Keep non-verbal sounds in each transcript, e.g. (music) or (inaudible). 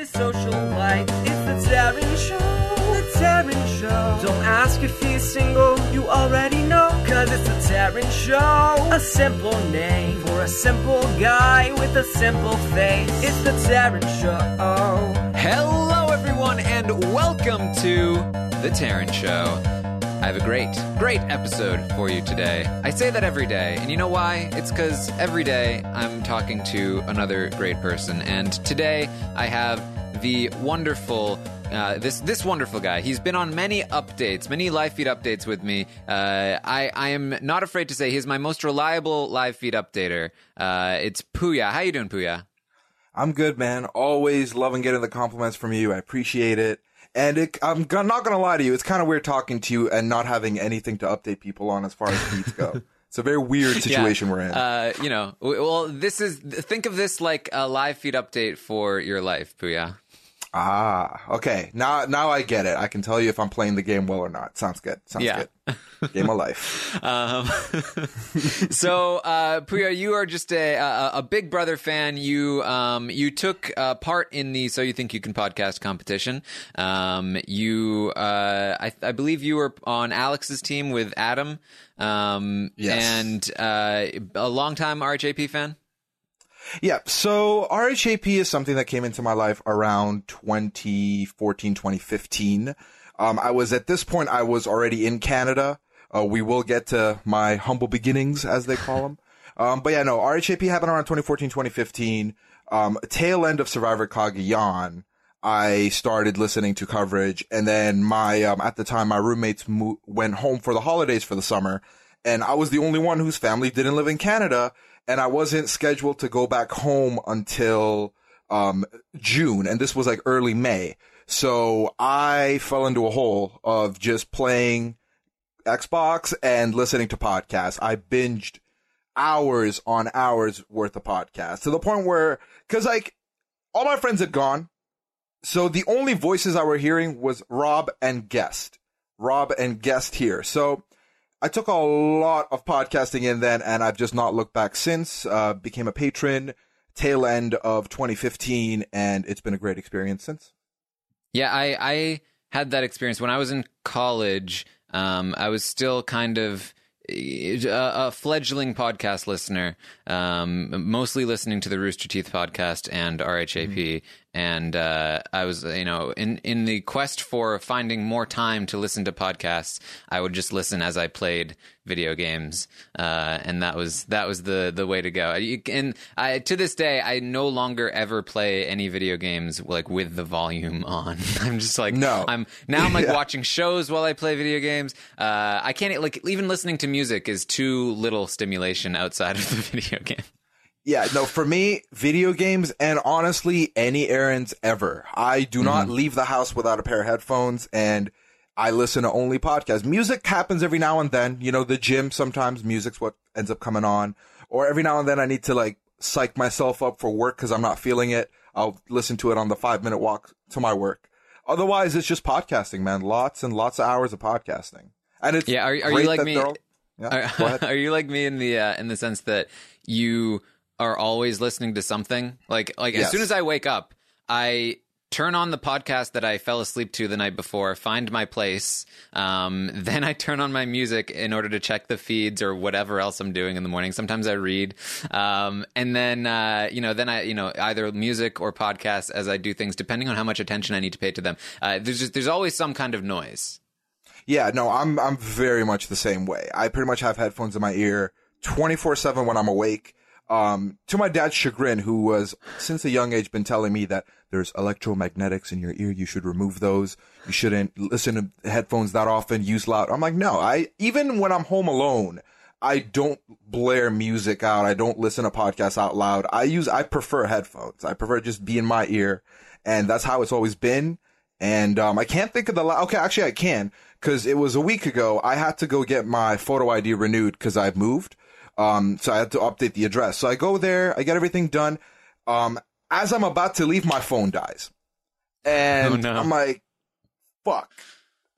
his social life. It's the Taran Show. The Taran Show. Don't ask if he's single, you already know. Cause it's the Taran Show. A simple name for a simple guy with a simple face. It's the Taran Show. Hello, everyone, and welcome to The Taryn Show. I have a great, great episode for you today. I say that every day, and you know why? It's because every day I'm talking to another great person, and today I have the wonderful. Uh, this this wonderful guy. He's been on many updates, many live feed updates with me. Uh, I I am not afraid to say he's my most reliable live feed updater. Uh, it's Puya. How you doing, Puya? I'm good, man. Always loving getting the compliments from you. I appreciate it. And it, I'm g- not going to lie to you. It's kind of weird talking to you and not having anything to update people on as far as feeds go. (laughs) It's a very weird situation Yeah. we're in. Uh, you know, well, this is think of this like a live feed update for your life, Puya. Ah, okay. Now, now I get it. I can tell you if I'm playing the game well or not. Sounds good. Sounds Yeah. good. Game of life. (laughs) Um, (laughs) so, uh, Puya, you are just a, a a Big Brother fan. You um you took uh, part in the So You Think You Can podcast competition. Um, you uh I I believe you were on Alex's team with Adam. Um, Yes. and uh, a longtime RHAP fan. Yeah. So RHAP is something that came into my life around 2014, 2015. Um, I was at this point, I was already in Canada. Uh, we will get to my humble beginnings, as they call them. (laughs) Um, but yeah, no, RHAP happened around 2014, 2015. Um, tail end of Survivor Cagayan. I started listening to coverage and then my, um, at the time, my roommates mo- went home for the holidays for the summer and I was the only one whose family didn't live in Canada and I wasn't scheduled to go back home until, um, June and this was like early May. So I fell into a hole of just playing Xbox and listening to podcasts. I binged hours on hours worth of podcasts to the point where, cause like all my friends had gone. So the only voices I were hearing was Rob and guest, Rob and guest here. So I took a lot of podcasting in then and I've just not looked back since, uh, became a patron tail end of 2015 and it's been a great experience since. Yeah, I I had that experience when I was in college. Um, I was still kind of a, a fledgling podcast listener, um, mostly listening to the Rooster Teeth podcast and RHAP. And uh, I was, you know, in in the quest for finding more time to listen to podcasts, I would just listen as I played video games, uh, and that was that was the the way to go. And I, to this day, I no longer ever play any video games like with the volume (laughs) on. I'm just like, No. I'm now I'm like (laughs) Yeah. watching shows while I play video games. Uh, I can't like even listening to music is too little stimulation outside of the (laughs) video game. Yeah, no, for me, video games and honestly, any errands ever. I do not leave the house without a pair of headphones and I listen to only podcasts. Music happens every now and then. You know, the gym, sometimes music's what ends up coming on. Or every now and then I need to like psych myself up for work because I'm not feeling it. I'll listen to it on the five minute walk to my work. Otherwise, it's just podcasting, man. Lots and lots of hours of podcasting. And it's Yeah, are- are you like me- all- (laughs) Yeah, Are, are you like me in the uh, in the sense that you are always listening to something? Like like as soon as I wake up, I turn on the podcast that I fell asleep to the night before, find my place, um, (laughs) then I turn on my music in order to check the feeds or whatever else I'm doing in the morning. Sometimes I read, um, and then uh, you know, then I you know either music or podcasts as I do things, depending on how much attention I need to pay to them. Uh, there's just there's always some kind of noise. Yeah, no, I'm I'm very much the same way. I pretty much have headphones in my ear 24/7 when I'm awake. Um, to my dad's chagrin, who was since a young age been telling me that there's electromagnetics in your ear, you should remove those. You shouldn't listen to headphones that often. Use loud. I'm like, no, I even when I'm home alone, I don't blare music out. I don't listen to podcasts out loud. I use I prefer headphones. I prefer just be in my ear, and that's how it's always been. And um, I can't think of the la- okay. Actually, I can because it was a week ago. I had to go get my photo ID renewed because I've moved. Um, so I had to update the address. So I go there. I get everything done. Um, as I'm about to leave, my phone dies, and Oh, no. I'm like, "Fuck!"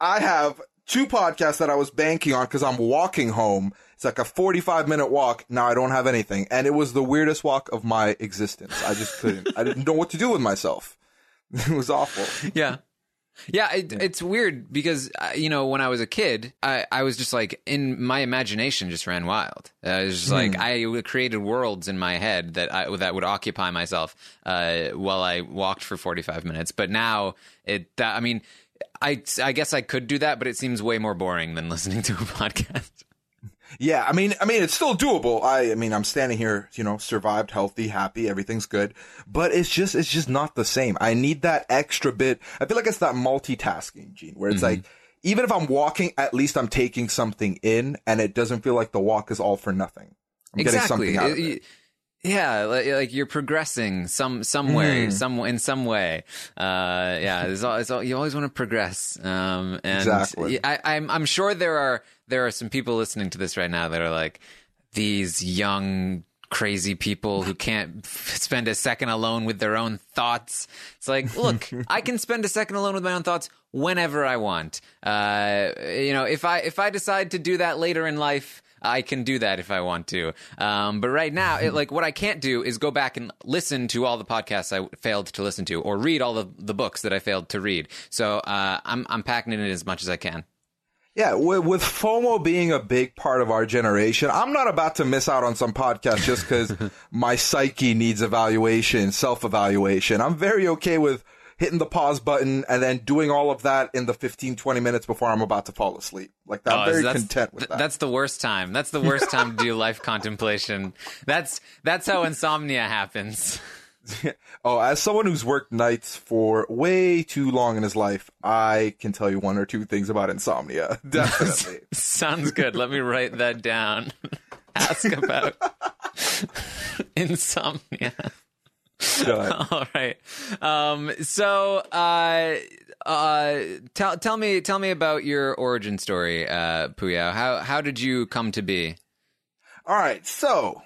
I have two podcasts that I was banking on because I'm walking home. It's like a 45 minute walk. Now I don't have anything, and it was the weirdest walk of my existence. I just couldn't. I didn't know what to do with myself. (laughs) it was awful. Yeah. Yeah, it, it's weird because uh, you know when I was a kid, I, I was just like in my imagination just ran wild. Uh, it was just like I created worlds in my head that I that would occupy myself uh, while I walked for forty five minutes. But now it, that, I mean, I I guess I could do that, but it seems way more boring than (laughs) listening to a podcast. Yeah, I mean, I mean, it's still doable. I, I mean, I'm standing here, you know, survived, healthy, happy, everything's good, but it's just, it's just not the same. I need that extra bit. I feel like it's that multitasking gene where it's like, even if I'm walking, at least I'm taking something in and it doesn't feel like the walk is all for nothing. I'm getting something out of It-. Yeah, like, like you're progressing some some way, Mm. some in some way. Uh, yeah, it's all, it's all, you always want to progress. Um, and Exactly. I, I'm I'm sure there are there are some people listening to this right now that are like these young crazy people who can't spend a second alone with their own thoughts. It's like, (laughs) look, I can spend a second alone with my own thoughts whenever I want. Uh, you know, if I if I decide to do that later in life, I can do that if I want to. Um, but right now, it, like what I can't do is go back and listen to all the podcasts I failed to listen to, or read all the the books that I failed to read. So uh, I'm I'm packing it in as much as I can. Yeah, with, with FOMO being a big part of our generation, I'm not about to miss out on some podcast just because (laughs) my psyche needs evaluation, self evaluation. I'm very okay with hitting the pause button and then doing all of that in the 15, 20 minutes before I'm about to fall asleep. Like I'm Oh, very that's- content with that. That's the worst time. That's the worst time to do (laughs) life contemplation. That's that's how insomnia happens. (laughs) oh, as someone who's worked nights for way too long in his life, I can tell you one or two things about insomnia. (laughs) Definitely. (laughs) Sounds good. Let me write that down. Ask about insomnia. All right. Um, so, uh, uh, tell tell me tell me about your origin story, uh, Puya. How how did you come to be? All right, so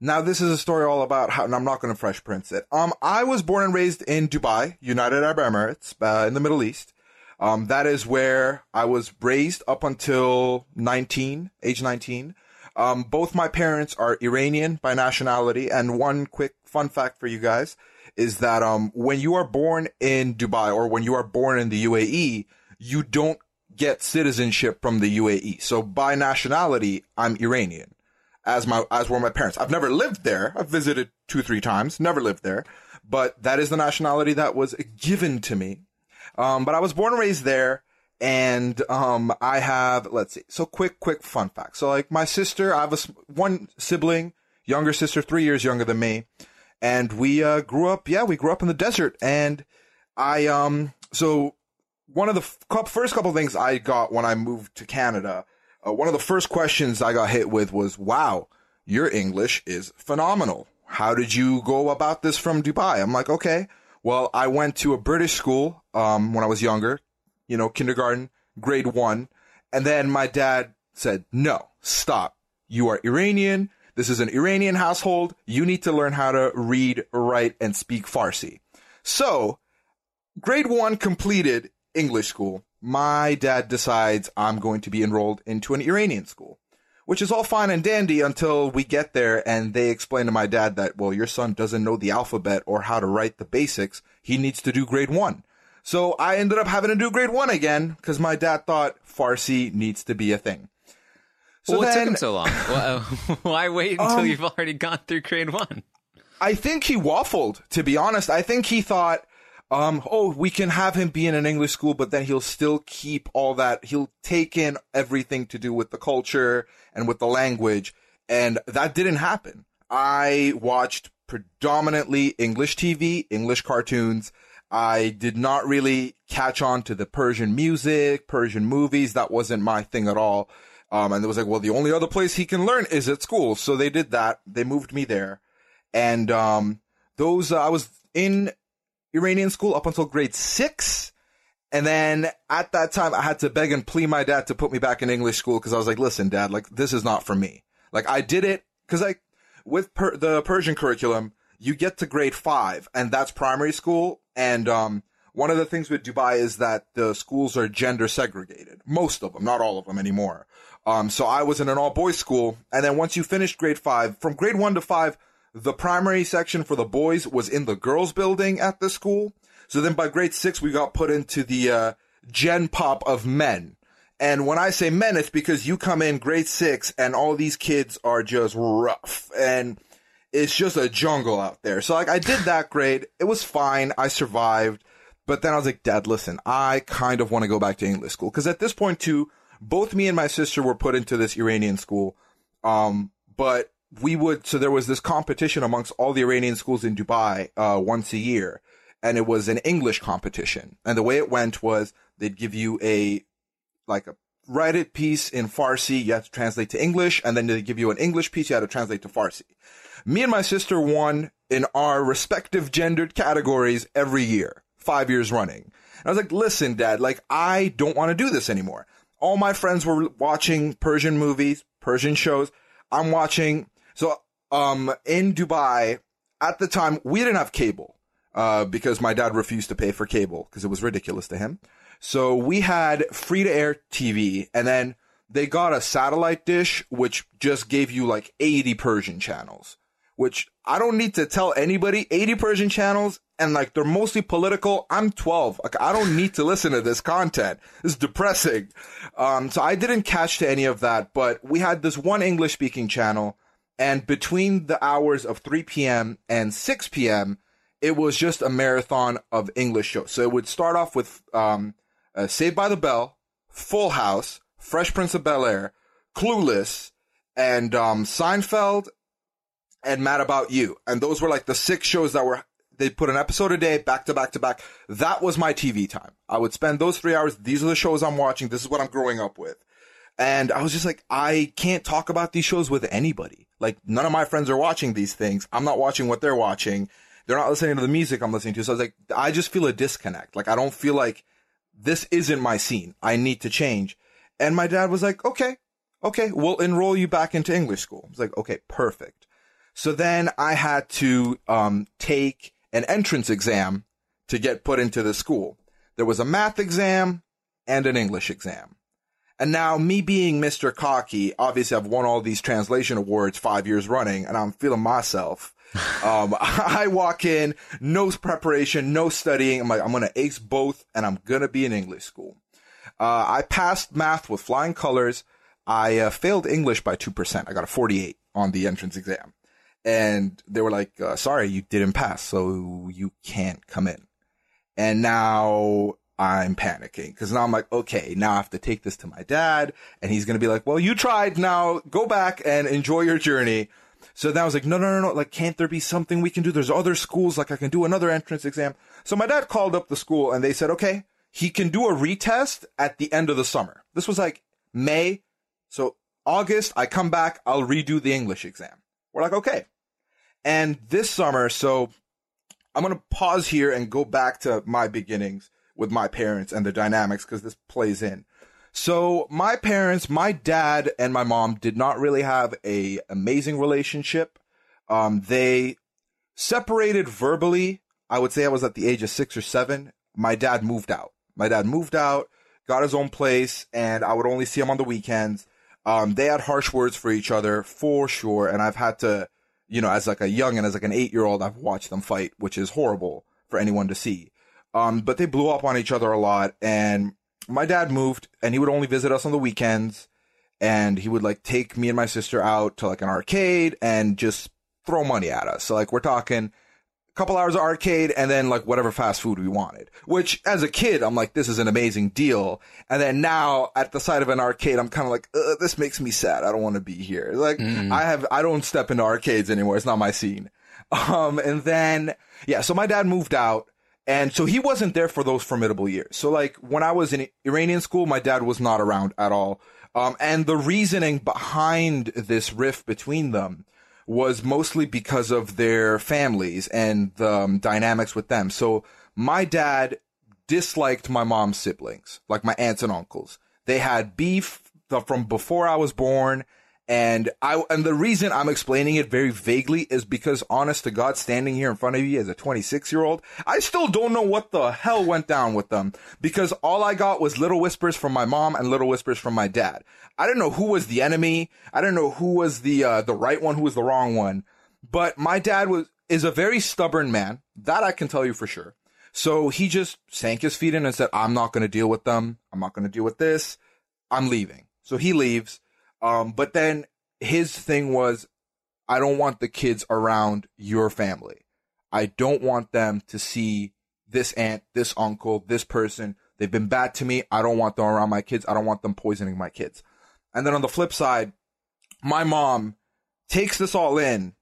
now this is a story all about how, and I'm not going to Fresh Prince it. Um, I was born and raised in Dubai, United Arab Emirates, uh, in the Middle East. Um, that is where I was raised up until 19, age 19. Um, both my parents are Iranian by nationality, and one quick fun fact for you guys is that um, when you are born in Dubai or when you are born in the UAE, you don't get citizenship from the UAE. So by nationality, I'm Iranian as my as were my parents. I've never lived there. I've visited two three times. Never lived there, but that is the nationality that was given to me. Um, but I was born and raised there, and um, I have let's see. So quick quick fun fact. So like my sister, I have a one sibling, younger sister, three years younger than me, and we uh, grew up. Yeah, we grew up in the desert, and I um so one of the first couple things I got when I moved to Canada, uh, one of the first questions I got hit with was, "Wow, your English is phenomenal. How did you go about this from Dubai?" I'm like, "Okay, well, I went to a British school um, when I was younger, you know, kindergarten, grade one, and then my dad said, "No, stop. You are Iranian. This is an Iranian household. You need to learn how to read, write, and speak Farsi." So grade one completed English school, my dad decides I'm going to be enrolled into an Iranian school, which is all fine and dandy until we get there and they explain to my dad that, well, your son doesn't know the alphabet or how to write the basics. He needs to do grade one. So I ended up having to do grade one again because my dad thought Farsi needs to be a thing. So what took him so long? (laughs) Why wait until Um, you've already gone through grade one? I think he waffled, to be honest. I think he thought, um, oh, we can have him be in an English school, but then he'll still keep all that. He'll take in everything to do with the culture and with the language. And that didn't happen. I watched predominantly English TV, English cartoons. I did not really catch on to the Persian music, Persian movies. That wasn't my thing at all. Um, and it was like, well, the only other place he can learn is at school. So they did that. They moved me there and um, those uh, I was in Iranian school up until grade six, and then at that time I had to beg and plead my dad to put me back in English school because I was like, "Listen, dad, like this is not for me." Like I did it because like with per- the Persian curriculum, you get to grade five, and that's primary school, and um. One of the things with Dubai is that the schools are gender segregated. Most of them, not all of them anymore. Um, so I was in an all boys school. And then once you finished grade five, from grade one to five, the primary section for the boys was in the girls building at the school. So then by grade six, we got put into the, uh, gen pop of men. And when I say men, it's because you come in grade six and all these kids are just rough and it's just a jungle out there. So like I did that grade. It was fine. I survived. But then I was like, dad, listen, I kind of want to go back to English school. Cause at this point too, both me and my sister were put into this Iranian school. Um, but we would, so there was this competition amongst all the Iranian schools in Dubai, uh, once a year. And it was an English competition. And the way it went was they'd give you a, like a, write it piece in Farsi, you have to translate to English, and then they give you an English piece, you have to translate to Farsi. Me and my sister won in our respective gendered categories every year five years running. And I was like, listen, dad, like, I don't want to do this anymore. All my friends were watching Persian movies, Persian shows. I'm watching. So, um, in Dubai at the time, we didn't have cable, uh, because my dad refused to pay for cable because it was ridiculous to him. So we had free to air TV and then they got a satellite dish, which just gave you like 80 Persian channels, which I don't need to tell anybody 80 Persian channels and like they're mostly political. I'm 12. Like I don't need to listen to this content. It's depressing. Um, so I didn't catch to any of that, but we had this one English speaking channel and between the hours of 3 p.m. and 6 p.m., it was just a marathon of English shows. So it would start off with, um, uh, Saved by the Bell, Full House, Fresh Prince of Bel Air, Clueless, and, um, Seinfeld and Mad About You. And those were like the six shows that were they put an episode a day, back to back to back. That was my TV time. I would spend those three hours. These are the shows I'm watching. This is what I'm growing up with. And I was just like, I can't talk about these shows with anybody. Like none of my friends are watching these things. I'm not watching what they're watching. They're not listening to the music I'm listening to. So I was like, I just feel a disconnect. Like I don't feel like this isn't my scene. I need to change. And my dad was like, okay, okay, we'll enroll you back into English school. I was like, okay, perfect. So then I had to, um, take an entrance exam to get put into the school. There was a math exam and an English exam. And now me being Mr. Cocky, obviously I've won all these translation awards five years running and I'm feeling myself. (laughs) um, (laughs) I walk in, no preparation, no studying. I'm like, I'm going to ace both and I'm going to be in English school. Uh, I passed math with flying colors. I uh, failed English by 2%. I got a 48 on the entrance exam and they were like, uh, sorry, you didn't pass, so you can't come in. And now I'm panicking because now I'm like, okay, now I have to take this to my dad and he's going to be like, well, you tried now go back and enjoy your journey. So then I was like, no, no, no, no. Like, can't there be something we can do? There's other schools. Like I can do another entrance exam. So my dad called up the school and they said, okay, he can do a retest at the end of the summer. This was like May. So August, I come back, I'll redo the English exam. We're like, okay. And this summer, so I'm going to pause here and go back to my beginnings with my parents and the dynamics because this plays in. So my parents, my dad and my mom did not really have a amazing relationship. Um, they separated verbally. I would say I was at the age of six or seven. My dad moved out. My dad moved out, got his own place, and I would only see him on the weekends. Um, they had harsh words for each other for sure, and I've had to you know, as like a young and as like an eight year old, I've watched them fight, which is horrible for anyone to see. Um, but they blew up on each other a lot. And my dad moved and he would only visit us on the weekends. And he would like take me and my sister out to like an arcade and just throw money at us. So like we're talking a couple hours of arcade and then like whatever fast food we wanted. Which as a kid, I'm like, this is an amazing deal. And then now at the side of an arcade, I'm kind of like, this makes me sad. I don't want to be here. Like mm. I have, I don't step into arcades anymore. It's not my scene. (laughs) Um, and then, yeah, so my dad moved out. And so he wasn't there for those formidable years. So like when I was in Iranian school, my dad was not around at all. Um, and the reasoning behind this rift between them was mostly because of their families and the um, dynamics with them. So my dad disliked my mom's siblings, like my aunts and uncles. They had beef from before I was born and I, and the reason I'm explaining it very vaguely is because honest to God, standing here in front of you as a 26 year old, I still don't know what the hell went down with them because all I got was little whispers from my mom and little whispers from my dad. I didn't know who was the enemy. I didn't know who was the, uh, the right one, who was the wrong one. But my dad was, is a very stubborn man. That I can tell you for sure. So he just sank his feet in and said, I'm not going to deal with them. I'm not going to deal with this. I'm leaving. So he leaves. Um, but then his thing was, I don't want the kids around your family. I don't want them to see this aunt, this uncle, this person. They've been bad to me. I don't want them around my kids. I don't want them poisoning my kids. And then on the flip side, my mom takes this all in,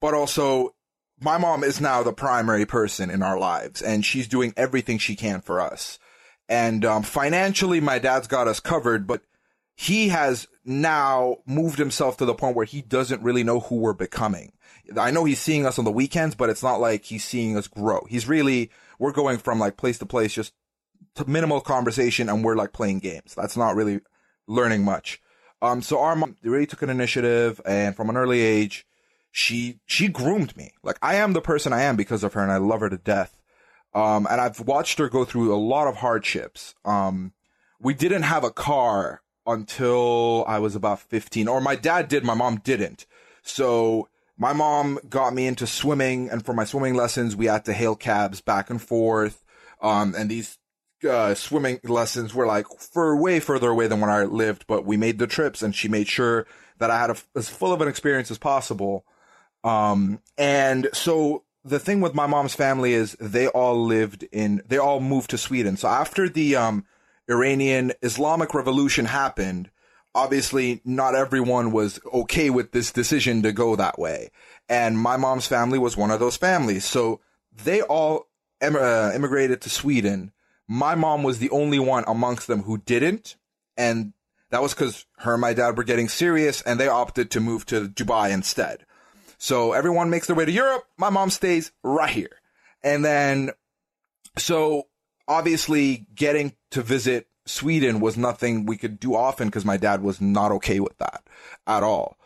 but also my mom is now the primary person in our lives and she's doing everything she can for us. And um, financially, my dad's got us covered, but he has now moved himself to the point where he doesn't really know who we're becoming. I know he's seeing us on the weekends, but it's not like he's seeing us grow. He's really, we're going from like place to place, just to minimal conversation and we're like playing games. That's not really learning much. Um, so our mom really took an initiative and from an early age, she, she groomed me. Like I am the person I am because of her and I love her to death. Um, and I've watched her go through a lot of hardships. Um, we didn't have a car until I was about 15 or my dad did, my mom didn't. So my mom got me into swimming and for my swimming lessons, we had to hail cabs back and forth. Um, and these uh, swimming lessons were like for way further away than when I lived, but we made the trips and she made sure that I had a, as full of an experience as possible. Um, and so the thing with my mom's family is they all lived in, they all moved to Sweden. So after the, um, Iranian Islamic revolution happened, obviously not everyone was okay with this decision to go that way. And my mom's family was one of those families. So they all em- uh, immigrated to Sweden my mom was the only one amongst them who didn't. And that was because her and my dad were getting serious and they opted to move to Dubai instead. So everyone makes their way to Europe. My mom stays right here. And then, so obviously getting to visit Sweden was nothing we could do often because my dad was not okay with that at all.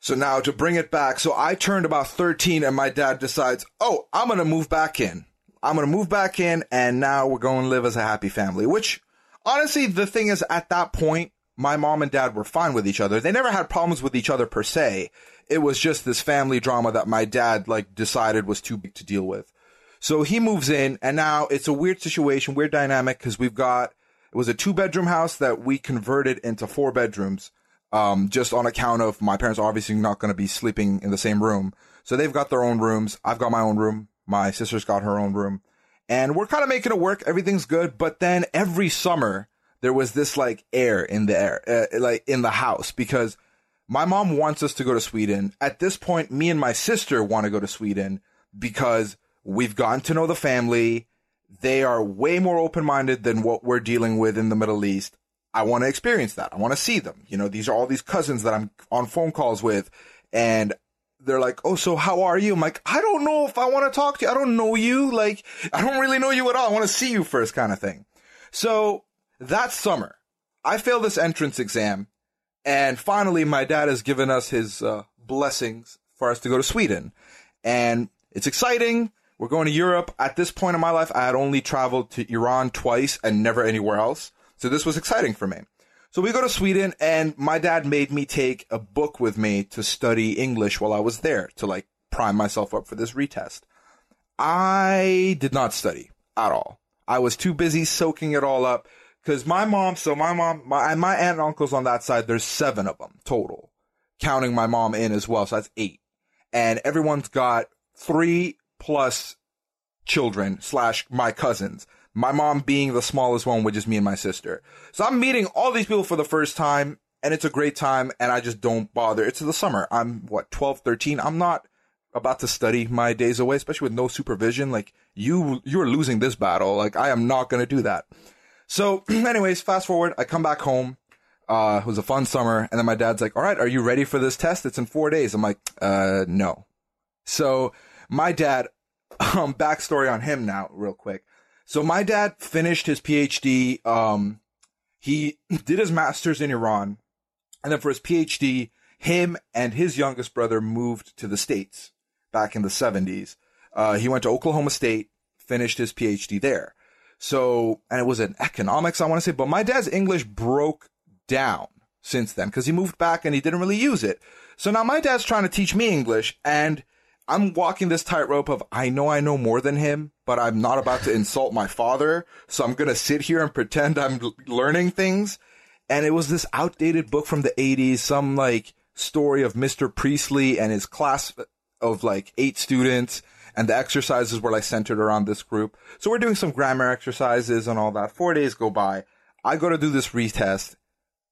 So now to bring it back, so I turned about 13 and my dad decides, oh, I'm going to move back in. I'm going to move back in and now we're going to live as a happy family, which honestly, the thing is at that point, my mom and dad were fine with each other. They never had problems with each other per se. It was just this family drama that my dad like decided was too big to deal with. So he moves in and now it's a weird situation, weird dynamic because we've got, it was a two bedroom house that we converted into four bedrooms. Um, just on account of my parents obviously not going to be sleeping in the same room. So they've got their own rooms. I've got my own room. My sister's got her own room and we're kind of making it work. Everything's good. But then every summer there was this like air in the air, uh, like in the house because my mom wants us to go to Sweden. At this point, me and my sister want to go to Sweden because we've gotten to know the family. They are way more open minded than what we're dealing with in the Middle East. I want to experience that. I want to see them. You know, these are all these cousins that I'm on phone calls with and they're like, "Oh, so how are you?" I'm like, "I don't know if I want to talk to you. I don't know you. Like, I don't really know you at all. I want to see you first, kind of thing." So that summer, I failed this entrance exam, and finally, my dad has given us his uh, blessings for us to go to Sweden, and it's exciting. We're going to Europe. At this point in my life, I had only traveled to Iran twice and never anywhere else. So this was exciting for me. So we go to Sweden and my dad made me take a book with me to study English while I was there to like prime myself up for this retest. I did not study at all. I was too busy soaking it all up because my mom, so my mom, my, my aunt and uncles on that side, there's seven of them total, counting my mom in as well. So that's eight. And everyone's got three plus children slash my cousins my mom being the smallest one with just me and my sister. So I'm meeting all these people for the first time and it's a great time and I just don't bother. It's the summer. I'm what, 12, 13. I'm not about to study my days away, especially with no supervision. Like you, you're losing this battle. Like I am not going to do that. So (clears throat) anyways, fast forward. I come back home. Uh, it was a fun summer. And then my dad's like, all right, are you ready for this test? It's in four days. I'm like, uh, no. So my dad, (laughs) um, backstory on him now real quick. So my dad finished his PhD. Um, he (laughs) did his master's in Iran. And then for his PhD, him and his youngest brother moved to the States back in the 70s. Uh, he went to Oklahoma State, finished his PhD there. So, and it was in economics, I want to say, but my dad's English broke down since then because he moved back and he didn't really use it. So now my dad's trying to teach me English and I'm walking this tightrope of I know I know more than him, but I'm not about to insult my father. So I'm to sit here and pretend I'm learning things. And it was this outdated book from the 80s, some like story of Mr. Priestley and his class uh, of like eight students. And the exercises were like centered around this group. So we're doing some grammar exercises and all that. Four days go by. I go to do this retest.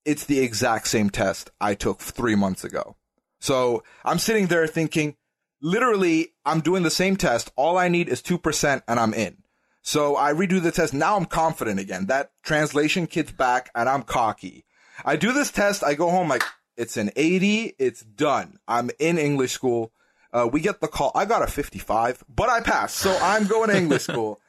It's the exact same test I took three months ago. So I'm sitting there thinking, literally, I'm doing the same test. All I need is 2% and I'm in. So I redo the test. Now I'm confident again. That translation kit's back and I'm cocky. I do this test. I go home like, it's an 80. It's done. I'm in English school. Uh, we get the call. I got a 55, but I passed. So I'm going to English (laughs) school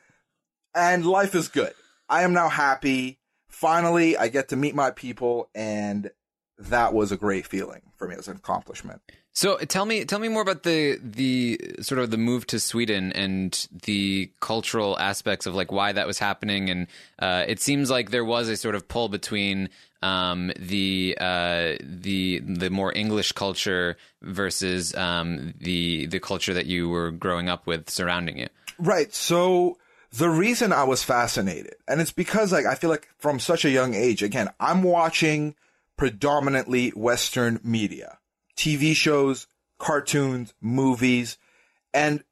and life is good. I am now happy. Finally, I get to meet my people and that was a great feeling for me as an accomplishment. So tell me, tell me more about the the sort of the move to Sweden and the cultural aspects of like why that was happening. And uh, it seems like there was a sort of pull between um, the uh, the the more English culture versus um, the the culture that you were growing up with surrounding it. Right. So the reason I was fascinated, and it's because like I feel like from such a young age, again, I'm watching predominantly Western media, TV shows, cartoons, movies, and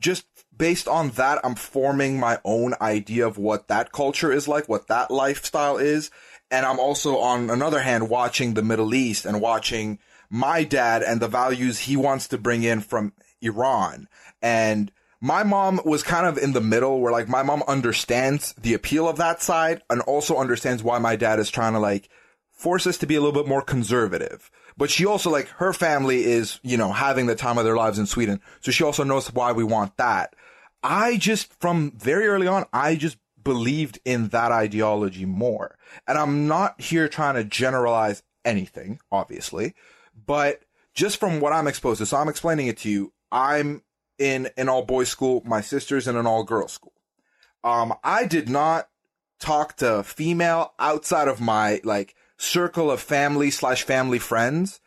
just based on that, I'm forming my own idea of what that culture is like, what that lifestyle is. And I'm also on another hand watching the Middle East and watching my dad and the values he wants to bring in from Iran. And my mom was kind of in the middle where like my mom understands the appeal of that side and also understands why my dad is trying to like force us to be a little bit more conservative. But she also like her family is, you know, having the time of their lives in Sweden. So she also knows why we want that. I just from very early on, I just believed in that ideology more. And I'm not here trying to generalize anything, obviously, but just from what I'm exposed to. So I'm explaining it to you. I'm in an all boys school. My sister's in an all girls school. Um, I did not talk to female outside of my like circle of family slash family friends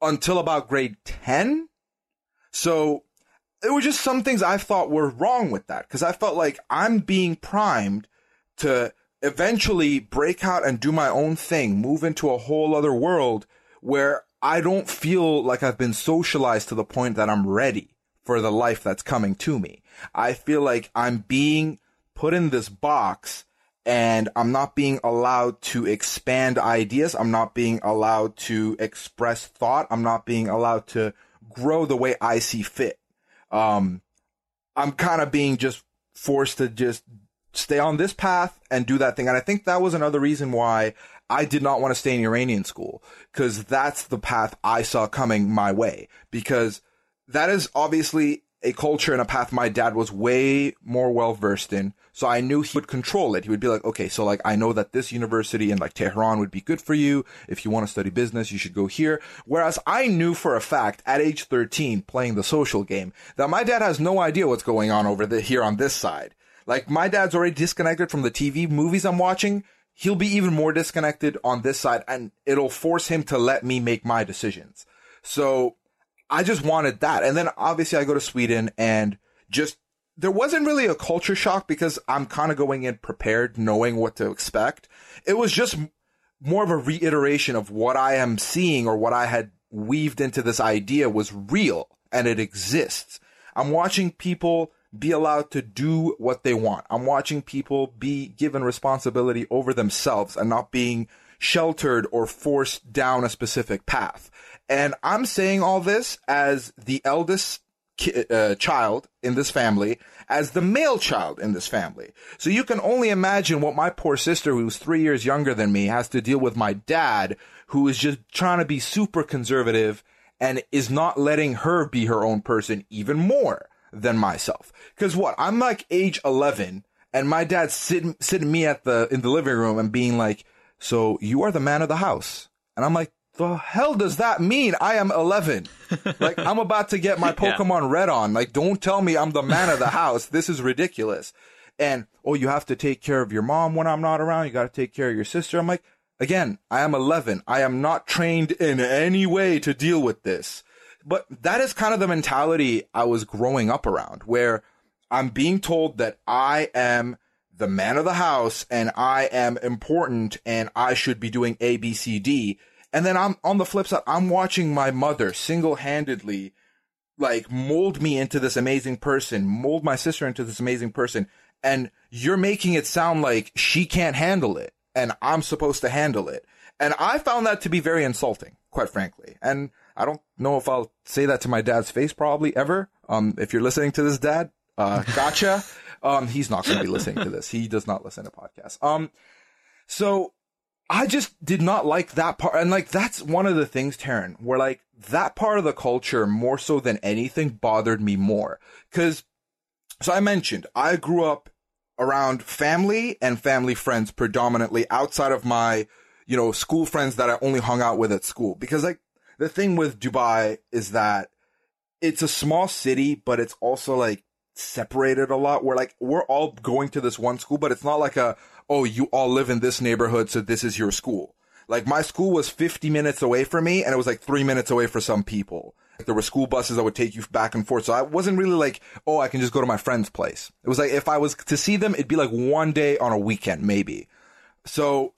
until about grade 10. So there were just some things I thought were wrong with that because I felt like I'm being primed to eventually break out and do my own thing, move into a whole other world where I don't feel like I've been socialized to the point that I'm ready for the life that's coming to me. I feel like I'm being put in this box and I'm not being allowed to expand ideas. I'm not being allowed to express thought. I'm not being allowed to grow the way I see fit. Um, I'm kind of being just forced to just stay on this path and do that thing. And I think that was another reason why I did not want to stay in Iranian school because that's the path I saw coming my way because that is obviously a culture and a path my dad was way more well versed in. So I knew he would control it. He would be like, okay, so like I know that this university in like Tehran would be good for you. If you want to study business, you should go here. Whereas I knew for a fact at age 13 playing the social game that my dad has no idea what's going on over the, here on this side. Like my dad's already disconnected from the TV movies I'm watching. He'll be even more disconnected on this side and it'll force him to let me make my decisions. So I just wanted that. And then obviously I go to Sweden and just there wasn't really a culture shock because I'm kind of going in prepared, knowing what to expect. It was just more of a reiteration of what I am seeing or what I had weaved into this idea was real and it exists. I'm watching people be allowed to do what they want. I'm watching people be given responsibility over themselves and not being sheltered or forced down a specific path. And I'm saying all this as the eldest ki- uh, child in this family, as the male child in this family. So you can only imagine what my poor sister, who's three years younger than me, has to deal with my dad, who is just trying to be super conservative and is not letting her be her own person even more than myself. Cause what? I'm like age 11 and my dad's sitting, sitting me at the, in the living room and being like, so you are the man of the house. And I'm like, the hell does that mean? I am 11. like, I'm about to get my (laughs) Pokemon yeah. Red on. Like, don't tell me I'm the man of the house. This is ridiculous. And, oh, you have to take care of your mom when I'm not around. You got to take care of your sister. I'm like, again, I am 11. I am not trained in any way to deal with this. but that is kind of the mentality I was growing up around where I'm being told that I am the man of the house and I am important and I should be doing A, B, C, D. And then I'm on the flip side, I'm watching my mother single handedly like mold me into this amazing person, mold my sister into this amazing person. And you're making it sound like she can't handle it and I'm supposed to handle it. And I found that to be very insulting, quite frankly. And I don't know if I'll say that to my dad's face probably ever. Um, if you're listening to this, dad, uh, (laughs) gotcha. um, he's not going to be listening to this. He does not listen to podcasts. Um, so I just did not like that part. And like, that's one of the things, Taran, where like that part of the culture more so than anything bothered me more. Cause, so I mentioned, I grew up around family and family friends predominantly outside of my, you know, school friends that I only hung out with at school. Because like, the thing with Dubai is that it's a small city, but it's also like separated a lot where like we're all going to this one school, but it's not like a, oh, you all live in this neighborhood, so this is your school. Like my school was 50 minutes away from me and it was like three minutes away for some people. Like, There were school buses that would take you back and forth. So I wasn't really like, oh, I can just go to my friend's place. It was like, if I was to see them, it'd be like one day on a weekend, maybe. So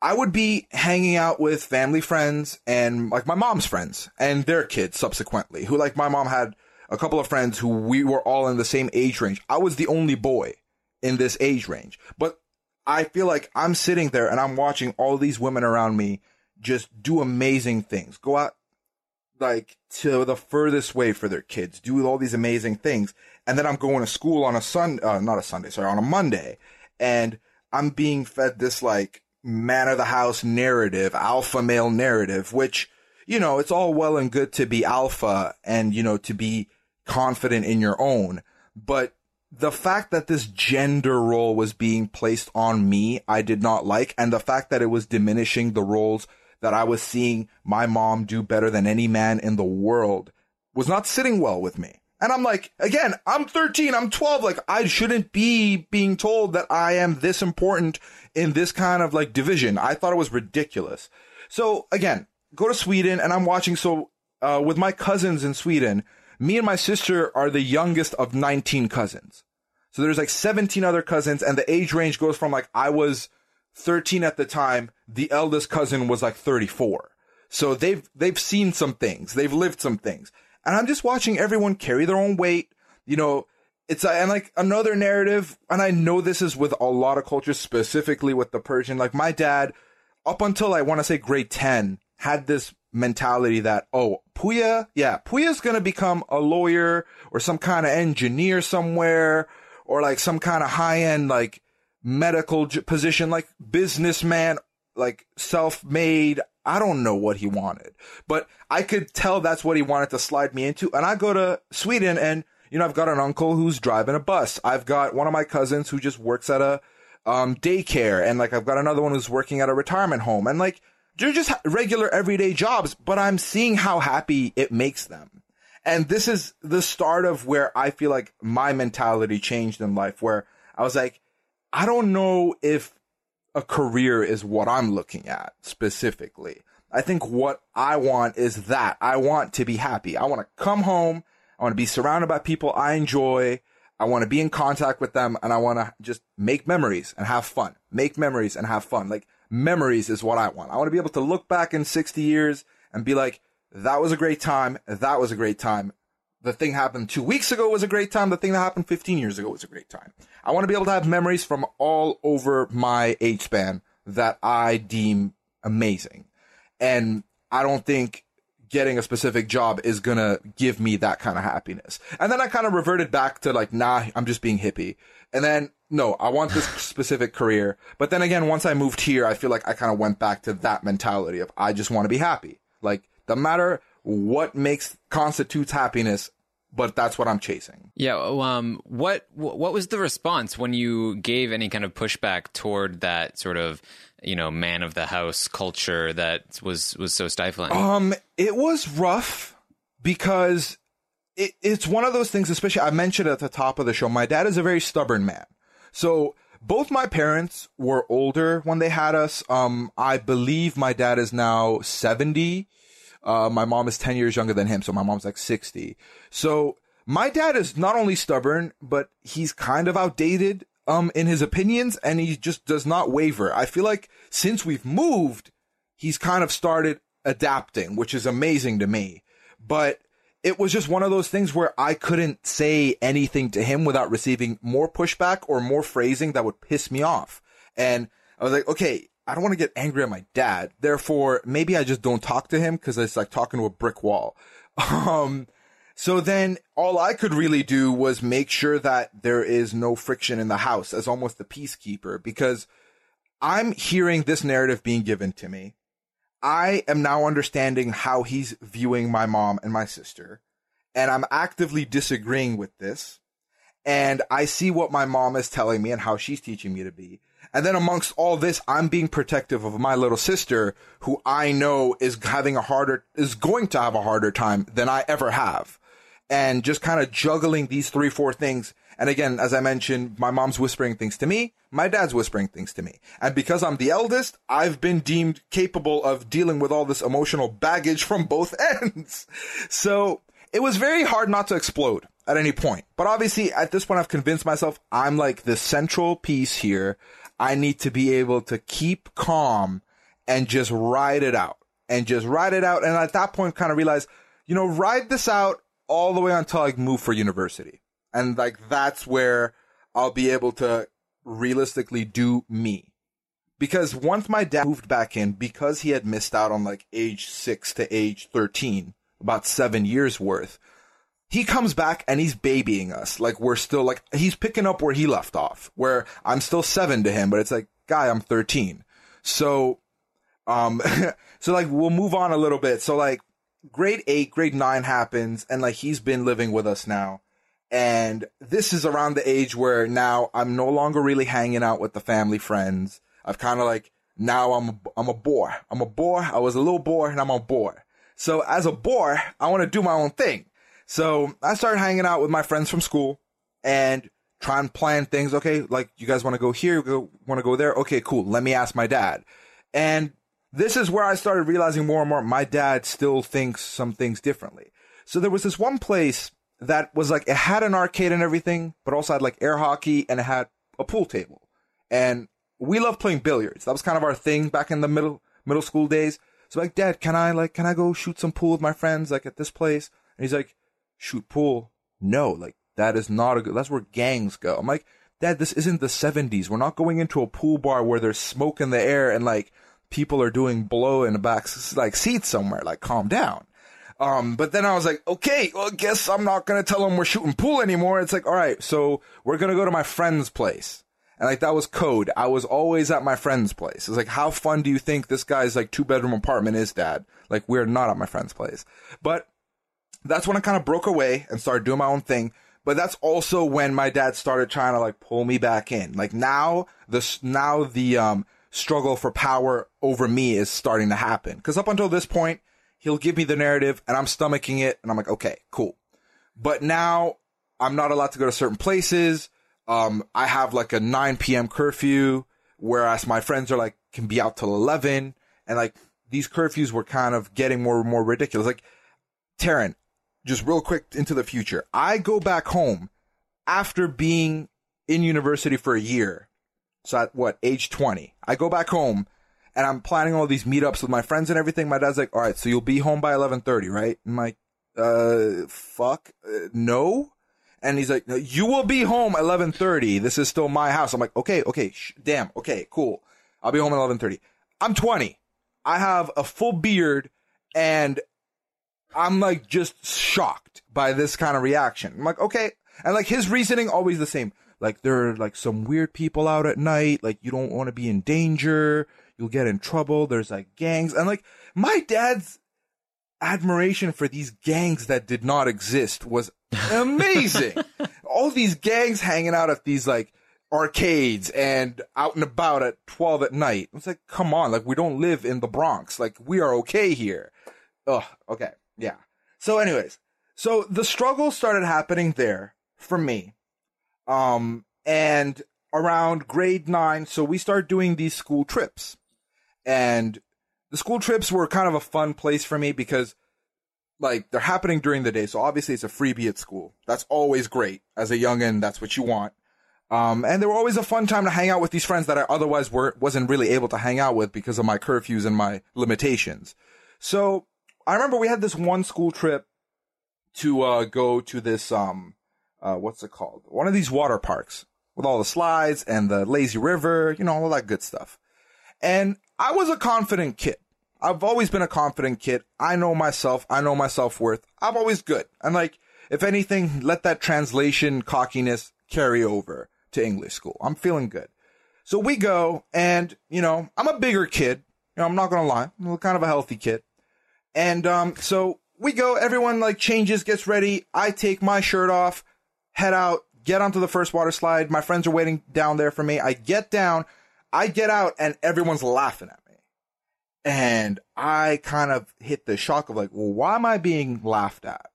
I would be hanging out with family friends and like my mom's friends and their kids subsequently, who like my mom had a couple of friends who we were all in the same age range. I was the only boy in this age range, but I feel like I'm sitting there and I'm watching all these women around me just do amazing things, go out like to the furthest way for their kids, do all these amazing things. And then I'm going to school on a sun, uh, not a Sunday, sorry, on a Monday. And I'm being fed this like man of the house narrative, alpha male narrative, which, you know, it's all well and good to be alpha and, you know, to be confident in your own. But the fact that this gender role was being placed on me, I did not like. And the fact that it was diminishing the roles that I was seeing my mom do better than any man in the world was not sitting well with me. And I'm like, again, I'm 13, I'm 12, like I shouldn't be being told that I am this important in this kind of like division. I thought it was ridiculous. So again, go to Sweden and I'm watching. So, uh, with my cousins in Sweden, me and my sister are the youngest of 19 cousins. So there's like 17 other cousins and the age range goes from like I was 13 at the time, the eldest cousin was like 34. So they've they've seen some things, they've lived some things. And I'm just watching everyone carry their own weight, you know, it's uh, and like another narrative and I know this is with a lot of cultures specifically with the Persian like my dad up until I want to say grade 10 had this mentality that, oh, Puya, yeah, Puya's gonna become a lawyer or some kind of engineer somewhere or like some kind of high end like medical j- position, like businessman, like self made. I don't know what he wanted, but I could tell that's what he wanted to slide me into. And I go to Sweden and, you know, I've got an uncle who's driving a bus. I've got one of my cousins who just works at a, um, daycare. And like, I've got another one who's working at a retirement home. And like, they're just regular everyday jobs, but I'm seeing how happy it makes them. And this is the start of where I feel like my mentality changed in life, where I was like, I don't know if a career is what I'm looking at specifically. I think what I want is that I want to be happy. I want to come home. I want to be surrounded by people I enjoy. I want to be in contact with them and I want to just make memories and have fun. Make memories and have fun. Like memories is what I want. I want to be able to look back in 60 years and be like, that was a great time. That was a great time. The thing happened two weeks ago was a great time. The thing that happened 15 years ago was a great time. I want to be able to have memories from all over my age span that I deem amazing. And I don't think getting a specific job is gonna give me that kind of happiness. And then I kind of reverted back to like, nah, I'm just being hippie. And then no, I want this (laughs) specific career. But then again, once I moved here, I feel like I kind of went back to that mentality of I just want to be happy. Like, no matter what makes constitutes happiness, but that's what I'm chasing. Yeah. Um. What What was the response when you gave any kind of pushback toward that sort of you know man of the house culture that was was so stifling? Um. It was rough because it, it's one of those things. Especially, I mentioned at the top of the show, my dad is a very stubborn man. So both my parents were older when they had us. Um, I believe my dad is now 70. Uh, my mom is 10 years younger than him, so my mom's like 60. So my dad is not only stubborn, but he's kind of outdated, um, in his opinions, and he just does not waver. I feel like since we've moved, he's kind of started adapting, which is amazing to me. But it was just one of those things where I couldn't say anything to him without receiving more pushback or more phrasing that would piss me off. And I was like, okay, I don't want to get angry at my dad. Therefore, maybe I just don't talk to him because it's like talking to a brick wall. (laughs) Um, so then all I could really do was make sure that there is no friction in the house as almost the peacekeeper because I'm hearing this narrative being given to me. I am now understanding how he's viewing my mom and my sister, and I'm actively disagreeing with this. And I see what my mom is telling me and how she's teaching me to be. And then amongst all this, I'm being protective of my little sister, who I know is having a harder, is going to have a harder time than I ever have. And just kind of juggling these three, four things. And again, as I mentioned, my mom's whispering things to me. My dad's whispering things to me. And because I'm the eldest, I've been deemed capable of dealing with all this emotional baggage from both (laughs) ends. So it was very hard not to explode at any point. But obviously, at this point, I've convinced myself I'm like the central piece here. I need to be able to keep calm and just ride it out and just ride it out. And at that point, kind of realize, you know, ride this out all the way until I move for university. And like, that's where I'll be able to realistically do me. Because once my dad moved back in, because he had missed out on like age six to age 13, about seven years worth, he comes back and he's babying us. Like we're still like, he's picking up where he left off, where I'm still seven to him, but it's like, guy, I'm 13. So, um, (laughs) so like we'll move on a little bit. So like grade eight, grade nine happens and like he's been living with us now. And this is around the age where now I'm no longer really hanging out with the family friends. I've kind of like, now I'm, I'm a boy. I'm a boy. I was a little boy and I'm a boy. So as a boy, I want to do my own thing. So I started hanging out with my friends from school and try and plan things. Okay, like you guys want to go here, go want to go there. Okay, cool. Let me ask my dad. And this is where I started realizing more and more my dad still thinks some things differently. So there was this one place that was like it had an arcade and everything, but also had like air hockey and it had a pool table. And we loved playing billiards. That was kind of our thing back in the middle middle school days. So like, Dad, can I like can I go shoot some pool with my friends like at this place? And he's like, shoot pool? No, like that is not a good. That's where gangs go. I'm like, Dad, this isn't the 70s. We're not going into a pool bar where there's smoke in the air and like people are doing blow in the back like seats somewhere. Like, calm down. Um, but then I was like, okay, well, I guess I'm not gonna tell them we're shooting pool anymore. It's like, all right, so we're gonna go to my friend's place. And like that was code. I was always at my friend's place. It's like, how fun do you think this guy's like two bedroom apartment is, dad? Like we're not at my friend's place. But that's when I kind of broke away and started doing my own thing. But that's also when my dad started trying to like pull me back in. Like now the, now the, um, struggle for power over me is starting to happen. Cause up until this point, he'll give me the narrative and I'm stomaching it and I'm like, okay, cool. But now I'm not allowed to go to certain places. Um, I have like a 9 p.m. curfew, whereas my friends are like, can be out till 11. And like these curfews were kind of getting more and more ridiculous. Like, Taran, just real quick into the future. I go back home after being in university for a year. So at what, age 20? I go back home and I'm planning all these meetups with my friends and everything. My dad's like, all right, so you'll be home by 1130, right? I'm like, uh, fuck, uh, no. And he's like, no, you will be home 1130. This is still my house. I'm like, okay, okay, sh- damn, okay, cool. I'll be home at 1130. I'm 20. I have a full beard and I'm like just shocked by this kind of reaction. I'm like, okay. And like his reasoning always the same. Like there are like some weird people out at night. Like you don't want to be in danger. You'll get in trouble. There's like gangs. And like my dad's admiration for these gangs that did not exist was amazing. (laughs) All these gangs hanging out at these like arcades and out and about at 12 at night. It's like, come on. Like we don't live in the Bronx. Like we are okay here. Ugh. Okay. Yeah. So anyways, so the struggle started happening there for me. Um, and around grade nine, so we started doing these school trips. And the school trips were kind of a fun place for me because like they're happening during the day. So obviously it's a freebie at school. That's always great. As a youngin', that's what you want. Um, and they were always a fun time to hang out with these friends that I otherwise were, wasn't really able to hang out with because of my curfews and my limitations. So I remember we had this one school trip to, uh, go to this, um, uh, what's it called? One of these water parks with all the slides and the lazy river, you know, all that good stuff. And I was a confident kid. I've always been a confident kid. I know myself. I know my self worth. I'm always good. And like, if anything, let that translation cockiness carry over to English school. I'm feeling good. So we go and, you know, I'm a bigger kid. You know, I'm not going to lie. I'm kind of a healthy kid. And, um, so we go, everyone like changes, gets ready. I take my shirt off, head out, get onto the first water slide. My friends are waiting down there for me. I get down, I get out and everyone's laughing at me. And I kind of hit the shock of like, well, why am I being laughed at?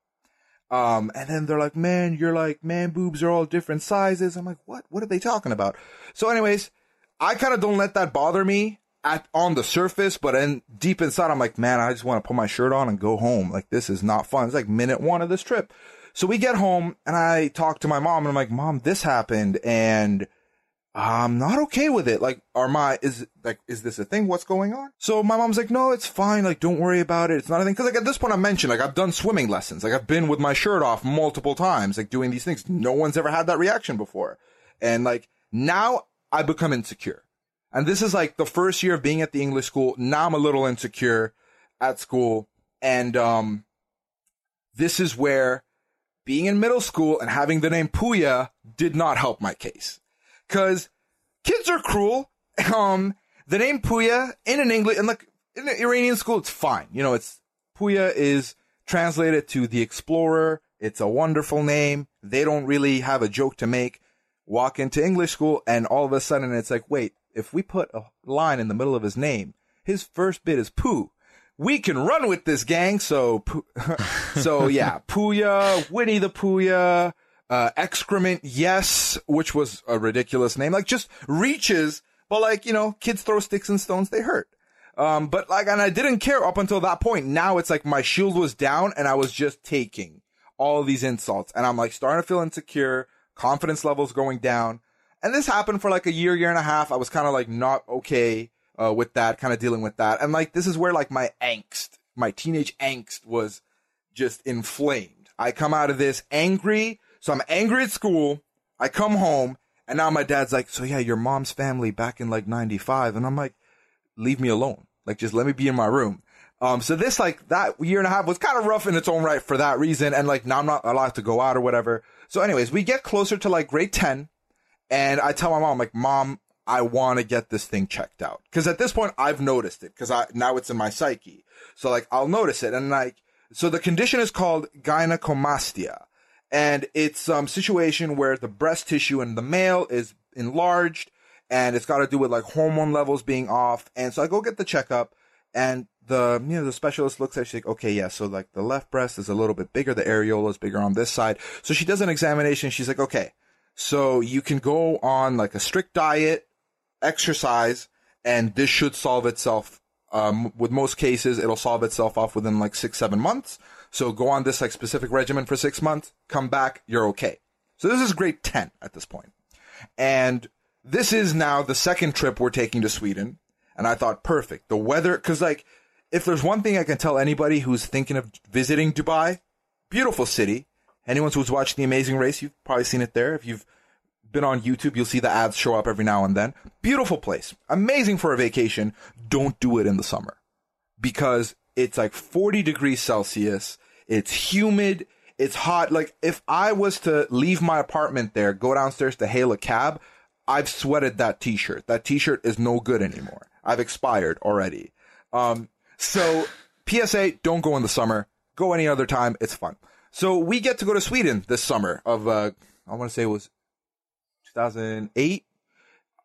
Um, and then they're like, man, you're like, man, boobs are all different sizes. I'm like, what? What are they talking about? So anyways, I kind of don't let that bother me at, on the surface, but then deep inside, I'm like, man, I just want to put my shirt on and go home. Like, this is not fun. It's like minute one of this trip. So we get home and I talk to my mom and I'm like, mom, this happened and I'm not okay with it. Like, are my, is, like, is this a thing? What's going on? So my mom's like, no, it's fine. Like, don't worry about it. It's not a thing. Cause like at this point I mentioned, like, I've done swimming lessons. Like, I've been with my shirt off multiple times, like doing these things. No one's ever had that reaction before. And like, now I become insecure. And this is like the first year of being at the English school. Now I'm a little insecure at school. And, um, this is where being in middle school and having the name Puya did not help my case because kids are cruel. (laughs) Um, the name Puya in an English, in like, in an Iranian school, it's fine. You know, it's, Puya is translated to the explorer. It's a wonderful name. They don't really have a joke to make. Walk into English school and all of a sudden it's like, wait, if we put a line in the middle of his name, his first bit is poo. We can run with this gang. So, (laughs) so yeah, Puya, Winnie the Puya, uh, excrement, yes, which was a ridiculous name. Like just reaches, but like, you know, kids throw sticks and stones, they hurt. Um, but like, and I didn't care up until that point. Now it's like my shield was down and I was just taking all these insults and I'm like starting to feel insecure, confidence levels going down. And this happened for like a year, year and a half. I was kind of like not okay, uh, with that, kind of dealing with that. And like, this is where like my angst, my teenage angst was just inflamed. I come out of this angry, so I'm angry at school. I come home and now my dad's like, so yeah, your mom's family back in like 95. And I'm like, leave me alone. Like, just let me be in my room. Um, so this, like, that year and a half was kind of rough in its own right for that reason. And like, now I'm not allowed to go out or whatever. So anyways, we get closer to like grade 10 and I tell my mom, like, mom, I want to get this thing checked out. Cause at this point I've noticed it. Cause I, now it's in my psyche. So like, I'll notice it. And like, so the condition is called gynecomastia and it's some situation where the breast tissue in the male is enlarged and it's got to do with like hormone levels being off. And so I go get the checkup and the, you know, the specialist looks at it, she's like, okay, yeah, so like the left breast is a little bit bigger, the areola is bigger on this side. So she does an examination. She's like, okay, so you can go on like a strict diet, exercise, and this should solve itself. Um, with most cases, it'll solve itself off within like six, seven months. So go on this like specific regimen for six months, come back, you're okay. So this is grade 10 at this point. And this is now the second trip we're taking to Sweden. And I thought, perfect. The weather, cause like, if there's one thing I can tell anybody who's thinking of visiting Dubai, beautiful city. Anyone who's watched The Amazing Race, you've probably seen it there. If you've been on YouTube, you'll see the ads show up every now and then. Beautiful place. Amazing for a vacation. Don't do it in the summer because it's like 40 degrees Celsius. It's humid. It's hot. Like if I was to leave my apartment there, go downstairs to hail a cab, I've sweated that t-shirt. That t-shirt is no good anymore. I've expired already. Um, so PSA, don't go in the summer. Go any other time. It's fun. So we get to go to Sweden this summer of, uh, I want to say it was 2008.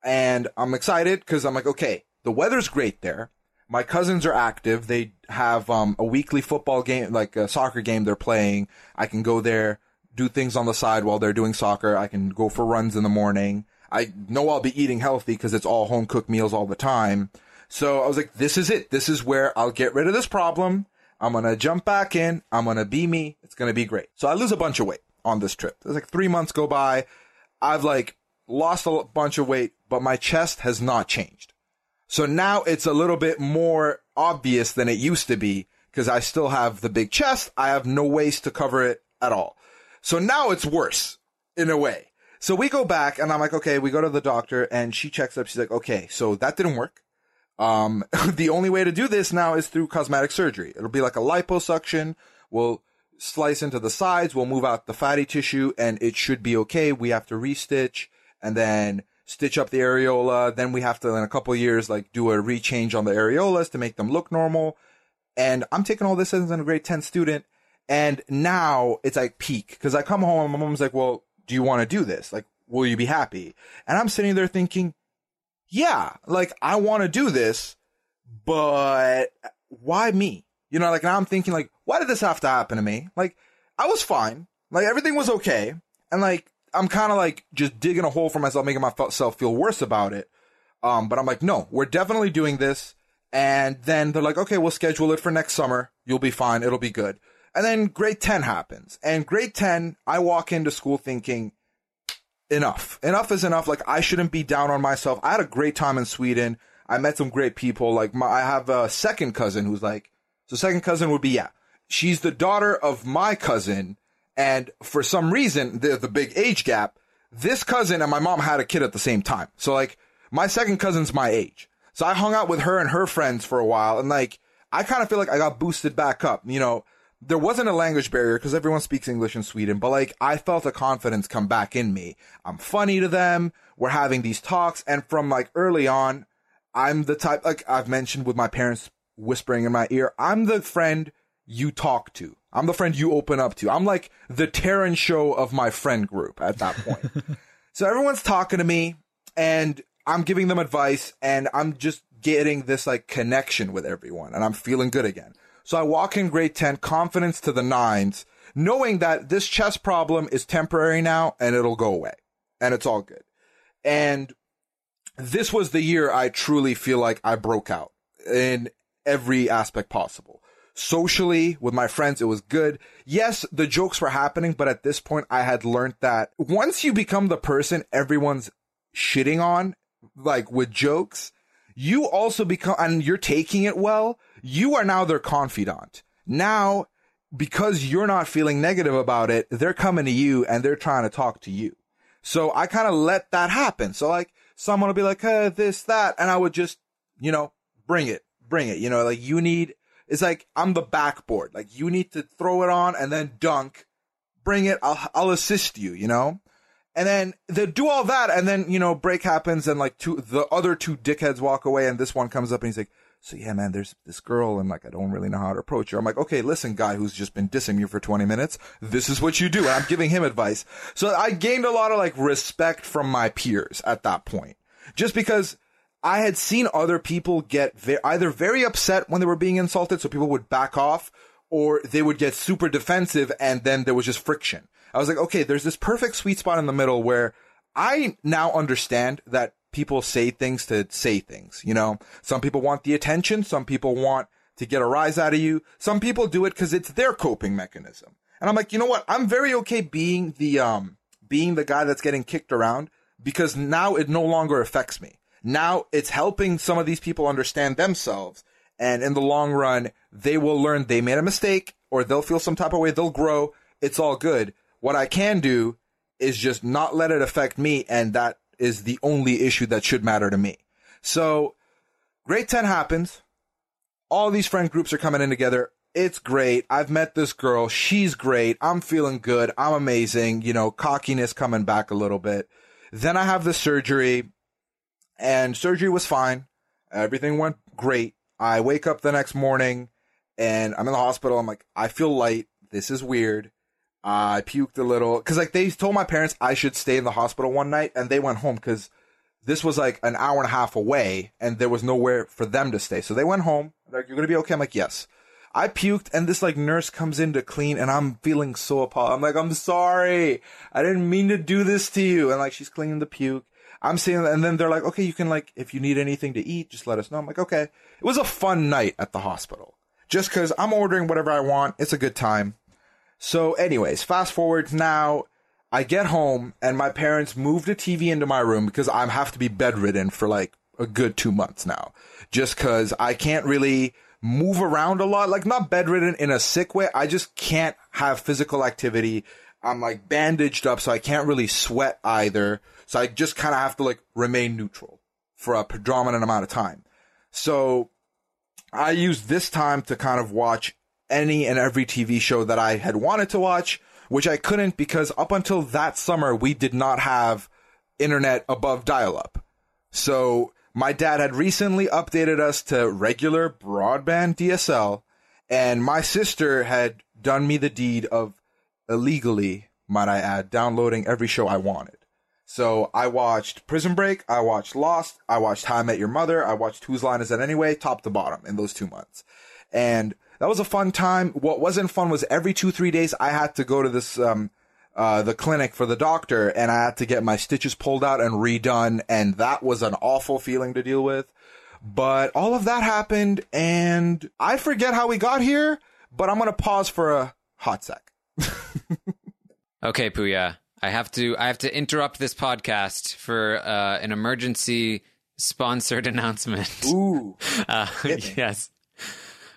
And I'm excited because I'm like, okay, the weather's great there my cousins are active. They have um, a weekly football game, like a soccer game they're playing. I can go there, do things on the side while they're doing soccer. I can go for runs in the morning. I know I'll be eating healthy because it's all home cooked meals all the time. So I was like, this is it. This is where I'll get rid of this problem. I'm going to jump back in. I'm going to be me. It's going to be great. So I lose a bunch of weight on this trip. There's like three months go by. I've like lost a bunch of weight, but my chest has not changed. So now it's a little bit more obvious than it used to be because I still have the big chest. I have no waist to cover it at all. So now it's worse in a way. So we go back and I'm like, okay, we go to the doctor and she checks up. She's like, okay, so that didn't work. Um, (laughs) the only way to do this now is through cosmetic surgery. It'll be like a liposuction. We'll slice into the sides. We'll move out the fatty tissue and it should be okay. We have to restitch and then stitch up the areola. Then we have to, in a couple years, like do a rechange on the areolas to make them look normal. And I'm taking all this as a grade 10 student. And now it's like peak. Cause I come home and my mom's like, well, do you want to do this? Like, will you be happy? And I'm sitting there thinking, yeah, like I want to do this, but why me? You know, like now I'm thinking like, why did this have to happen to me? Like, I was fine. Like everything was okay. And like, I'm kind of like just digging a hole for myself, making myself feel worse about it. Um, but I'm like, no, we're definitely doing this. And then they're like, okay, we'll schedule it for next summer. You'll be fine. It'll be good. And then grade 10 happens. And grade 10, I walk into school thinking, enough. Enough is enough. Like, I shouldn't be down on myself. I had a great time in Sweden. I met some great people. Like, my, I have a second cousin who's like, so second cousin would be, yeah, she's the daughter of my cousin. And for some reason, the, the big age gap, this cousin and my mom had a kid at the same time. So like, my second cousin's my age. So I hung out with her and her friends for a while. And like, I kind of feel like I got boosted back up. You know, there wasn't a language barrier because everyone speaks English in Sweden, but like I felt a confidence come back in me. I'm funny to them. We're having these talks. And from like early on, I'm the type, like I've mentioned with my parents whispering in my ear, I'm the friend you talk to. I'm the friend you open up to. I'm like the Taran show of my friend group at that point. (laughs) so everyone's talking to me and I'm giving them advice and I'm just getting this like connection with everyone and I'm feeling good again. So I walk in grade 10, confidence to the nines, knowing that this chess problem is temporary now and it'll go away and it's all good. And this was the year I truly feel like I broke out in every aspect possible. Socially, with my friends, it was good. Yes, the jokes were happening, but at this point, I had learned that once you become the person everyone's shitting on, like with jokes, you also become, and you're taking it well, you are now their confidant. Now, because you're not feeling negative about it, they're coming to you and they're trying to talk to you. So I kind of let that happen. So like someone will be like, hey, this, that. And I would just, you know, bring it, bring it. You know, like you need, it's like I'm the backboard. Like you need to throw it on and then dunk. Bring it. I'll, I'll assist you, you know? And then they do all that. And then, you know, break happens and like two, the other two dickheads walk away and this one comes up and he's like, so yeah, man, there's this girl and like, I don't really know how to approach her. I'm like, okay, listen, guy who's just been dissing you for 20 minutes. This is what you do. And I'm giving him advice. So I gained a lot of like respect from my peers at that point. Just because I had seen other people get ve- either very upset when they were being insulted. So people would back off or they would get super defensive and then there was just friction. I was like, okay, there's this perfect sweet spot in the middle where I now understand that people say things to say things, you know? Some people want the attention. Some people want to get a rise out of you. Some people do it because it's their coping mechanism. And I'm like, you know what? I'm very okay being the, um, being the guy that's getting kicked around because now it no longer affects me. Now it's helping some of these people understand themselves. And in the long run, they will learn they made a mistake or they'll feel some type of way. They'll grow. It's all good. What I can do is just not let it affect me. And that is the only issue that should matter to me. So grade 10 happens. All these friend groups are coming in together. It's great. I've met this girl. She's great. I'm feeling good. I'm amazing. You know, cockiness coming back a little bit. Then I have the surgery and surgery was fine. Everything went great. I wake up the next morning and I'm in the hospital. I'm like, I feel light. This is weird. I puked a little because like they told my parents I should stay in the hospital one night, and they went home because this was like an hour and a half away, and there was nowhere for them to stay. So they went home. Like, you're gonna be okay. I'm like, yes. I puked, and this like nurse comes in to clean, and I'm feeling so appalled. I'm like, I'm sorry. I didn't mean to do this to you. And like she's cleaning the puke. I'm seeing, and then they're like, okay, you can like, if you need anything to eat, just let us know. I'm like, okay. It was a fun night at the hospital. Just cause I'm ordering whatever I want. It's a good time. So anyways, fast forward now, I get home and my parents moved a TV into my room because I have to be bedridden for like a good two months now. Just cause I can't really move around a lot. Like not bedridden in a sick way. I just can't have physical activity. I'm like bandaged up, so I can't really sweat either. So I just kind of have to like remain neutral for a predominant amount of time. So I use this time to kind of watch any and every TV show that I had wanted to watch, which I couldn't because up until that summer, we did not have internet above dial up. So my dad had recently updated us to regular broadband DSL, and my sister had done me the deed of illegally, might I add, downloading every show I wanted. So I watched Prison Break, I watched Lost, I watched How I Met Your Mother, I watched Whose Line Is That Anyway, top to bottom in those two months. And that was a fun time. What wasn't fun was every two, three days I had to go to this, um, uh, the clinic for the doctor and I had to get my stitches pulled out and redone. And that was an awful feeling to deal with. But all of that happened and I forget how we got here, but I'm going to pause for a hot sec. (laughs) Okay, Puya. I have to I have to interrupt this podcast for uh, an emergency sponsored (laughs) announcement. Ooh. (laughs) Uh, yes.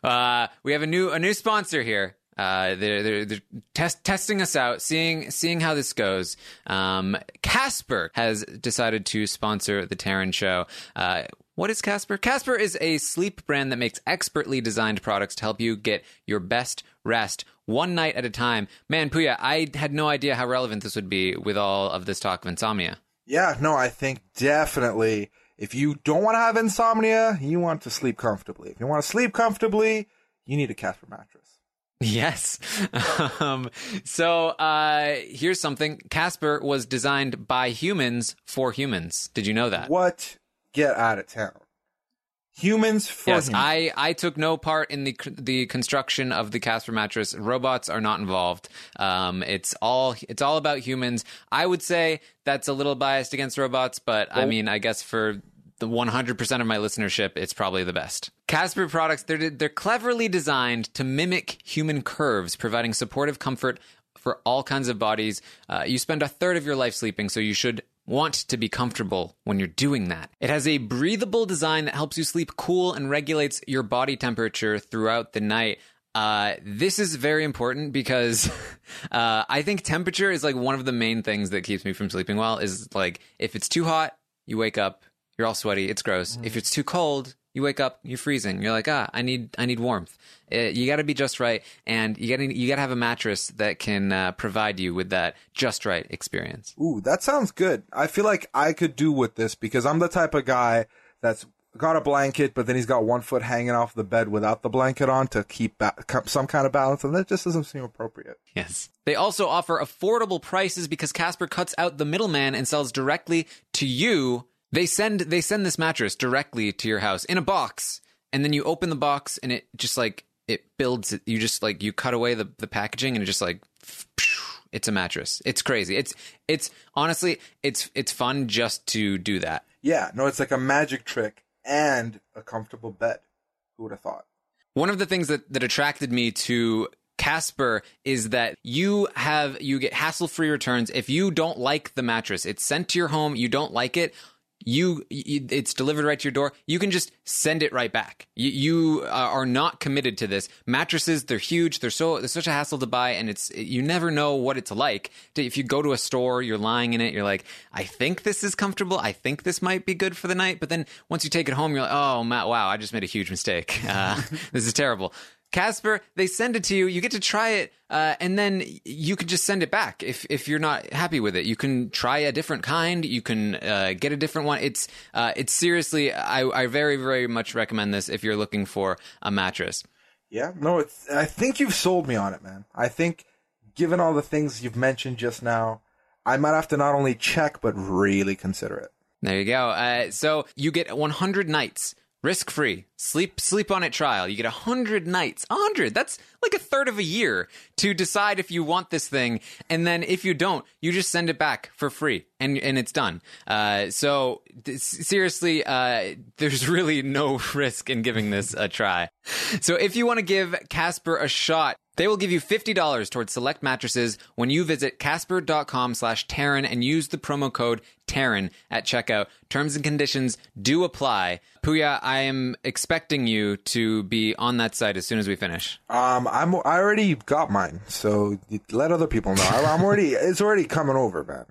Uh, we have a new a new sponsor here. Uh, they're they're, they're test, testing us out, seeing seeing how this goes. Um, Casper has decided to sponsor the Taran Show. Uh, what is Casper? Casper is a sleep brand that makes expertly designed products to help you get your best rest one night at a time. Man, Puya, I had no idea how relevant this would be with all of this talk of insomnia. Yeah, no, I think definitely if you don't want to have insomnia, you want to sleep comfortably. If you want to sleep comfortably, you need a Casper mattress. Yes. (laughs) um, so uh, here's something Casper was designed by humans for humans. Did you know that? What? Get out of town. Humans for Yes, humans. I, I took no part in the the construction of the Casper mattress. Robots are not involved. Um, it's all it's all about humans. I would say that's a little biased against robots, but I mean, I guess for the 100% of my listenership, it's probably the best. Casper products they're they're cleverly designed to mimic human curves, providing supportive comfort for all kinds of bodies. Uh, you spend a third of your life sleeping, so you should want to be comfortable when you're doing that. It has a breathable design that helps you sleep cool and regulates your body temperature throughout the night. Uh, this is very important because (laughs) uh, I think temperature is like one of the main things that keeps me from sleeping well. Is like if it's too hot, you wake up, you're all sweaty, it's gross. If it's too cold, you wake up, you're freezing. You're like, ah, I need, I need warmth. Uh, you got to be just right, and you got you got to have a mattress that can uh, provide you with that just right experience. Ooh, that sounds good. I feel like I could do with this because I'm the type of guy that's got a blanket, but then he's got one foot hanging off the bed without the blanket on to keep ba- some kind of balance, and that just doesn't seem appropriate. Yes. They also offer affordable prices because Casper cuts out the middleman and sells directly to you. They send they send this mattress directly to your house in a box, and then you open the box and it just like it builds it. You just like you cut away the, the packaging and it just like it's a mattress. It's crazy. It's it's honestly it's it's fun just to do that. Yeah, no, it's like a magic trick and a comfortable bed. Who would have thought? One of the things that, that attracted me to Casper is that you have you get hassle-free returns if you don't like the mattress. It's sent to your home, you don't like it, you, you it's delivered right to your door. You can just send it right back. You, you uh, are not committed to this. Mattresses, they're huge. They're so they're such a hassle to buy, and it's you never know what it's like. If you go to a store, you're lying in it. You're like, I think this is comfortable. I think this might be good for the night. But then once you take it home, you're like, oh Matt, wow, I just made a huge mistake. Uh, (laughs) this is terrible. Casper, they send it to you. You get to try it, uh, and then you can just send it back if if you're not happy with it. You can try a different kind. You can uh, get a different one. It's uh, it's seriously, I, I very very much recommend this if you're looking for a mattress. Yeah, no, it's. I think you've sold me on it, man. I think, given all the things you've mentioned just now, I might have to not only check but really consider it. There you go. Uh, so you get 100 nights risk free sleep sleep on it trial. You get a hundred nights. A hundred. That's like a third of a year to decide if you want this thing. And then if you don't you just send it back for free and and it's done. Uh, so th- seriously uh, there's really no (laughs) risk in giving this a try. So if you want to give casper a shot they will give you $50 towards select mattresses when you visit casper.com slash Taran and use the promo code Taran at checkout. Terms and conditions do apply. Puya, I am expecting you to be on that site as soon as we finish. Um, I'm I already got mine, so let other people know. I, I'm already (laughs) it's already coming over, man.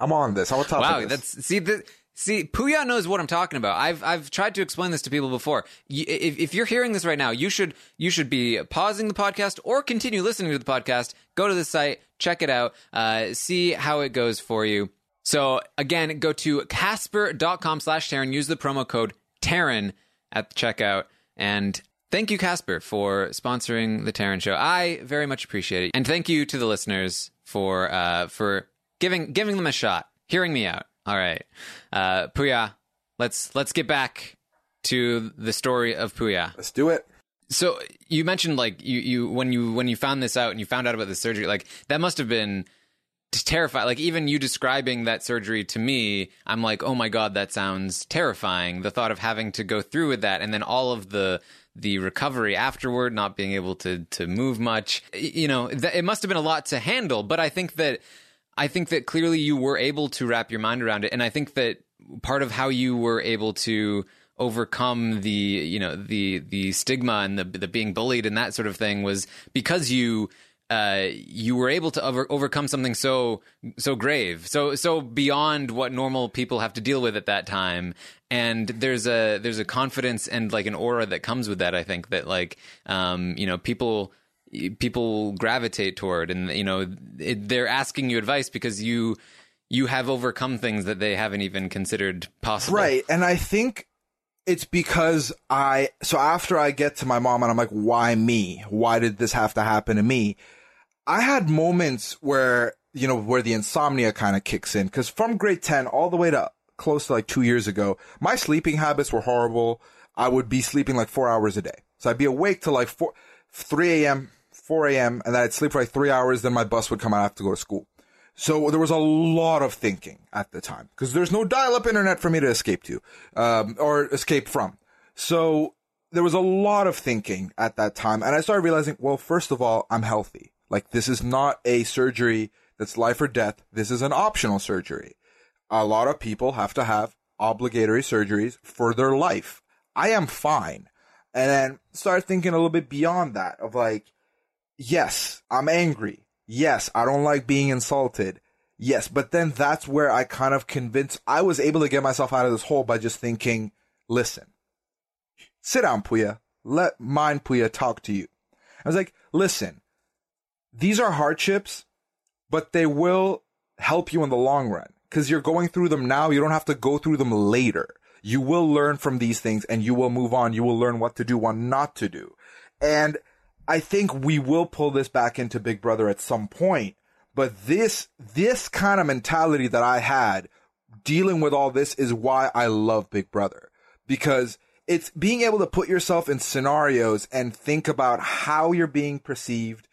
I'm on this. I'm on top Wow, of this. that's see the see Puya knows what I'm talking about. I've I've tried to explain this to people before. If if you're hearing this right now, you should you should be pausing the podcast or continue listening to the podcast. Go to the site, check it out, uh, see how it goes for you. So again, go to casper.com slash Taran, use the promo code Taran at the checkout, and thank you, Casper, for sponsoring the Taran show. I very much appreciate it. And thank you to the listeners for uh for giving giving them a shot, hearing me out. All right. Uh Puya, let's let's get back to the story of Puya. Let's do it. So you mentioned like you you when you when you found this out and you found out about the surgery, like that must have been terrifying. Like even you describing that surgery to me, I'm like, oh my god, that sounds terrifying. The thought of having to go through with that, and then all of the the recovery afterward, not being able to to move much. You know, th- it must have been a lot to handle. But I think that I think that clearly you were able to wrap your mind around it, and I think that part of how you were able to overcome the you know the the stigma and the the being bullied and that sort of thing was because you uh, you were able to over, overcome something so so grave, so so beyond what normal people have to deal with at that time. And there's a there's a confidence and like an aura that comes with that. I think that like um, you know people people gravitate toward, and you know it, they're asking you advice because you you have overcome things that they haven't even considered possible. Right. And I think it's because I, so after I get to my mom and I'm like, why me? Why did this have to happen to me? I had moments where, you know, where the insomnia kind of kicks in. Cause from grade 10 all the way to close to like two years ago, my sleeping habits were horrible. I would be sleeping like four hours a day. So I'd be awake till like four, 3 a.m., 4 a.m., and then I'd sleep for like three hours. Then my bus would come out. I have to go to school. So there was a lot of thinking at the time because there's no dial-up internet for me to escape to, um, or escape from. So there was a lot of thinking at that time. And I started realizing, well, first of all, I'm healthy. Like this is not a surgery that's life or death. This is an optional surgery. A lot of people have to have obligatory surgeries for their life. I am fine. And then start thinking a little bit beyond that of like, yes, I'm angry. Yes, I don't like being insulted. Yes, but then that's where I kind of convinced, I was able to get myself out of this hole by just thinking, listen, sit down, Puya. Let mind Puya talk to you. I was like, listen, these are hardships, but they will help you in the long run because you're going through them now. You don't have to go through them later. You will learn from these things and you will move on. You will learn what to do, what not to do. And I think we will pull this back into Big Brother at some point. But this, this kind of mentality that I had dealing with all this is why I love Big Brother because it's being able to put yourself in scenarios and think about how you're being perceived,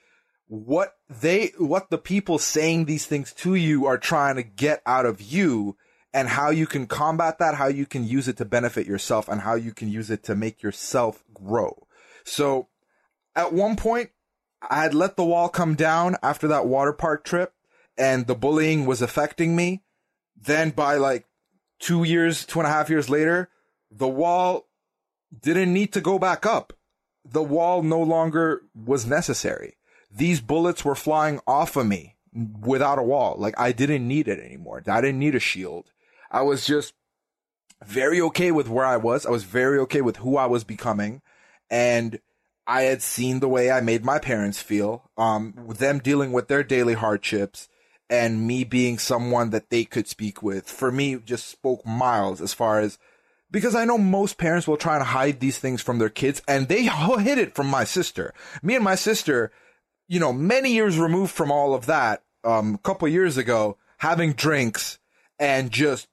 what they, what the people saying these things to you are trying to get out of you and how you can combat that, how you can use it to benefit yourself and how you can use it to make yourself grow. So at one point, I had let the wall come down after that water park trip and the bullying was affecting me. Then by like two years, two and a half years later, the wall didn't need to go back up. The wall no longer was necessary. These bullets were flying off of me without a wall. Like I didn't need it anymore. I didn't need a shield. I was just very okay with where I was. I was very okay with who I was becoming. And I had seen the way I made my parents feel, um, them dealing with their daily hardships and me being someone that they could speak with. For me, just spoke miles as far as, because I know most parents will try and hide these things from their kids and they (laughs) hid it from my sister. Me and my sister, you know, many years removed from all of that, um, a couple years ago, having drinks and just,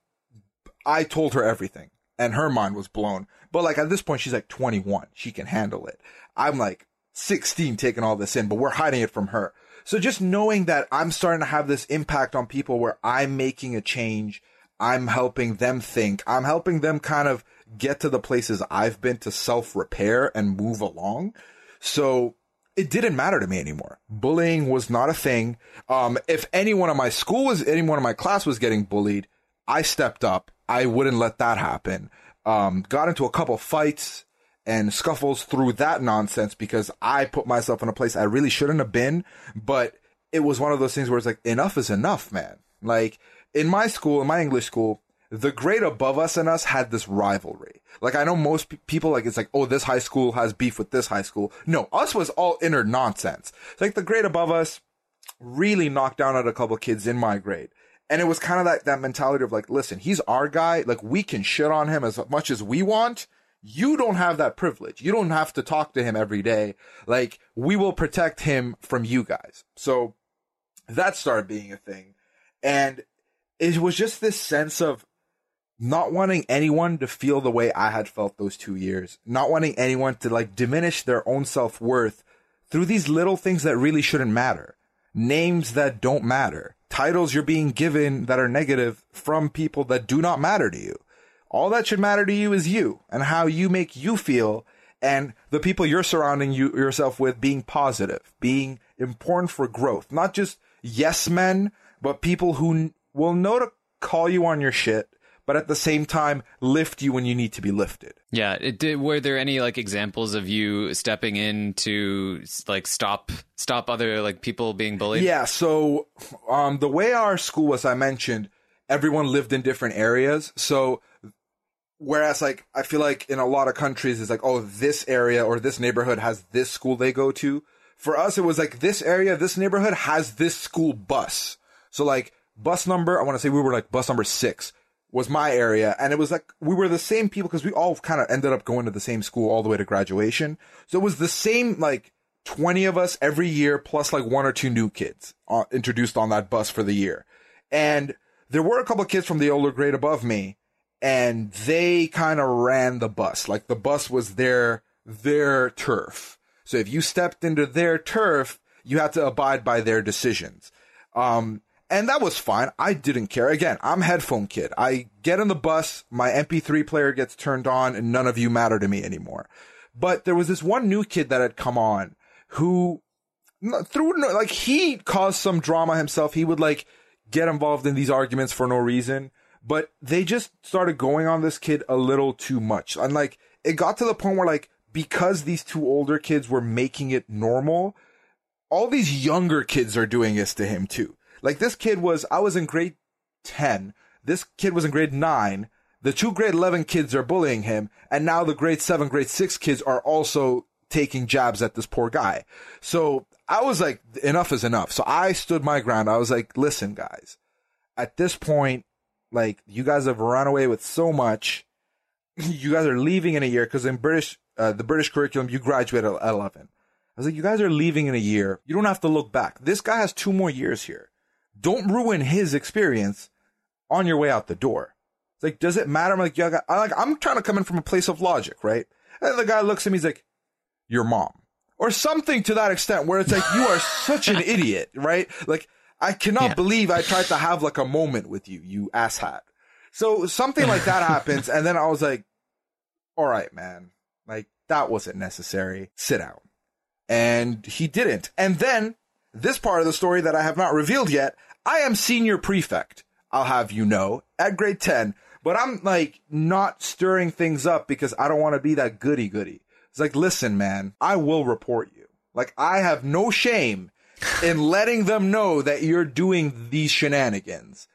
I told her everything and her mind was blown. But like at this point, she's like 21. She can handle it. I'm like 16 taking all this in, but we're hiding it from her. So just knowing that I'm starting to have this impact on people where I'm making a change, I'm helping them think, I'm helping them kind of get to the places I've been to self repair and move along. So it didn't matter to me anymore. Bullying was not a thing. Um, if anyone in my school was, anyone in my class was getting bullied, I stepped up. I wouldn't let that happen. Um, got into a couple fights and scuffles through that nonsense because I put myself in a place I really shouldn't have been. But it was one of those things where it's like, enough is enough, man. Like in my school, in my English school, the grade above us and us had this rivalry. Like I know most pe- people like it's like, oh, this high school has beef with this high school. No, us was all inner nonsense. It's like the grade above us really knocked down at a couple kids in my grade. And it was kind of that, that mentality of like, listen, he's our guy. Like we can shit on him as much as we want. You don't have that privilege. You don't have to talk to him every day. Like we will protect him from you guys. So that started being a thing. And it was just this sense of not wanting anyone to feel the way I had felt those two years, not wanting anyone to like diminish their own self worth through these little things that really shouldn't matter, names that don't matter, titles you're being given that are negative from people that do not matter to you. All that should matter to you is you and how you make you feel and the people you're surrounding you yourself with being positive, being important for growth, not just yes men, but people who will know to call you on your shit, but at the same time lift you when you need to be lifted. Yeah, did, were there any like examples of you stepping in to like stop stop other like people being bullied? Yeah, so um the way our school was I mentioned, everyone lived in different areas. So whereas like I feel like in a lot of countries it's like oh this area or this neighborhood has this school they go to. For us it was like this area, this neighborhood has this school bus. So like bus number, I want to say we were like bus number 6 was my area and it was like we were the same people because we all kind of ended up going to the same school all the way to graduation. So it was the same like 20 of us every year plus like one or two new kids uh, introduced on that bus for the year. And there were a couple of kids from the older grade above me and they kind of ran the bus. Like the bus was their their turf. So if you stepped into their turf, you had to abide by their decisions. Um, and that was fine. I didn't care. Again, I'm headphone kid. I get on the bus, my MP3 player gets turned on, and none of you matter to me anymore. But there was this one new kid that had come on who, through, like, he caused some drama himself. He would, like, get involved in these arguments for no reason. But they just started going on this kid a little too much. And, like, it got to the point where, like, because these two older kids were making it normal, all these younger kids are doing this to him too. Like this kid was, I was in grade 10. This kid was in grade 9. The two grade 11 kids are bullying him. And now the grade 7, grade 6 kids are also taking jabs at this poor guy. So I was like, enough is enough. So I stood my ground. I was like, listen, guys, at this point, like you guys have run away with so much. (laughs) You guys are leaving in a year because in British, uh, the British curriculum, you graduate at 11. I was like, you guys are leaving in a year. You don't have to look back. This guy has two more years here. Don't ruin his experience on your way out the door. It's like, does it matter? I'm like, yeah, I like, I'm trying to come in from a place of logic, right? And the guy looks at me, he's like, your mom. Or something to that extent where it's like, you are such an (laughs) idiot, right? Like, I cannot yeah. believe I tried to have like a moment with you, you asshat. So something like that (laughs) happens. And then I was like, all right, man, like that wasn't necessary. Sit down. And he didn't. And then this part of the story that I have not revealed yet, I am senior prefect. I'll have you know at grade 10, but I'm like not stirring things up because I don't want to be that goody goody. It's like, listen, man, I will report you. Like I have no shame in (laughs) letting them know that you're doing these shenanigans.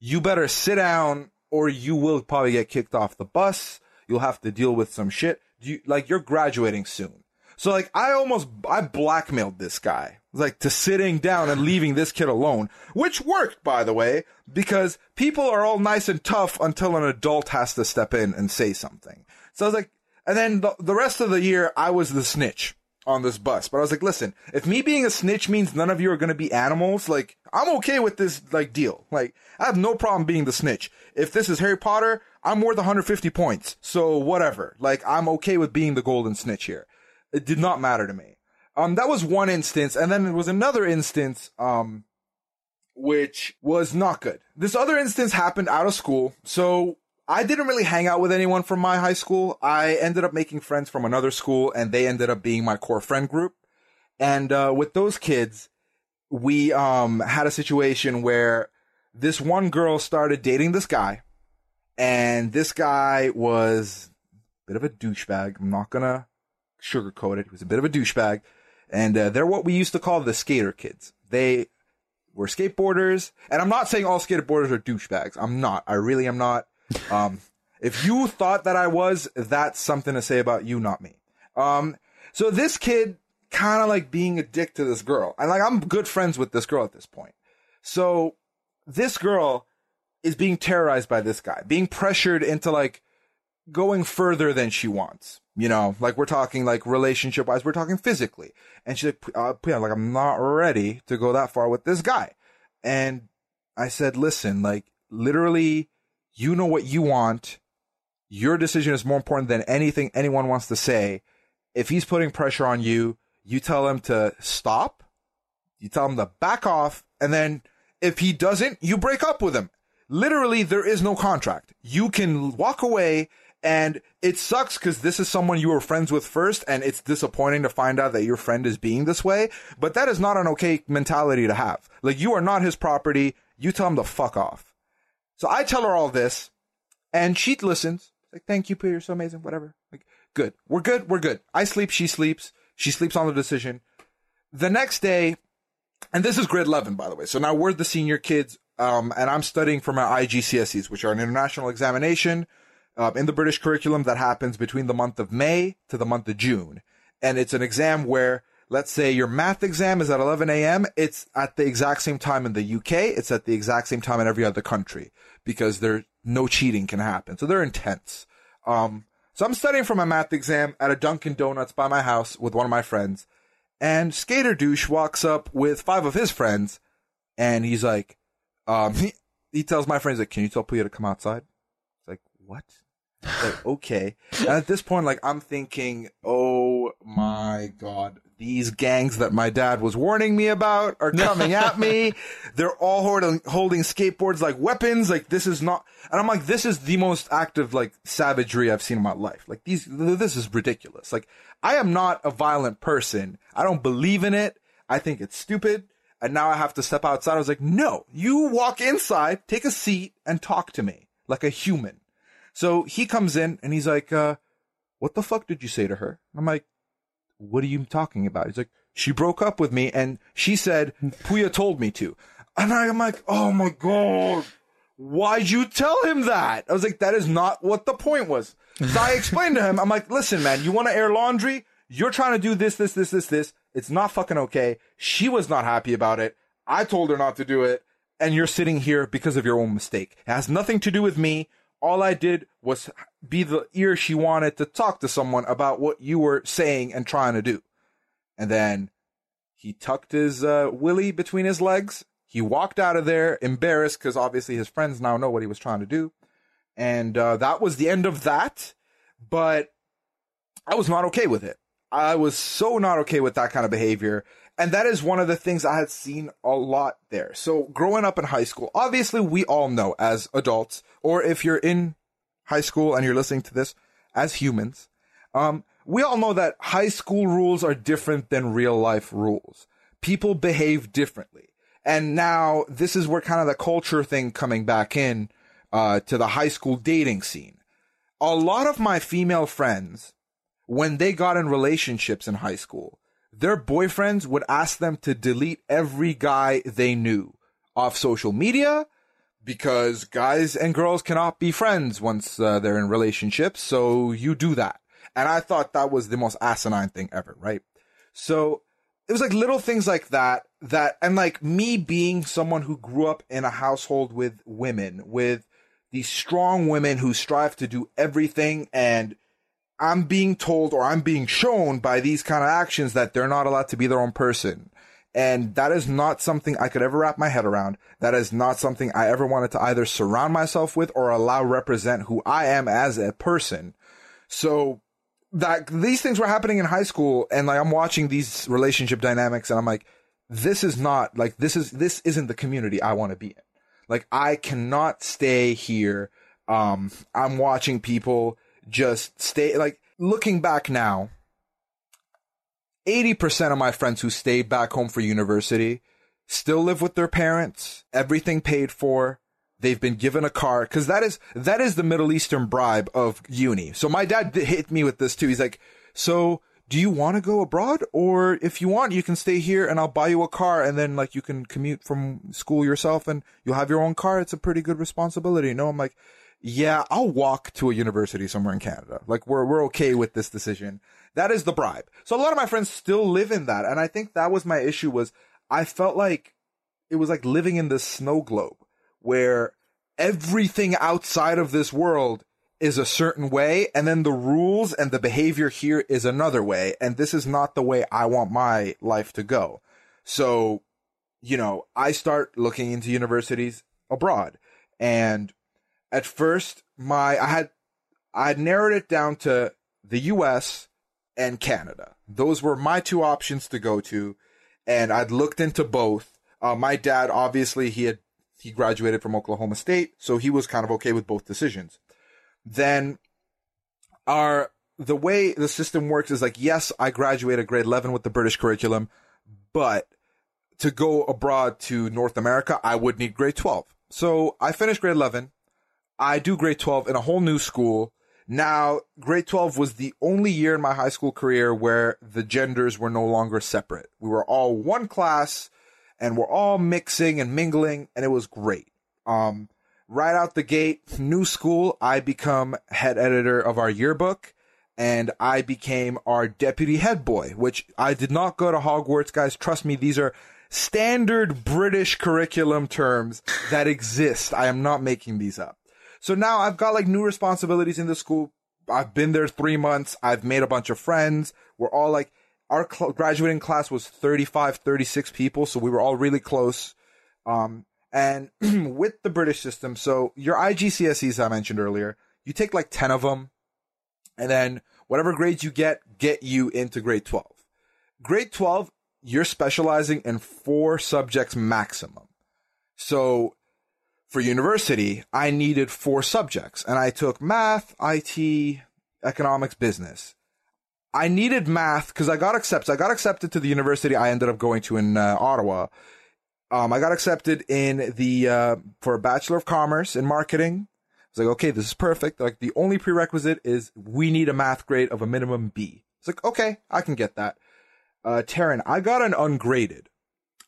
You better sit down or you will probably get kicked off the bus. You'll have to deal with some shit. You, like you're graduating soon. So like I almost I blackmailed this guy like to sitting down and leaving this kid alone, which worked by the way because people are all nice and tough until an adult has to step in and say something. So I was like, and then the, the rest of the year I was the snitch on this bus. But I was like, listen, if me being a snitch means none of you are going to be animals, like, I'm okay with this, like, deal. Like, I have no problem being the snitch. If this is Harry Potter, I'm worth 150 points. So whatever. Like, I'm okay with being the golden snitch here. It did not matter to me. Um, that was one instance. And then there was another instance, um, which was not good. This other instance happened out of school. So I didn't really hang out with anyone from my high school. I ended up making friends from another school and they ended up being my core friend group. And, uh, with those kids, we, um, had a situation where this one girl started dating this guy and this guy was a bit of a douchebag. I'm not gonna sugarcoat it. He was a bit of a douchebag. And, uh, they're what we used to call the skater kids. They were skateboarders. And I'm not saying all skateboarders are douchebags. I'm not. I really am not. (laughs) Um, if you thought that I was, that's something to say about you, not me. Um, so this kid kind of like being a dick to this girl. And like, I'm good friends with this girl at this point. So this girl is being terrorized by this guy, being pressured into like going further than she wants. You know, like we're talking like relationship wise, we're talking physically. And she's like, uh, like I'm not ready to go that far with this guy. And I said, listen, like literally, you know what you want. Your decision is more important than anything anyone wants to say. If he's putting pressure on you, you tell him to stop. You tell him to back off. And then if he doesn't, you break up with him. Literally, there is no contract. You can walk away and it sucks because this is someone you were friends with first and it's disappointing to find out that your friend is being this way. But that is not an okay mentality to have. Like you are not his property. You tell him to fuck off. So I tell her all this and she listens. Like, thank you, Peter. You're so amazing. Whatever. Like, good. We're good. We're good. I sleep. She sleeps. She sleeps on the decision. The next day, and this is grade 11, by the way. So now we're the senior kids. Um, and I'm studying for my IGCSEs, which are an international examination, uh, in the British curriculum that happens between the month of May to the month of June. And it's an exam where, let's say your math exam is at 11 a.m. It's at the exact same time in the UK. It's at the exact same time in every other country because there, no cheating can happen. So they're intense. Um, so I'm studying for my math exam at a Dunkin' Donuts by my house with one of my friends. And Skater Douche walks up with five of his friends and he's like, um, (laughs) he, he tells my friends, like, can you tell Puya to come outside? It's like, what? Like, okay. And at this point, like, I'm thinking, oh my God, these gangs that my dad was warning me about are (laughs) coming at me. They're all holding, holding skateboards like weapons. Like, this is not, and I'm like, this is the most active, like, savagery I've seen in my life. Like, these, this is ridiculous. Like, I am not a violent person. I don't believe in it. I think it's stupid. And now I have to step outside. I was like, no, you walk inside, take a seat and talk to me like a human. So he comes in and he's like, uh, what the fuck did you say to her? I'm like, what are you talking about? He's like, she broke up with me and she said, Puya told me to. And I'm like, oh my God, why'd you tell him that? I was like, that is not what the point was. So I explained to him, I'm like, listen, man, you want to air laundry? You're trying to do this, this, this, this, this. It's not fucking okay. She was not happy about it. I told her not to do it. And you're sitting here because of your own mistake. It has nothing to do with me. All I did was be the ear she wanted to talk to someone about what you were saying and trying to do. And then he tucked his uh, willy between his legs. He walked out of there embarrassed because obviously his friends now know what he was trying to do. And uh, that was the end of that. But I was not okay with it. I was so not okay with that kind of behavior. And that is one of the things I had seen a lot there. So growing up in high school, obviously we all know as adults, or if you're in high school and you're listening to this as humans, um, we all know that high school rules are different than real life rules. People behave differently. And now this is where kind of the culture thing coming back in, uh, to the high school dating scene. A lot of my female friends, when they got in relationships in high school, their boyfriends would ask them to delete every guy they knew off social media because guys and girls cannot be friends once uh, they're in relationships. So you do that. And I thought that was the most asinine thing ever, right? So it was like little things like that, that, and like me being someone who grew up in a household with women, with these strong women who strive to do everything and I'm being told or I'm being shown by these kind of actions that they're not allowed to be their own person. And that is not something I could ever wrap my head around. That is not something I ever wanted to either surround myself with or allow represent who I am as a person. So that these things were happening in high school and like I'm watching these relationship dynamics and I'm like, this is not like this is this isn't the community I want to be in. Like I cannot stay here. Um I'm watching people just stay like looking back now 80% of my friends who stayed back home for university still live with their parents, everything paid for. They've been given a car because that is that is the Middle Eastern bribe of uni. So my dad hit me with this too. He's like, "So do you want to go abroad, or if you want, you can stay here and I'll buy you a car, and then like you can commute from school yourself, and you'll have your own car. It's a pretty good responsibility." No, I'm like, "Yeah, I'll walk to a university somewhere in Canada. Like we're we're okay with this decision." That is the bribe. So a lot of my friends still live in that, and I think that was my issue. Was I felt like it was like living in this snow globe where everything outside of this world is a certain way and then the rules and the behavior here is another way and this is not the way I want my life to go. So, you know, I start looking into universities abroad and at first my I had I had narrowed it down to the US and Canada. Those were my two options to go to and I'd looked into both uh, my dad, obviously, he had he graduated from Oklahoma State, so he was kind of okay with both decisions. Then, our the way the system works is like, yes, I graduated grade eleven with the British curriculum, but to go abroad to North America, I would need grade twelve. So I finished grade eleven. I do grade twelve in a whole new school. Now, grade 12 was the only year in my high school career where the genders were no longer separate. We were all one class and we're all mixing and mingling and it was great. Um, right out the gate, new school, I become head editor of our yearbook and I became our deputy head boy, which I did not go to Hogwarts, guys. Trust me, these are standard British curriculum terms that exist. I am not making these up. So now I've got like new responsibilities in the school. I've been there three months. I've made a bunch of friends. We're all like, our cl- graduating class was 35, 36 people, so we were all really close. Um, and (clears throat) with the British system, so your IGCSEs I mentioned earlier, you take like 10 of them, and then whatever grades you get, get you into grade 12. Grade 12, you're specializing in four subjects maximum. So for university, I needed four subjects, and I took math, IT, economics, business. I needed math because I got accepted. I got accepted to the university I ended up going to in uh, Ottawa. Um, I got accepted in the uh, for a bachelor of commerce in marketing. I was like, okay, this is perfect. Like the only prerequisite is we need a math grade of a minimum B. It's like, okay, I can get that. Uh, Taran, I got an ungraded.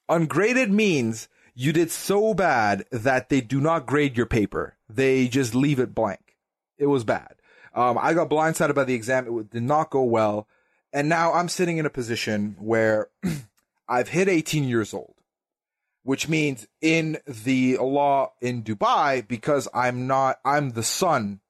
Ungraded means you did so bad that they do not grade your paper. They just leave it blank. It was bad. Um, I got blindsided by the exam. It did not go well. And now I'm sitting in a position where (clears throat) I've hit 18 years old, which means in the law in Dubai, because I'm not, I'm the son,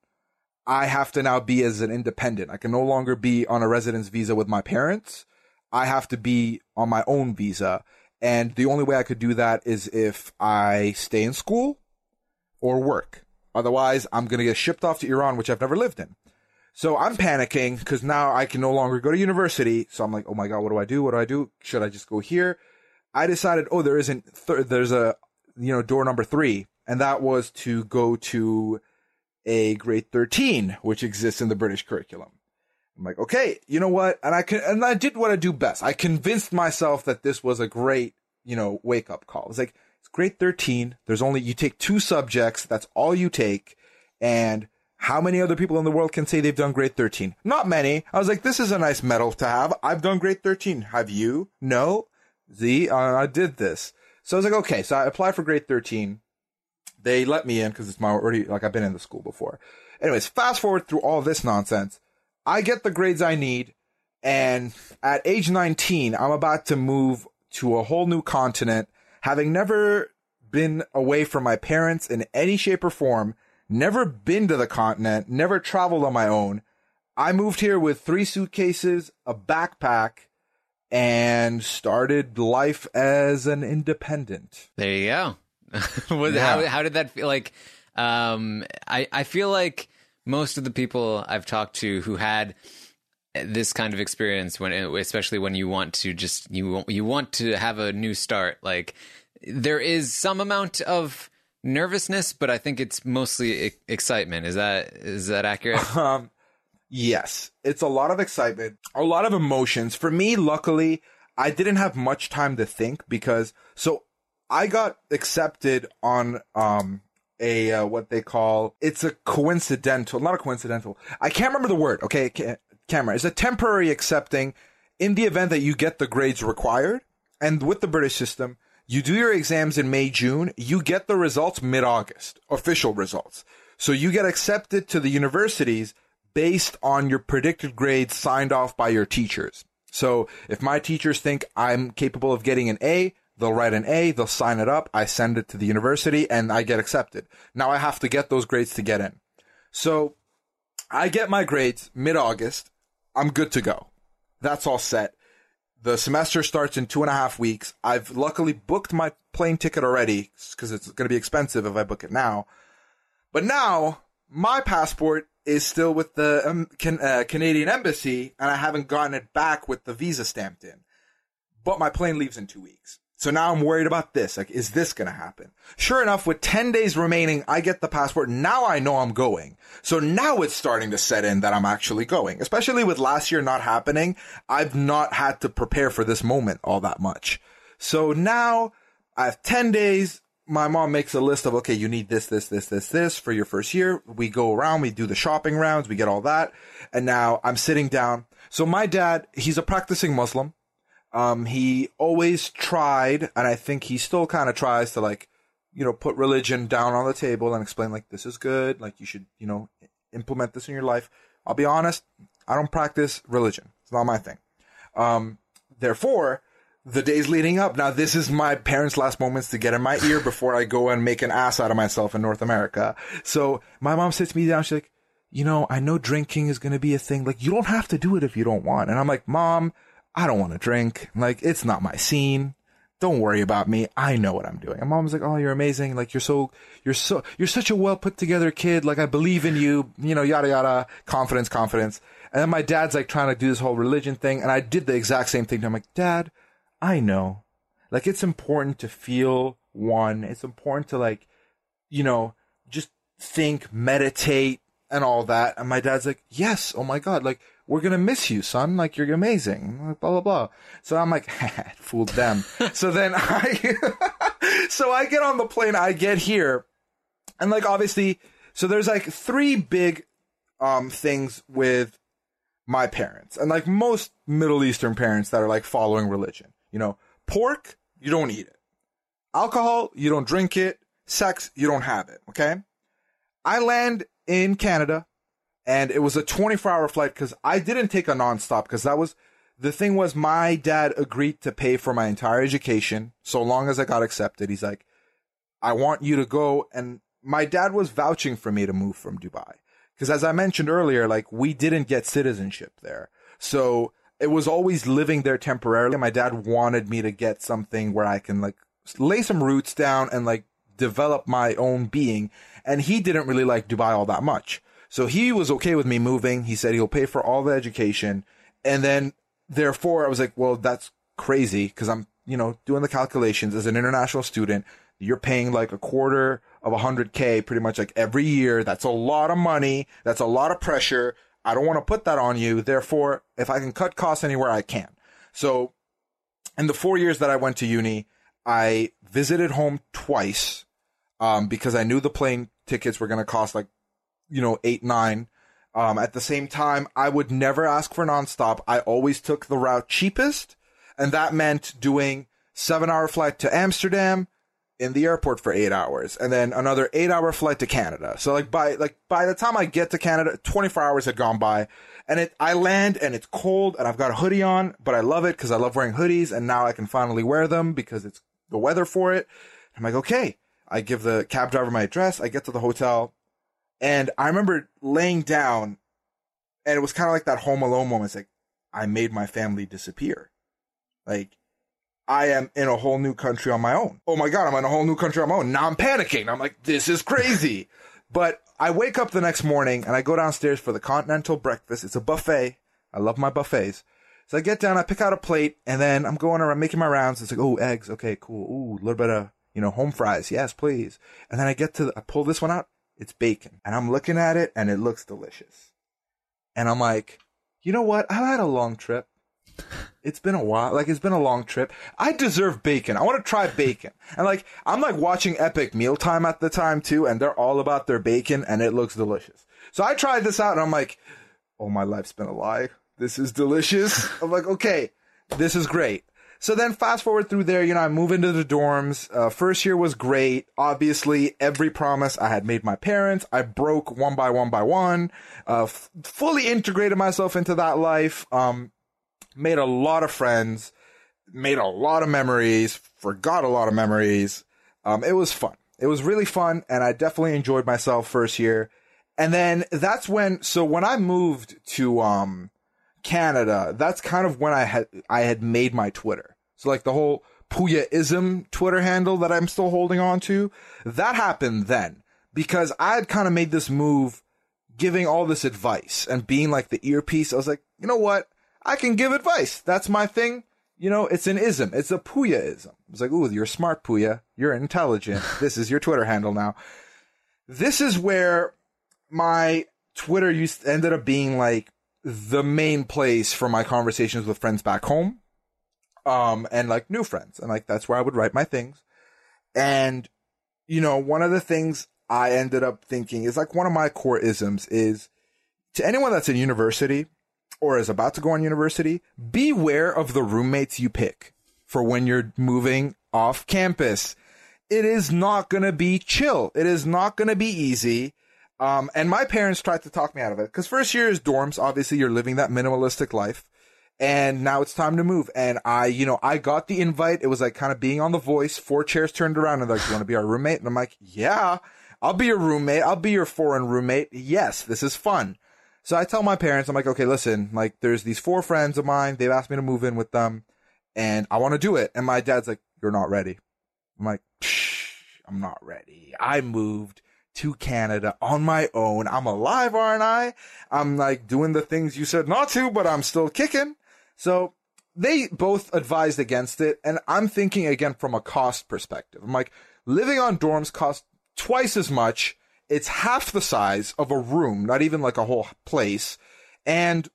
I have to now be as an independent. I can no longer be on a residence visa with my parents. I have to be on my own visa. And the only way I could do that is if I stay in school or work. Otherwise, I'm going to get shipped off to Iran, which I've never lived in. So I'm panicking because now I can no longer go to university. So I'm like, oh my God, what do I do? What do I do? Should I just go here? I decided, oh, there isn't, th- there's a, you know, door number three. And that was to go to a grade 13, which exists in the British curriculum. I'm like, okay, you know what? And I can, and I did what I do best. I convinced myself that this was a great, you know, wake up call. It's like, it's grade 13. There's only, you take two subjects. That's all you take. And how many other people in the world can say they've done grade 13? Not many. I was like, this is a nice medal to have. I've done grade 13. Have you? No. Z, uh, I did this. So I was like, okay. So I applied for grade 13. They let me in because it's my already, like I've been in the school before. Anyways, fast forward through all this nonsense. I get the grades I need. And at age 19, I'm about to move to a whole new continent having never been away from my parents in any shape or form, never been to the continent, never traveled on my own, I moved here with three suitcases, a backpack, and started life as an independent. There you go. (laughs) Yeah. how, how did that feel? Like, um, I, I feel like most of the people I've talked to who had this kind of experience when, especially when you want to just, you, you want to have a new start, like there is some amount of nervousness, but I think it's mostly excitement. Is that, is that accurate? (laughs) Um, yes, it's a lot of excitement, a lot of emotions. For me, luckily, I didn't have much time to think because so I got accepted on um a uh, what they call it's a coincidental, not a coincidental. I can't remember the word. Okay, camera. It's a temporary accepting in the event that you get the grades required, and with the British system. You do your exams in May, June. You get the results mid-August, official results. So you get accepted to the universities based on your predicted grades signed off by your teachers. So if my teachers think I'm capable of getting an A, they'll write an A, they'll sign it up, I send it to the university, and I get accepted. Now I have to get those grades to get in. So I get my grades mid August. I'm good to go. That's all set. The semester starts in two and a half weeks. I've luckily booked my plane ticket already because it's going to be expensive if I book it now. But now my passport is still with the um, can, uh, Canadian embassy and I haven't gotten it back with the visa stamped in. But my plane leaves in two weeks. So now I'm worried about this. Like, is this going to happen? Sure enough, with 10 days remaining, I get the passport. Now I know I'm going. So now it's starting to set in that I'm actually going. Especially with last year not happening, I've not had to prepare for this moment all that much. So now I have 10 days. My mom makes a list of, okay, you need this, this, this, this, this for your first year. We go around, we do the shopping rounds, we get all that. And now I'm sitting down. So my dad, he's a practicing Muslim. Um, he always tried, and I think he still kind of tries to like, you know, put religion down on the table and explain like this is good, like you should, you know, implement this in your life. I'll be honest, I don't practice religion. It's not my thing. Um, therefore, the days leading up, now this is my parents' last moments to get in my ear before I go and make an ass out of myself in North America. So my mom sits me down. She's like, you know, I know drinking is going to be a thing. Like, you don't have to do it if you don't want. And I'm like, mom, I don't want to drink. Like, it's not my scene. Don't worry about me. I know what I'm doing. And mom's like, oh, you're amazing. Like, you're so, you're so, you're such a well put together kid. Like, I believe in you, you know, yada, yada, confidence, confidence. And then my dad's like trying to do this whole religion thing. And I did the exact same thing. I'm like, dad, I know. Like, it's important to feel one. It's important to like, you know, just think, meditate, and all that. And my dad's like, yes, oh my God, like, we're gonna miss you, son. Like, you're amazing. Blah, blah, blah. So I'm like, (laughs) fooled them. (laughs) so then I, (laughs) so I get on the plane, I get here, and like, obviously, so there's like three big, um, things with my parents and like most Middle Eastern parents that are like following religion. You know, pork, you don't eat it. Alcohol, you don't drink it. Sex, you don't have it. Okay. I land in Canada and it was a 24 hour flight because I didn't take a nonstop because that was the thing was my dad agreed to pay for my entire education so long as I got accepted. He's like, I want you to go. And my dad was vouching for me to move from Dubai. Because as I mentioned earlier, like we didn't get citizenship there. So it was always living there temporarily. My dad wanted me to get something where I can like lay some roots down and like develop my own being. And he didn't really like Dubai all that much. So he was okay with me moving. He said he'll pay for all the education. And then therefore I was like, well, that's crazy because I'm, you know, doing the calculations as an international student. You're paying like a quarter of a hundred K pretty much like every year. That's a lot of money. That's a lot of pressure. I don't want to put that on you. Therefore, if I can cut costs anywhere, I can. So in the four years that I went to uni, I visited home twice, um, because I knew the plane tickets were going to cost like, you know, eight, nine. Um, at the same time, I would never ask for nonstop. I always took the route cheapest. And that meant doing seven hour flight to Amsterdam in the airport for eight hours and then another eight hour flight to Canada. So like by, like by the time I get to Canada, 24 hours had gone by and it, I land and it's cold and I've got a hoodie on, but I love it because I love wearing hoodies and now I can finally wear them because it's the weather for it. I'm like, okay. I give the cab driver my address. I get to the hotel and I remember laying down And it was kind of like that home alone moment. It's like, I made my family disappear. Like, I am in a whole new country on my own. Oh my God, I'm in a whole new country on my own. Now I'm panicking. I'm like, this is crazy. (laughs) but I wake up the next morning and I go downstairs for the continental breakfast. It's a buffet. I love my buffets. So I get down, I pick out a plate, and then I'm going around making my rounds. It's like, oh, eggs. Okay, cool. Ooh, a little bit of, you know, home fries. Yes, please. And then I get to, I pull this one out. It's bacon. And I'm looking at it and it looks delicious. And I'm like, you know what? I've had a long trip. It's been a while. Like, it's been a long trip. I deserve bacon. I want to try bacon. And like, I'm like watching Epic Mealtime at the time too, and they're all about their bacon and it looks delicious. So I tried this out and I'm like, oh, my life's been a lie. This is delicious. (laughs) I'm like, okay, this is great. So then fast forward through there, you know, I move into the dorms. Uh, first year was great. Obviously, every promise I had made my parents, I broke one by one by one, uh, f- fully integrated myself into that life. Um, made a lot of friends, made a lot of memories, forgot a lot of memories. Um, it was fun. It was really fun and I definitely enjoyed myself first year. And then that's when, so when I moved to, um, Canada, that's kind of when I had I had made my Twitter. So like the whole Puyaism Twitter handle that I'm still holding on to, that happened then because I had kind of made this move giving all this advice and being like the earpiece. I was like, you know what? I can give advice. That's my thing. You know, it's an ism. It's a Puyaism. It's like, ooh, you're smart, Puya. You're intelligent. (laughs) this is your Twitter handle now. This is where my Twitter used ended up being like the main place for my conversations with friends back home. Um, and like new friends. And like, that's where I would write my things. And, you know, one of the things I ended up thinking is like one of my core isms is to anyone that's in university or is about to go on university, beware of the roommates you pick for when you're moving off campus. It is not going to be chill. It is not going to be easy. Um, and my parents tried to talk me out of it because first year is dorms. Obviously, you're living that minimalistic life. And now it's time to move. And I, you know, I got the invite. It was like kind of being on the voice. Four chairs turned around and like, you want to be our roommate? And I'm like, yeah, I'll be your roommate. I'll be your foreign roommate. Yes, this is fun. So I tell my parents, I'm like, okay, listen, like there's these four friends of mine. They've asked me to move in with them and I want to do it. And my dad's like, you're not ready. I'm like, I'm not ready. I moved to Canada on my own. I'm alive, aren't I? I'm like doing the things you said not to, but I'm still kicking. So they both advised against it. And I'm thinking again from a cost perspective. I'm like, living on dorms costs twice as much. It's half the size of a room, not even like a whole place. And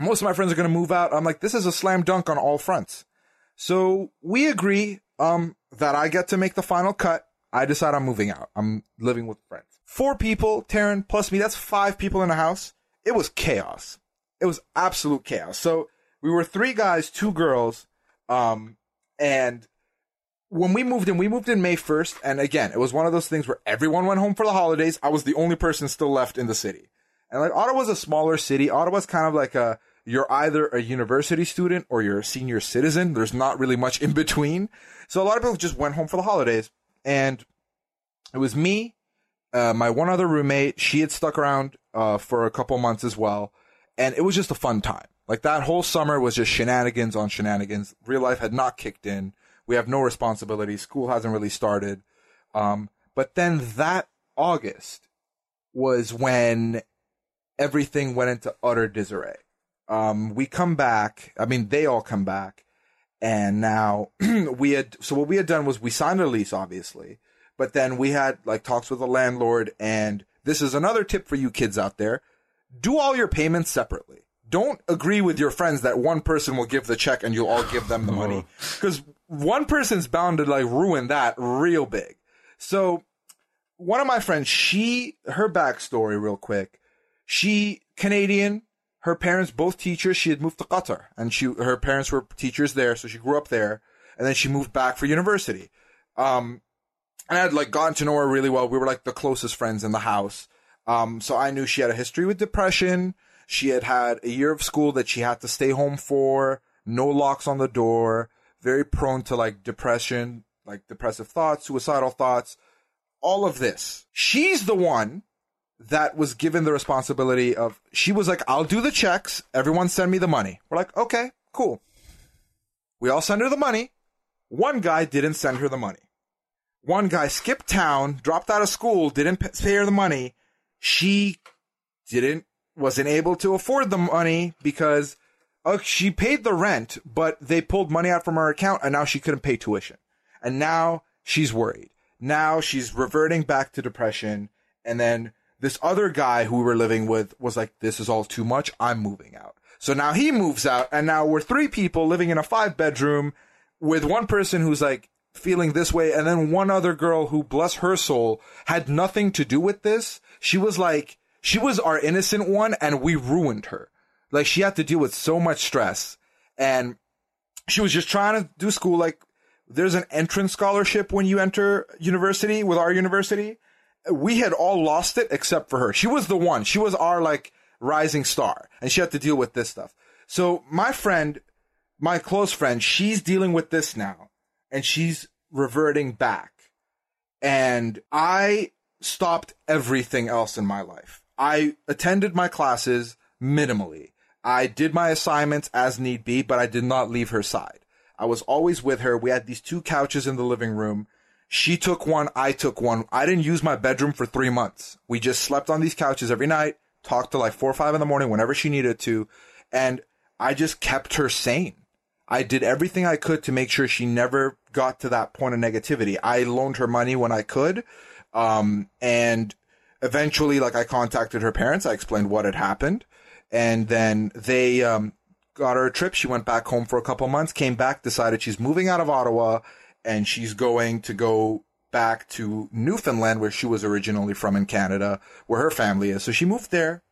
most of my friends are going to move out. I'm like, this is a slam dunk on all fronts. So we agree, um, that I get to make the final cut I decide I'm moving out. I'm living with friends. Four people, Taran plus me, that's five people in the house. It was chaos. It was absolute chaos. So we were three guys, two girls, um, and when we moved in, we moved in May 1st. And again, it was one of those things where everyone went home for the holidays. I was the only person still left in the city. And like Ottawa's a smaller city. Ottawa's kind of like a, you're either a university student or you're a senior citizen. There's not really much in between. So a lot of people just went home for the holidays and it was me, uh, my one other roommate. She had stuck around uh, for a couple months as well, and it was just a fun time. Like that whole summer was just shenanigans on shenanigans. Real life had not kicked in. We have no responsibility. School hasn't really started. Um, but then that August was when everything went into utter disarray. Um, we come back. I mean, they all come back and now (clears throat) we had, so what we had done was we signed a lease, obviously, but then we had like talks with the landlord. And this is another tip for you kids out there. Do all your payments separately. Don't agree with your friends that one person will give the check and you'll all give them the money. (laughs) Cause one person's bound to like ruin that real big. So one of my friends, she, her backstory real quick. She Canadian, her parents both teachers. She had moved to Qatar, and she her parents were teachers there, so she grew up there, and then she moved back for university. Um, and I had like gotten to know her really well. We were like the closest friends in the house. Um, so I knew she had a history with depression. She had had a year of school that she had to stay home for. No locks on the door. Very prone to like depression, like depressive thoughts, suicidal thoughts, all of this. She's the one that was given the responsibility of, she was like, I'll do the checks. Everyone send me the money. We're like, okay, cool. We all send her the money. One guy didn't send her the money. One guy skipped town, dropped out of school, didn't pay her the money. She didn't, wasn't able to afford the money because uh, she paid the rent, but they pulled money out from her account and now she couldn't pay tuition. And now she's worried. Now she's reverting back to depression. And then this other guy who we were living with was like, this is all too much. I'm moving out. So now he moves out and now we're three people living in a five bedroom with one person who's like feeling this way and then one other girl who, bless her soul, had nothing to do with this. She was like, she was our innocent one and we ruined her. Like she had to deal with so much stress and she was just trying to do school. Like there's an entrance scholarship when you enter university with our university. We had all lost it except for her. She was the one. She was our like rising star and she had to deal with this stuff. So my friend, my close friend, she's dealing with this now and she's reverting back. And I stopped everything else in my life. I attended my classes minimally. I did my assignments as need be, but I did not leave her side. I was always with her. We had these two couches in the living room. She took one, I took one. I didn't use my bedroom for three months. We just slept on these couches every night, talked to like four or five in the morning whenever she needed to. And I just kept her sane. I did everything I could to make sure she never got to that point of negativity. I loaned her money when I could. Um, and eventually, like I contacted her parents. I explained what had happened and then they, um, got her a trip. She went back home for a couple months, came back, decided she's moving out of Ottawa and she's going to go back to Newfoundland where she was originally from in Canada, where her family is. So she moved there.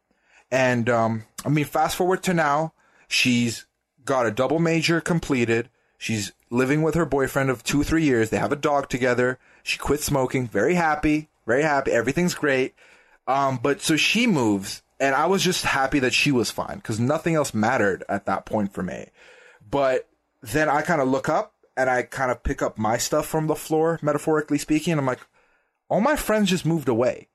And, um, I mean, fast forward to now, she's got a double major completed. She's living with her boyfriend of two, three years. They have a dog together. She quit smoking. Very happy. Very happy. Everything's great. Um, but so she moves and I was just happy that she was fine because nothing else mattered at that point for me. But then I kind of look up and I kind of pick up my stuff from the floor, metaphorically speaking. I'm like, all my friends just moved away.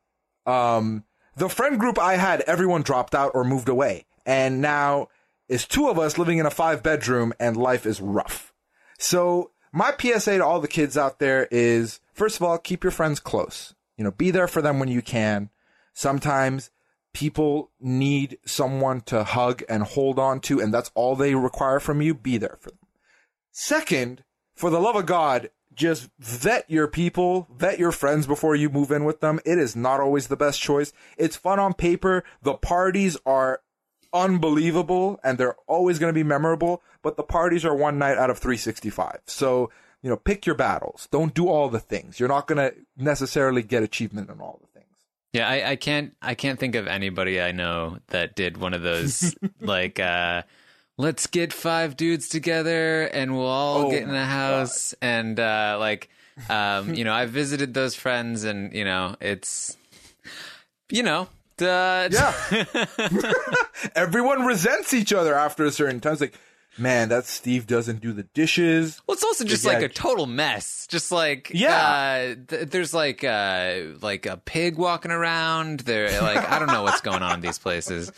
Um, the friend group I had, everyone dropped out or moved away. And now it's two of us living in a five bedroom and life is rough. So my PSA to all the kids out there is, first of all, keep your friends close. You know, be there for them when you can. Sometimes people need someone to hug and hold on to, and that's all they require from you, be there for them. Second, for the love of God, just vet your people, vet your friends before you move in with them. It is not always the best choice. It's fun on paper. The parties are unbelievable and they're always going to be memorable, but the parties are one night out of 365. So, you know, pick your battles. Don't do all the things. You're not going to necessarily get achievement in all the things. Yeah, I, I can't I can't think of anybody I know that did one of those (laughs) like uh let's get five dudes together and we'll all oh get in the house God. and uh like um you know, I visited those friends and you know, it's you know, yeah. (laughs) (laughs) Everyone resents each other after a certain time. It's like, man, that Steve doesn't do the dishes. Well, it's also just like a total mess. Just like yeah, uh, th- there's like uh, like a pig walking around. There, like I don't know what's going on in these places.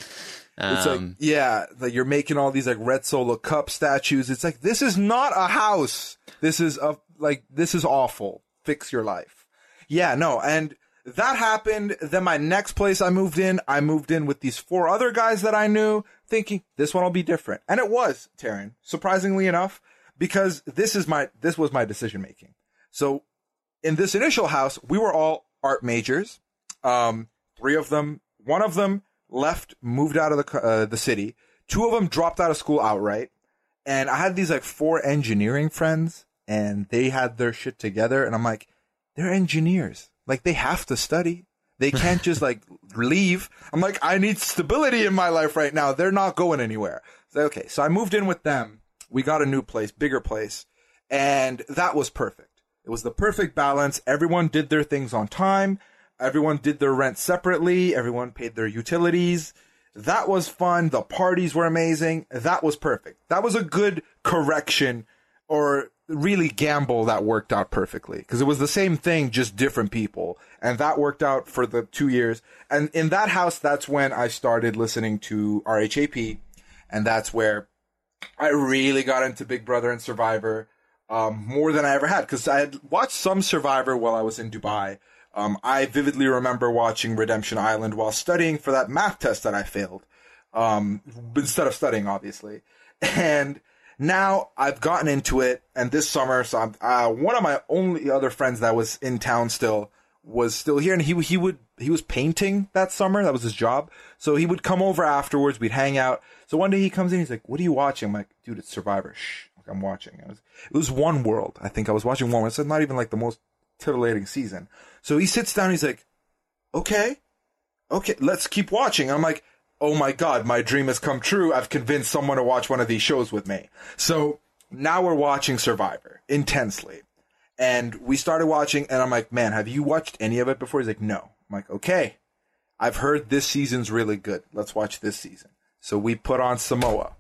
Um, it's like um, yeah, like you're making all these like red solo cup statues. It's like this is not a house. This is a like this is awful. Fix your life. Yeah, no, and that happened. Then my next place I moved in, I moved in with these four other guys that I knew thinking this one will be different. And it was, Taran, surprisingly enough, because this is my, this was my decision making. So in this initial house, we were all art majors. Um, three of them, one of them left, moved out of the, uh, the city. Two of them dropped out of school outright. And I had these like four engineering friends and they had their shit together. And I'm like, they're engineers. Like they have to study. They can't just like (laughs) leave. I'm like, I need stability in my life right now. They're not going anywhere. So, okay. So I moved in with them. We got a new place, bigger place. And that was perfect. It was the perfect balance. Everyone did their things on time. Everyone did their rent separately. Everyone paid their utilities. That was fun. The parties were amazing. That was perfect. That was a good correction or really gamble that worked out perfectly because it was the same thing, just different people. And that worked out for the two years. And in that house, that's when I started listening to RHAP. And that's where I really got into Big Brother and Survivor, um, more than I ever had because I had watched some Survivor while I was in Dubai. Um, I vividly remember watching Redemption Island while studying for that math test that I failed. Um, instead of studying, obviously. (laughs) And now I've gotten into it, and this summer, so I'm, uh, one of my only other friends that was in town still was still here, and he he would he was painting that summer. That was his job. So he would come over afterwards. We'd hang out. So one day he comes in. He's like, "What are you watching?" I'm like, "Dude, it's Survivor." Shh, like, I'm watching. It was, it was One World. I think I was watching One World. It's not even like the most titillating season. So he sits down. He's like, "Okay, okay, let's keep watching." I'm like, "Oh my god, my dream has come true. I've convinced someone to watch one of these shows with me." So now we're watching Survivor intensely. And we started watching, and I'm like, man, have you watched any of it before? He's like, no. I'm like, okay. I've heard this season's really good. Let's watch this season. So we put on Samoa.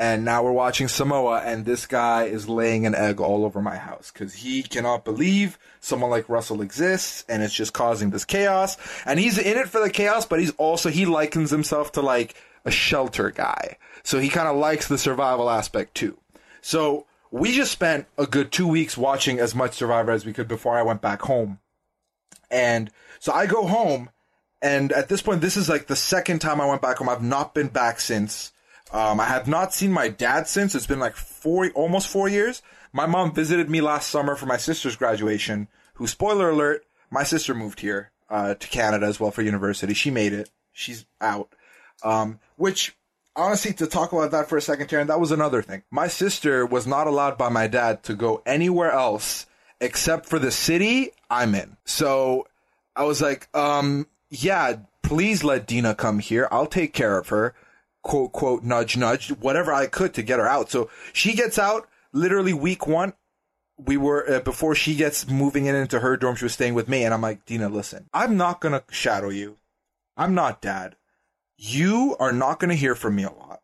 And now we're watching Samoa, and this guy is laying an egg all over my house because he cannot believe someone like Russell exists, and it's just causing this chaos. And he's in it for the chaos, but he's also, he likens himself to like a shelter guy. So he kind of likes the survival aspect too. So we just spent a good two weeks watching as much Survivor as we could before I went back home. And so I go home, and at this point, this is like the second time I went back home. I've not been back since. Um, I have not seen my dad since. It's been like four, almost four years. My mom visited me last summer for my sister's graduation. Who, spoiler alert, my sister moved here uh, to Canada as well for university. She made it. She's out. Um, which honestly, to talk about that for a second, Karen, that was another thing. My sister was not allowed by my dad to go anywhere else except for the city I'm in. So I was like, um, yeah, please let Dina come here. I'll take care of her. Quote, quote, nudge, nudge, whatever I could to get her out. So she gets out literally week one. We were, uh, before she gets moving in into her dorm, she was staying with me. And I'm like, Dina, listen, I'm not going to shadow you. I'm not dad you are not going to hear from me a lot.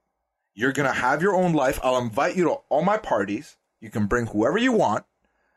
You're going to have your own life. I'll invite you to all my parties. You can bring whoever you want.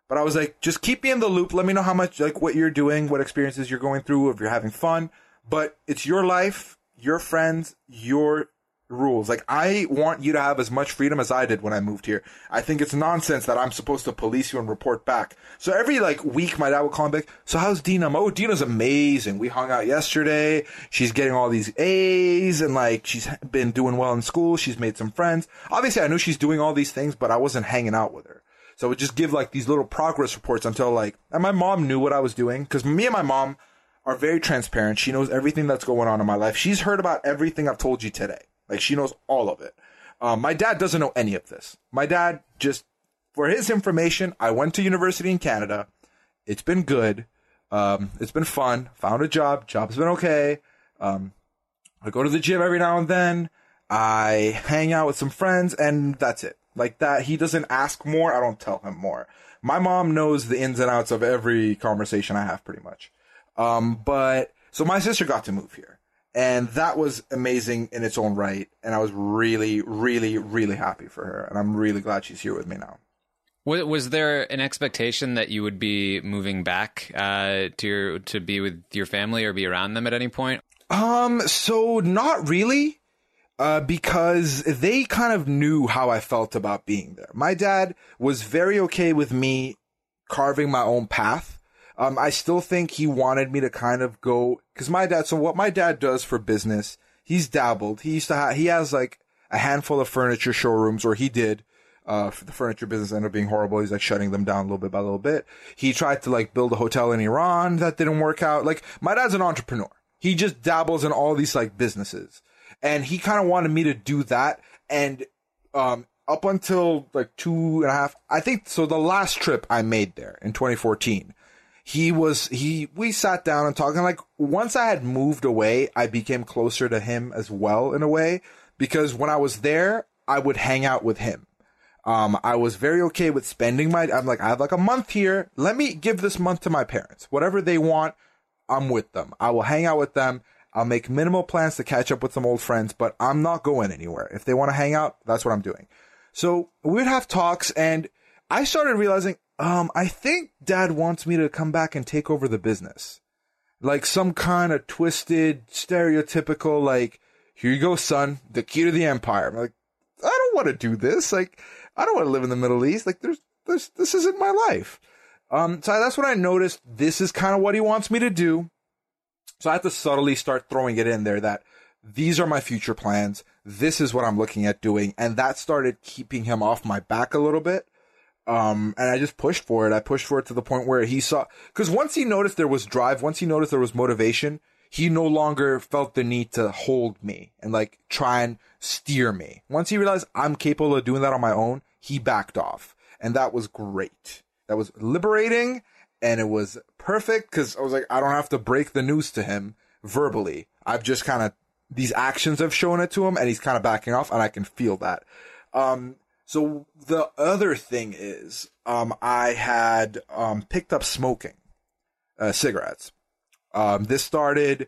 But I was like, just keep me in the loop. Let me know how much, like, what you're doing, what experiences you're going through, if you're having fun. But it's your life, your friends, your rules. Like, I want you to have as much freedom as I did when I moved here. I think it's nonsense that I'm supposed to police you and report back. So every, like, week, my dad would call me back, so how's Dina? Oh, Dina's amazing. We hung out yesterday. She's getting all these A's and, like, she's been doing well in school. She's made some friends. Obviously, I knew she's doing all these things, but I wasn't hanging out with her. So I would just give, like, these little progress reports until, like, and my mom knew what I was doing, because me and my mom are very transparent. She knows everything that's going on in my life. She's heard about everything I've told you today. Like she knows all of it. Um, my dad doesn't know any of this. My dad just, for his information, I went to university in Canada. It's been good. Um, it's been fun. Found a job. Job's been okay. Um, I go to the gym every now and then. I hang out with some friends and that's it. Like that. He doesn't ask more. I don't tell him more. My mom knows the ins and outs of every conversation I have pretty much. Um, but so my sister got to move here and that was amazing in its own right. And I was really, really, really happy for her, and I'm really glad she's here with me now. Was there an expectation that you would be moving back uh, to your, to be with your family or be around them at any point? Um, so not really, uh, because they kind of knew how I felt about being there. My dad was very okay with me carving my own path um, I still think he wanted me to kind of go, cause my dad, so what my dad does for business, he's dabbled. He used to have, he has like a handful of furniture showrooms, or he did. Uh, the furniture business ended up being horrible. He's like shutting them down a little bit by little bit. He tried to like build a hotel in Iran that didn't work out. Like my dad's an entrepreneur. He just dabbles in all these like businesses and he kind of wanted me to do that. And, um, up until like two and a half, I think, so the last trip I made there in 2014, he was he we sat down and talking like once I had moved away, I became closer to him as well in a way because when I was there, I would hang out with him. Um, I was very okay with spending my. I'm like I have like a month here. Let me give this month to my parents. Whatever they want, I'm with them. I will hang out with them. I'll make minimal plans to catch up with some old friends, but I'm not going anywhere. If they want to hang out, that's what I'm doing. So we would have talks and I started realizing, um, I think dad wants me to come back and take over the business. Like some kind of twisted, stereotypical, like, here you go, son, the key to the empire. I'm like, I don't want to do this. Like, I don't want to live in the Middle East. Like, there's, there's, this isn't my life. Um, so that's what I noticed this is kind of what he wants me to do. So I had to subtly start throwing it in there that these are my future plans. This is what I'm looking at doing. And that started keeping him off my back a little bit. Um, and I just pushed for it. I pushed for it to the point where he saw, cause once he noticed there was drive, once he noticed there was motivation, he no longer felt the need to hold me and like try and steer me. Once he realized I'm capable of doing that on my own, he backed off. And that was great. That was liberating and it was perfect because I was like, I don't have to break the news to him verbally. I've just kind of, these actions have shown it to him and he's kind of backing off and I can feel that. Um, so the other thing is, um, I had, um, picked up smoking, uh, cigarettes. Um, this started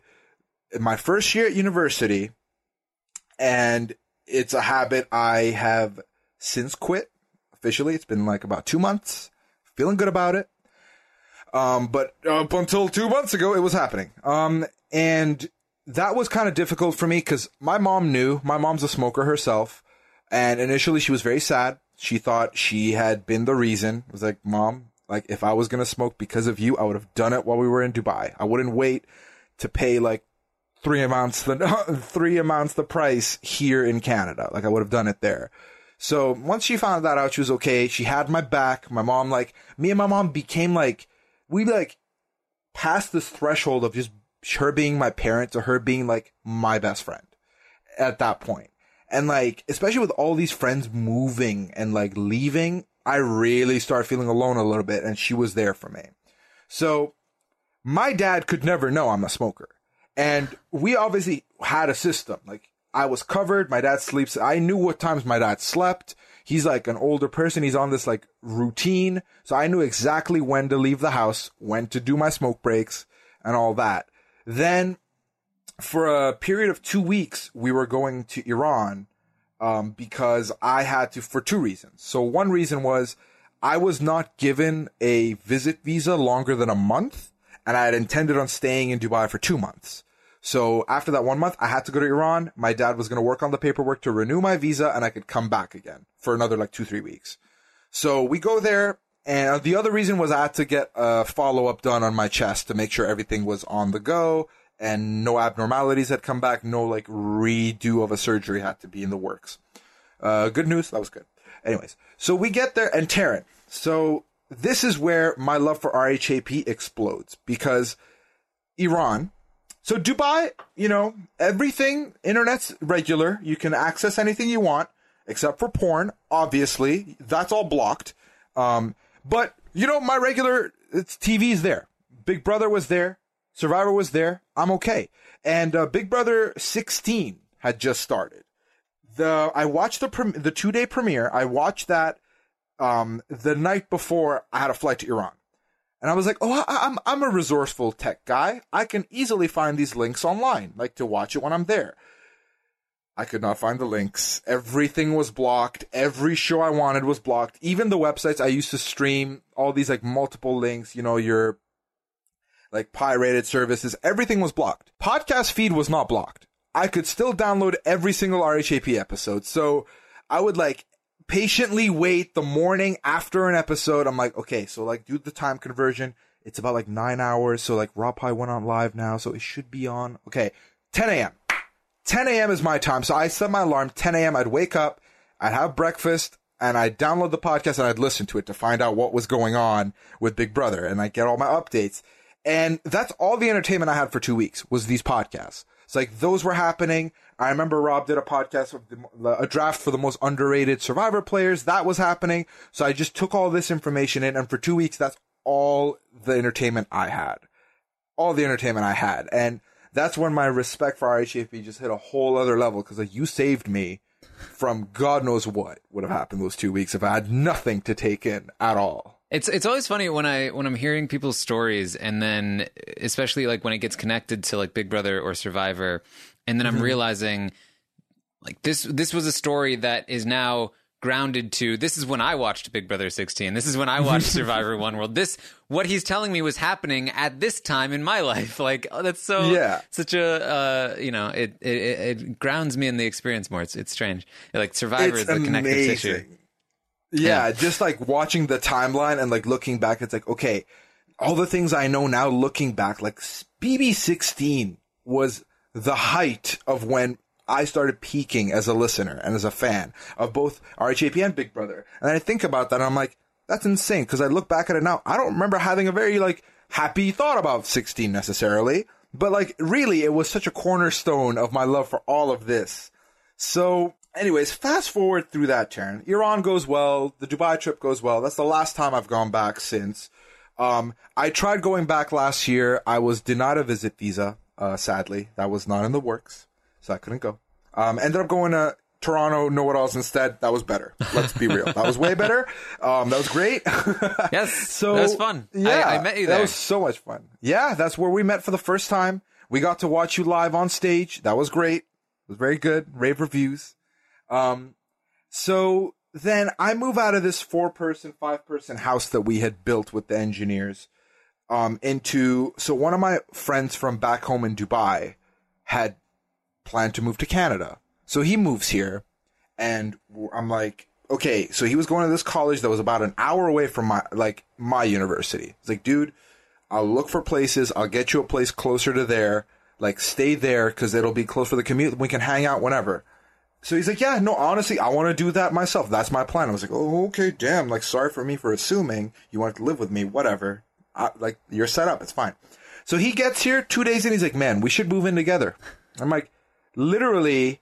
in my first year at university and it's a habit I have since quit officially. It's been like about two months, feeling good about it. Um, but up until two months ago, it was happening. Um, and that was kind of difficult for me because my mom knew my mom's a smoker herself. And initially she was very sad. She thought she had been the reason. It was like, mom, like if I was to smoke because of you, I would have done it while we were in Dubai. I wouldn't wait to pay like three amounts the, (laughs) three amounts the price here in Canada. Like I would have done it there. So once she found that out, she was okay. She had my back. My mom, like me and my mom became like, we like passed this threshold of just her being my parent to her being like my best friend at that point. And like, especially with all these friends moving and like leaving, I really started feeling alone a little bit and she was there for me. So my dad could never know I'm a smoker. And we obviously had a system. Like I was covered. My dad sleeps. I knew what times my dad slept he's like an older person. He's on this like routine. So I knew exactly when to leave the house, when to do my smoke breaks and all that. Then for a period of two weeks, we were going to Iran, um, because I had to, for two reasons. So one reason was I was not given a visit visa longer than a month and I had intended on staying in Dubai for two months. So after that one month, I had to go to Iran. My dad was going to work on the paperwork to renew my visa and I could come back again for another like two, three weeks. So we go there. And the other reason was I had to get a follow up done on my chest to make sure everything was on the go and no abnormalities had come back. No like redo of a surgery had to be in the works. Uh, good news. That was good. Anyways, so we get there and Taran. So this is where my love for RHAP explodes because Iran, so Dubai, you know, everything, internet's regular. You can access anything you want, except for porn, obviously. That's all blocked. Um, but, you know, my regular it's TV's there. Big Brother was there. Survivor was there. I'm okay. And uh, Big Brother 16 had just started. The I watched the pre- the two day premiere. I watched that um, the night before I had a flight to Iran. And I was like, oh, I, I'm, I'm a resourceful tech guy. I can easily find these links online, like to watch it when I'm there. I could not find the links. Everything was blocked. Every show I wanted was blocked. Even the websites I used to stream, all these like multiple links, you know, your like pirated services, everything was blocked. Podcast feed was not blocked. I could still download every single RHAP episode. So I would like patiently wait the morning after an episode. I'm like, okay, so like do the time conversion. It's about like nine hours. So like Rob Pie went on live now, so it should be on. Okay, 10 a.m. 10 a.m. is my time. So I set my alarm 10 a.m. I'd wake up, I'd have breakfast, and I'd download the podcast and I'd listen to it to find out what was going on with Big Brother, and I'd get all my updates. And that's all the entertainment I had for two weeks was these podcasts. It's like those were happening. I remember Rob did a podcast of the, a draft for the most underrated survivor players. That was happening. So I just took all this information in and for two weeks, that's all the entertainment I had. All the entertainment I had. And that's when my respect for RHAP just hit a whole other level because like you saved me from God knows what would have happened those two weeks if I had nothing to take in at all. It's it's always funny when I when I'm hearing people's stories and then especially like when it gets connected to like Big Brother or Survivor and then I'm mm-hmm. realizing like this this was a story that is now grounded to this is when I watched Big Brother 16. This is when I watched (laughs) Survivor One World. This what he's telling me was happening at this time in my (laughs) life. Like oh, that's so Yeah. such a uh, you know it, it it grounds me in the experience more. It's it's strange. Like Survivor is it's the connective tissue. Yeah, Yeah. just like watching the timeline and like looking back, it's like, okay, all the things I know now looking back, like BB16 was the height of when I started peaking as a listener and as a fan of both RHAP and Big Brother. And I think about that and I'm like, that's insane. Cause I look back at it now. I don't remember having a very like happy thought about 16 necessarily, but like really it was such a cornerstone of my love for all of this. So, anyways, fast forward through that turn. Iran goes well. The Dubai trip goes well. That's the last time I've gone back since. Um, I tried going back last year. I was denied a visit visa. Uh, sadly, that was not in the works, so I couldn't go. Um, ended up going to Toronto, know what else instead. That was better. Let's be real. That was way better. Um, that was great. (laughs) Yes, So that was fun. Yeah, I, I met you there. That was so much fun. Yeah, that's where we met for the first time. We got to watch you live on stage. That was great. It was very good. Rave reviews. Um, so then I move out of this four person, five person house that we had built with the engineers, um, into, so one of my friends from back home in Dubai had planned to move to Canada. So he moves here and I'm like, okay, so he was going to this college that was about an hour away from my, like, my university. It's like, dude, I'll look for places. I'll get you a place closer to there. Like, stay there because it'll be close for the commute. We can hang out whenever. So he's like, yeah, no, honestly, I want to do that myself. That's my plan. I was like, oh, okay, damn. Like, sorry for me for assuming you want to live with me. Whatever. I, like, you're set up. It's fine. So he gets here two days in. He's like, man, we should move in together. I'm like, literally,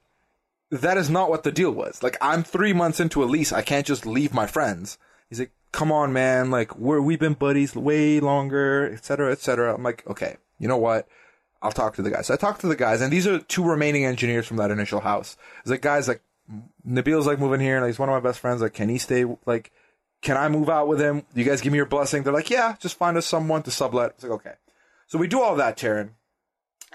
that is not what the deal was. Like, I'm three months into a lease. I can't just leave my friends. He's like, come on, man. Like, we're, we've been buddies way longer, et cetera, et cetera. I'm like, okay, you know what? I'll talk to the guys. So I talked to the guys, and these are two remaining engineers from that initial house. It's like, guys, like, Nabil's like moving here, and he's one of my best friends. Like, can he stay? Like, can I move out with him? You guys give me your blessing. They're like, yeah, just find us someone to sublet. It's like, okay. So we do all that, Taran.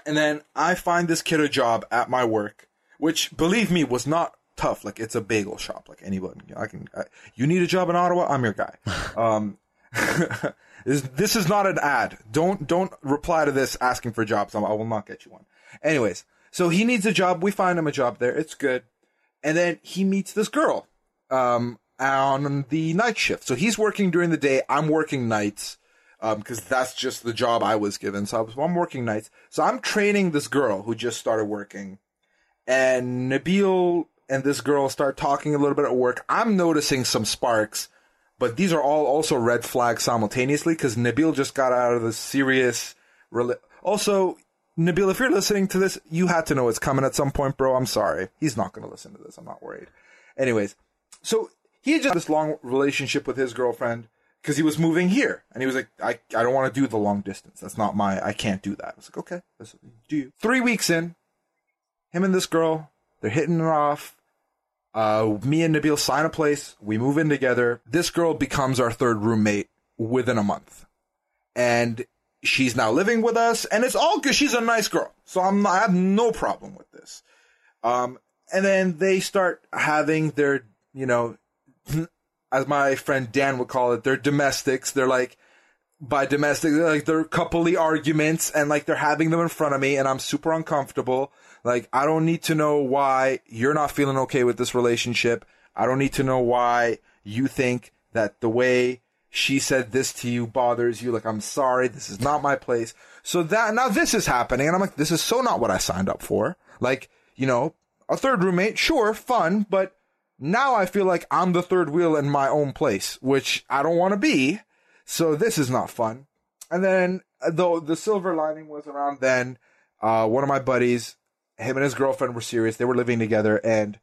And then I find this kid a job at my work, which, believe me, was not tough. Like, it's a bagel shop. Like, anyone, I can, I, you need a job in Ottawa? I'm your guy. (laughs) um, (laughs) this, this is not an ad. Don't, don't reply to this asking for jobs. I will not get you one. Anyways, so he needs a job. We find him a job there. It's good. And then he meets this girl, um, on the night shift. So he's working during the day. I'm working nights. Um, cause that's just the job I was given. So I I'm working nights. So I'm training this girl who just started working and Nabil and this girl start talking a little bit at work. I'm noticing some sparks, but these are all also red flags simultaneously because Nabil just got out of the serious. Rela- also, Nabil, if you're listening to this, you had to know it's coming at some point, bro. I'm sorry. He's not going to listen to this. I'm not worried. Anyways, so he had just this long relationship with his girlfriend because he was moving here and he was like, I, I don't want to do the long distance. That's not my, I can't do that. I was like, okay, do you. Three weeks in, him and this girl, they're hitting it off. Uh, me and Nabil sign a place. We move in together. This girl becomes our third roommate within a month. And she's now living with us and it's all good. She's a nice girl. So I'm, I have no problem with this. Um, and then they start having their, you know, (laughs) as my friend Dan would call it, they're domestics. They're like, by domestic, they're like they're coupley arguments and like they're having them in front of me and I'm super uncomfortable. Like, I don't need to know why you're not feeling okay with this relationship. I don't need to know why you think that the way she said this to you bothers you. Like, I'm sorry. This is not my place. So that, now this is happening. And I'm like, this is so not what I signed up for. Like, you know, a third roommate, sure, fun, but now I feel like I'm the third wheel in my own place, which I don't want to be. So this is not fun. And then, though the silver lining was around then, uh, one of my buddies, him and his girlfriend were serious. They were living together and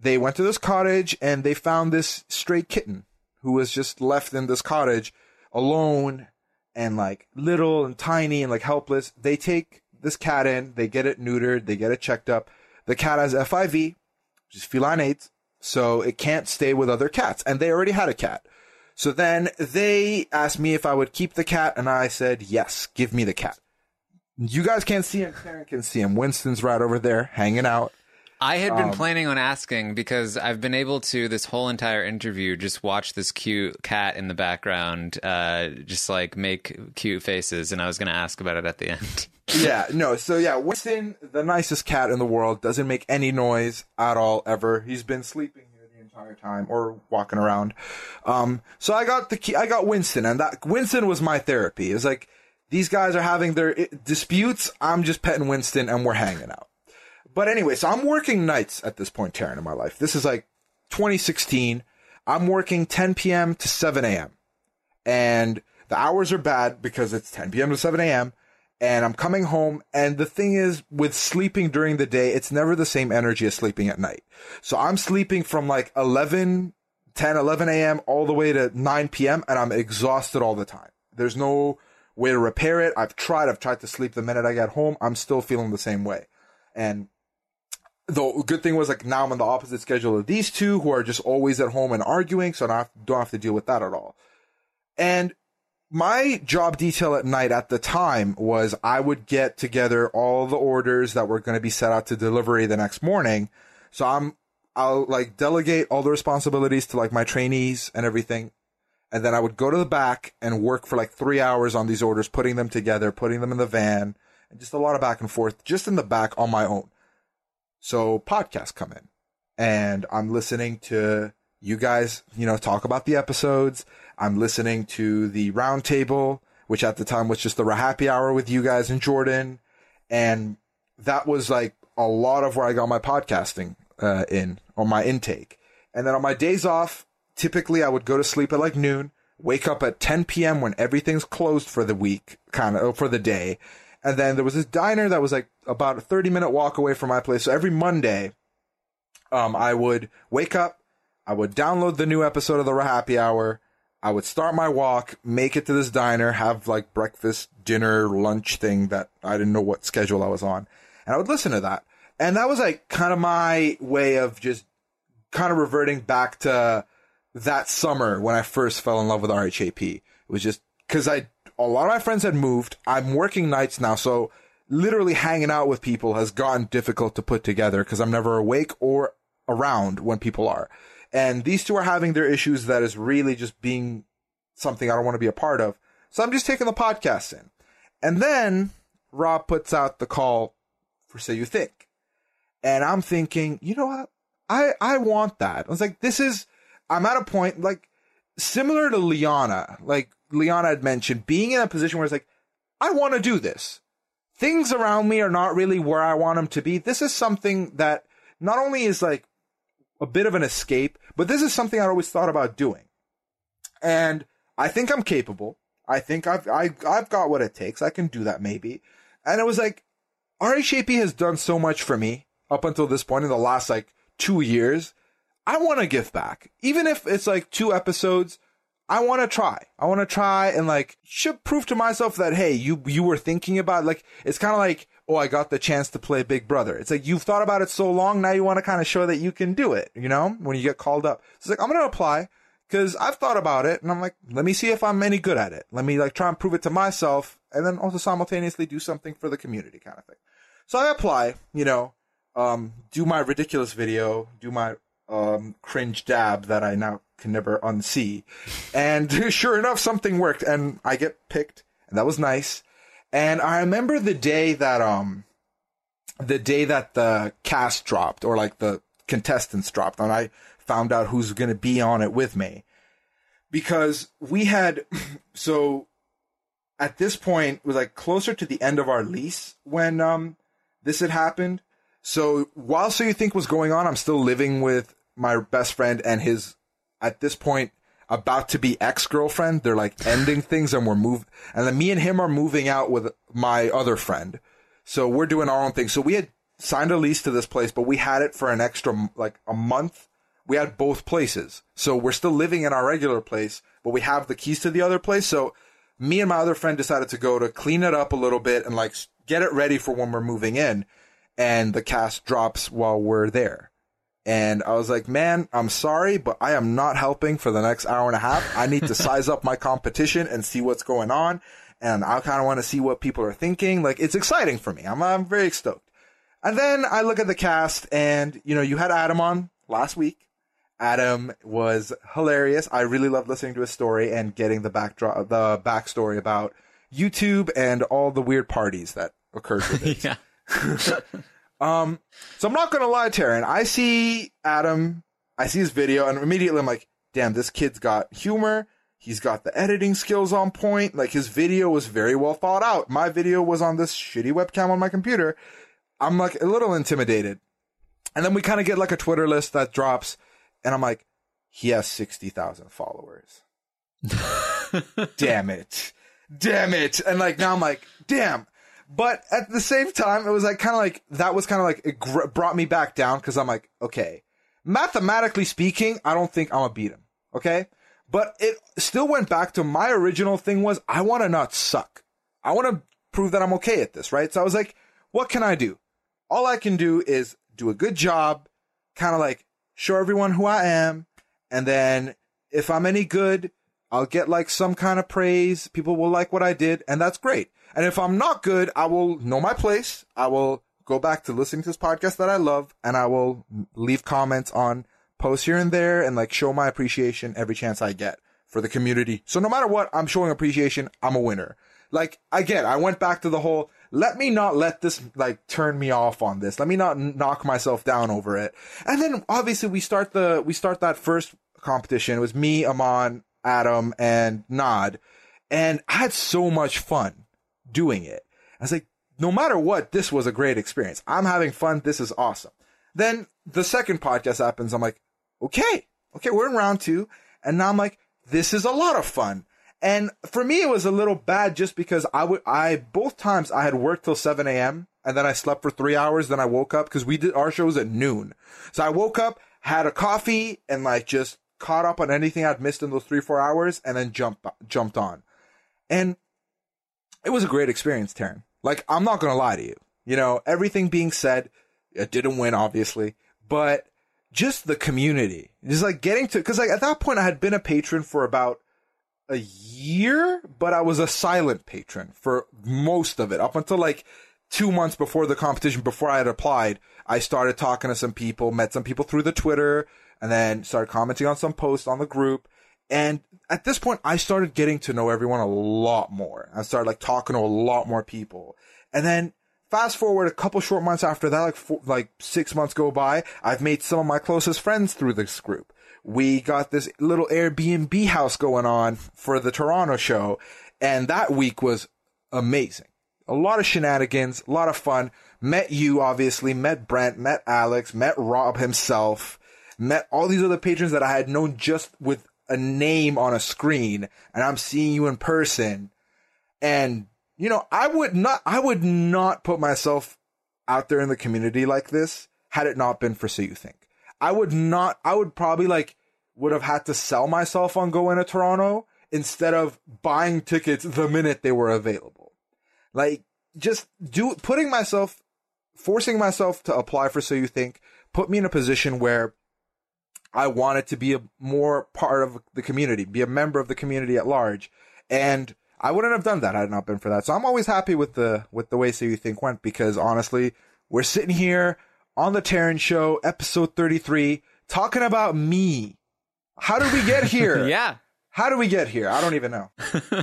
they went to this cottage and they found this stray kitten who was just left in this cottage alone and like little and tiny and like helpless. They take this cat in, they get it neutered, they get it checked up. The cat has FIV, which is feline AIDS, so it can't stay with other cats. And they already had a cat. So then they asked me if I would keep the cat, and I said, yes, give me the cat. You guys can't see him. Karen can see him. Winston's right over there hanging out. I had Um, been planning on asking because I've been able to this whole entire interview just watch this cute cat in the background, uh, just like make cute faces, and I was going to ask about it at the end. (laughs) yeah, no. So yeah, Winston, the nicest cat in the world, doesn't make any noise at all ever. He's been sleeping here the entire time or walking around. Um, so I got the key. I got Winston, and that Winston was my therapy. It was like these guys are having their disputes. I'm just petting Winston, and we're hanging out. But anyway, so I'm working nights at this point, Taran, in my life. This is like 2016. I'm working 10 p.m. to 7 a.m. And the hours are bad because it's 10 p.m. to 7 a.m. And I'm coming home. And the thing is, with sleeping during the day, it's never the same energy as sleeping at night. So I'm sleeping from like 11, 10, 11 a.m. all the way to 9 p.m. And I'm exhausted all the time. There's no way to repair it. I've tried. I've tried to sleep the minute I get home. I'm still feeling the same way. And the good thing was like now I'm on the opposite schedule of these two who are just always at home and arguing, so I don't have, don't have to deal with that at all. And my job detail at night at the time was I would get together all the orders that were going to be set out to delivery the next morning. So I'm I'll like delegate all the responsibilities to like my trainees and everything. And then I would go to the back and work for like three hours on these orders, putting them together, putting them in the van, and just a lot of back and forth, just in the back on my own. So podcasts come in and I'm listening to you guys, you know, talk about the episodes. I'm listening to the roundtable, which at the time was just the happy hour with you guys and Jordan. And that was like a lot of where I got my podcasting uh, in or my intake. And then on my days off, typically I would go to sleep at like noon, wake up at 10 p.m. when everything's closed for the week, kind of for the day. And then there was this diner that was like about a 30 minute walk away from my place. So every Monday, um, I would wake up, I would download the new episode of the Happy Hour. I would start my walk, make it to this diner, have like breakfast, dinner, lunch thing that I didn't know what schedule I was on. And I would listen to that. And that was like kind of my way of just kind of reverting back to that summer when I first fell in love with RHAP. It was just because I, a lot of my friends had moved. I'm working nights now. So literally hanging out with people has gotten difficult to put together because I'm never awake or around when people are. And these two are having their issues that is really just being something I don't want to be a part of. So I'm just taking the podcast in. And then Rob puts out the call for So You Think. And I'm thinking, you know what? I, I want that. I was like, this is, I'm at a point like similar to Liana, like Liana had mentioned, being in a position where it's like, I want to do this. Things around me are not really where I want them to be. This is something that not only is like a bit of an escape, but this is something I always thought about doing. And I think I'm capable. I think I've, I, I've got what it takes. I can do that maybe. And it was like, RHAP has done so much for me up until this point in the last like two years. I want to give back. Even if it's like two episodes, I want to try. I want to try and like should prove to myself that hey, you you were thinking about like it's kind of like oh, I got the chance to play Big Brother. It's like you've thought about it so long, now you want to kind of show that you can do it. You know, when you get called up, it's like I'm gonna apply because I've thought about it and I'm like, let me see if I'm any good at it. Let me like try and prove it to myself and then also simultaneously do something for the community kind of thing. So I apply, you know, um, do my ridiculous video, do my um, cringe dab that I now can never unsee. And (laughs) sure enough, something worked and I get picked and that was nice. And I remember the day that, um, the day that the cast dropped or like the contestants dropped and I found out who's going to be on it with me because we had, (laughs) so at this point it was like closer to the end of our lease when, um, this had happened. So while So You Think was going on, I'm still living with my best friend and his, at this point, about to be ex-girlfriend. They're like ending things and we're moving, and then me and him are moving out with my other friend. So we're doing our own thing. So we had signed a lease to this place, but we had it for an extra, like a month. We had both places. So we're still living in our regular place, but we have the keys to the other place. So me and my other friend decided to go to clean it up a little bit and like get it ready for when we're moving in. And the cast drops while we're there. And I was like, man, I'm sorry, but I am not helping for the next hour and a half. I need to (laughs) size up my competition and see what's going on. And I kind of want to see what people are thinking. Like, it's exciting for me. I'm, I'm very stoked. And then I look at the cast and, you know, you had Adam on last week. Adam was hilarious. I really loved listening to his story and getting the backdrop, the backstory about YouTube and all the weird parties that occurred with it. (laughs) yeah. (laughs) Um, so I'm not gonna lie, Taran. I see Adam, I see his video, and immediately I'm like, damn, this kid's got humor. He's got the editing skills on point. Like his video was very well thought out. My video was on this shitty webcam on my computer. I'm like a little intimidated. And then we kind of get like a Twitter list that drops, and I'm like, he has 60,000 followers. (laughs) damn it. Damn it. And like now I'm like, damn. But at the same time, it was like kind of like that was kind of like it gr- brought me back down because I'm like, okay, mathematically speaking, I don't think I'm gonna beat him. Okay, but it still went back to my original thing was I want to not suck. I want to prove that I'm okay at this, right? So I was like, what can I do? All I can do is do a good job, kind of like show everyone who I am, and then if I'm any good, I'll get like some kind of praise. People will like what I did, and that's great. And if I'm not good, I will know my place. I will go back to listening to this podcast that I love, and I will leave comments on posts here and there and like show my appreciation every chance I get for the community. So no matter what, I'm showing appreciation. I'm a winner. Like again, I went back to the whole, let me not let this like turn me off on this. Let me not knock myself down over it. And then obviously we start the, we start that first competition. It was me, Aman, Adam, and Nod. And I had so much fun doing it. I was like, no matter what, this was a great experience. I'm having fun. This is awesome. Then the second podcast happens. I'm like, okay, okay, we're in round two. And now I'm like, this is a lot of fun. And for me, it was a little bad just because I would, I, both times I had worked till 7 a.m. and then I slept for three hours. Then I woke up because we did our shows at noon. So I woke up, had a coffee and like just caught up on anything I'd missed in those three, four hours and then jumped, jumped on. And it was a great experience, Taran. Like, I'm not going to lie to you. You know, everything being said, it didn't win, obviously, but just the community, just like getting to, cause like at that point I had been a patron for about a year, but I was a silent patron for most of it up until like two months before the competition, before I had applied. I started talking to some people, met some people through the Twitter, and then started commenting on some posts on the group. And at this point, I started getting to know everyone a lot more. I started like talking to a lot more people. And then fast forward a couple short months after that, like four, like six months go by, I've made some of my closest friends through this group. We got this little Airbnb house going on for the Toronto show. And that week was amazing. A lot of shenanigans, a lot of fun. Met you, obviously, met Brent, met Alex, met Rob himself, met all these other patrons that I had known just with a name on a screen and I'm seeing you in person. And, you know, I would not, I would not put myself out there in the community like this had it not been for So You Think. I would not, I would probably like, would have had to sell myself on going to Toronto instead of buying tickets the minute they were available. Like, just do, putting myself, forcing myself to apply for So You Think put me in a position where I wanted to be a more part of the community, be a member of the community at large. And I wouldn't have done that had it not been for that. So I'm always happy with the, with the way So You Think went because honestly, we're sitting here on the Taran Show, episode 33, talking about me. How did we get here? (laughs) yeah. How do we get here? I don't even know.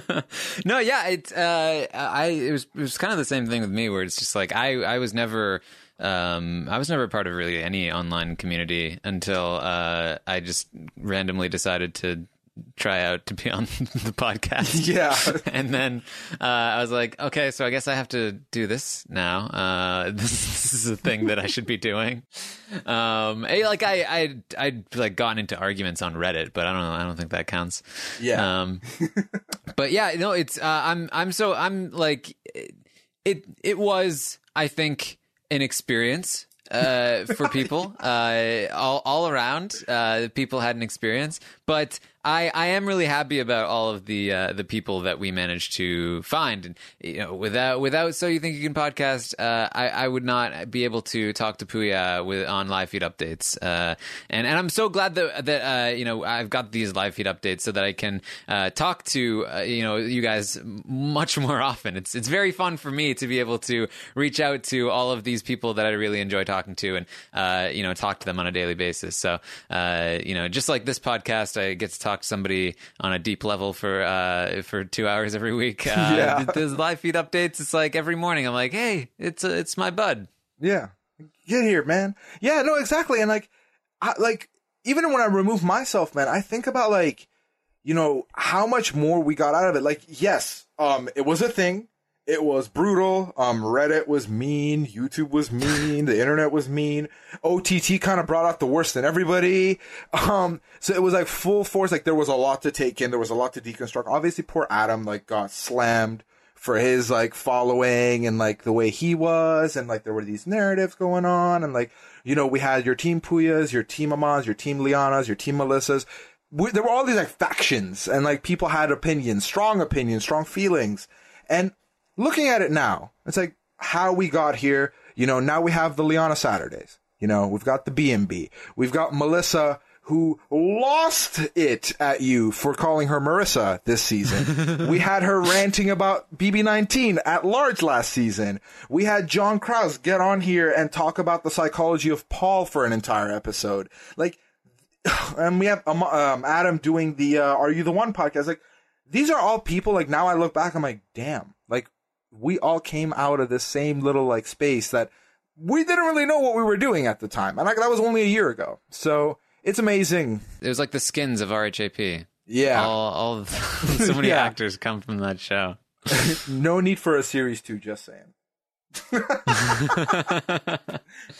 (laughs) no, yeah, it uh, I it was it was kind of the same thing with me where it's just like I I was never um, I was never part of really any online community until uh, I just randomly decided to try out to be (laughs) on the podcast. (laughs) Yeah. (laughs) and then uh, I was like, okay, so I guess I have to do this now. Uh, this, this, is a thing that I should be doing. Um, I, like I, I, I like gotten into arguments on Reddit, but I don't know. I don't think that counts. Yeah. Um, but yeah, no, it's, uh, I'm, I'm so, I'm like, it, it was, I think, an experience uh, for people (laughs) uh, all all around. Uh, people had an experience, but I, I am really happy about all of the uh, the people that we managed to find, and you know, without without so you think you can podcast, uh, I I would not be able to talk to Puya with on live feed updates, uh, and and I'm so glad that that uh, you know I've got these live feed updates so that I can uh, talk to uh, you know you guys much more often. It's it's very fun for me to be able to reach out to all of these people that I really enjoy talking to, and you know talk to them on a daily basis. So you know, just like this podcast, I get to talk to somebody on a deep level for uh, for two hours every week. (laughs) Uh, Yeah. th- Those live feed updates, it's like every morning. I'm like, hey, it's uh, it's my bud. Yeah. Get here, man. Yeah, no, exactly. And like, I, like, even when I remove myself, man, I think about like, you know, how much more we got out of it. Like, yes, um, it was a thing. It was brutal. Um, Reddit was mean. YouTube was mean. the internet was mean. OTT kind of brought out the worst in everybody. Um, so it was like full force. Like there was a lot to take in. There was a lot to deconstruct. Obviously, poor Adam like got slammed for his like following and like the way he was and like there were these narratives going on and like you know we had your team Puyas, your team Amans, your team Lianas, your team Melissas. We, there were all these like factions and like people had opinions, strong opinions, strong feelings. And looking at it now, it's like how we got here. You know, now we have the Liana Saturdays. You know, we've got the BMB. We've got Melissa who lost it at you for calling her Marissa this season. (laughs) we had her ranting about BB19 at large last season. We had John Krause get on here and talk about the psychology of Paul for an entire episode. Like, (sighs) and we have um, um, Adam doing the uh, "Are You the One" podcast. Like, these are all people. Like now, I look back, I'm like, damn. We all came out of this same little like space that we didn't really know what we were doing at the time, and like that was only a year ago. So it's amazing. It was like the skins of RHAP. Yeah. All all of, (laughs) so many (laughs) Yeah. actors come from that show. (laughs) no need for a series two. Just saying.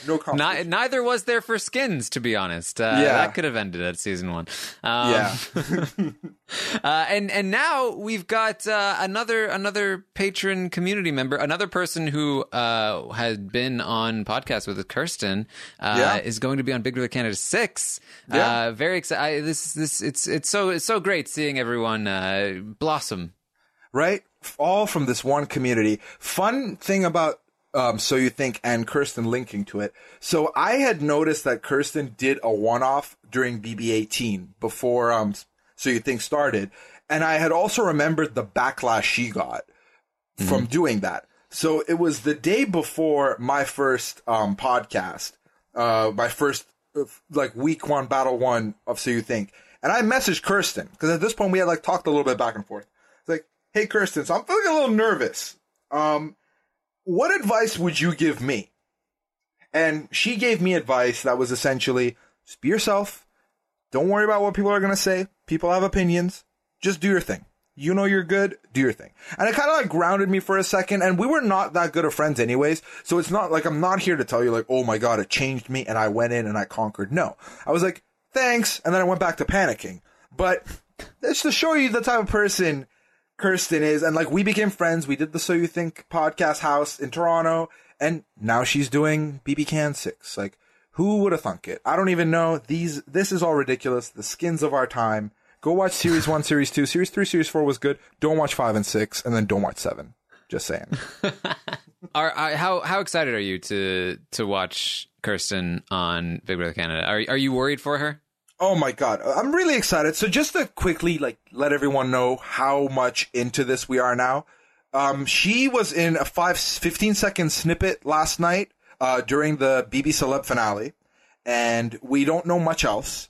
No. (laughs) Ni- neither was there for skins, to be honest. Uh, Yeah. that could have ended at season one. Um, yeah. (laughs) Uh, and and now we've got uh, another another patron community member, another person who uh, had been on podcast with Kirsten, uh, Yeah. is going to be on Big Brother Canada six. Yeah. Uh, very excited. This this it's it's so it's so great seeing everyone uh, blossom. right? All from this one community. Fun thing about um, So You Think and Kirsten linking to it. So I had noticed that Kirsten did a one off during BB18 before um, So You Think started. And I had also remembered the backlash she got from doing that. So it was the day before my first um, podcast, uh, my first uh, like week one, battle one of So You Think. And I messaged Kirsten because at this point we had like talked a little bit back and forth. It's like, hey Kirsten, so I'm feeling a little nervous. Um, what advice would you give me? And she gave me advice that was essentially just be yourself. Don't worry about what people are gonna say. People have opinions. Just do your thing. You know you're good, do your thing. And it kind of like grounded me for a second, and we were not that good of friends anyways, so it's not like I'm not here to tell you like, oh my god, it changed me and I went in and I conquered. No. I was like, thanks, and then I went back to panicking. But it's to show you the type of person Kirsten is, and like we became friends. We did the So You Think podcast house in Toronto, and now she's doing BB Can Six. Like, who would have thunk it? I don't even know. These, this is all ridiculous. The skins of our time. Go watch series one, series two, series three, series four was good. Don't watch five and six, and then don't watch seven. Just saying. (laughs) Are, are how how excited are you to to watch Kirsten on Big Brother Canada? Are are you worried for her? Oh my god, I'm really excited. So just to quickly like let everyone know how much into this we are now. Um, she was in a five, 15 second snippet last night, uh, during the BB Celeb finale, and we don't know much else.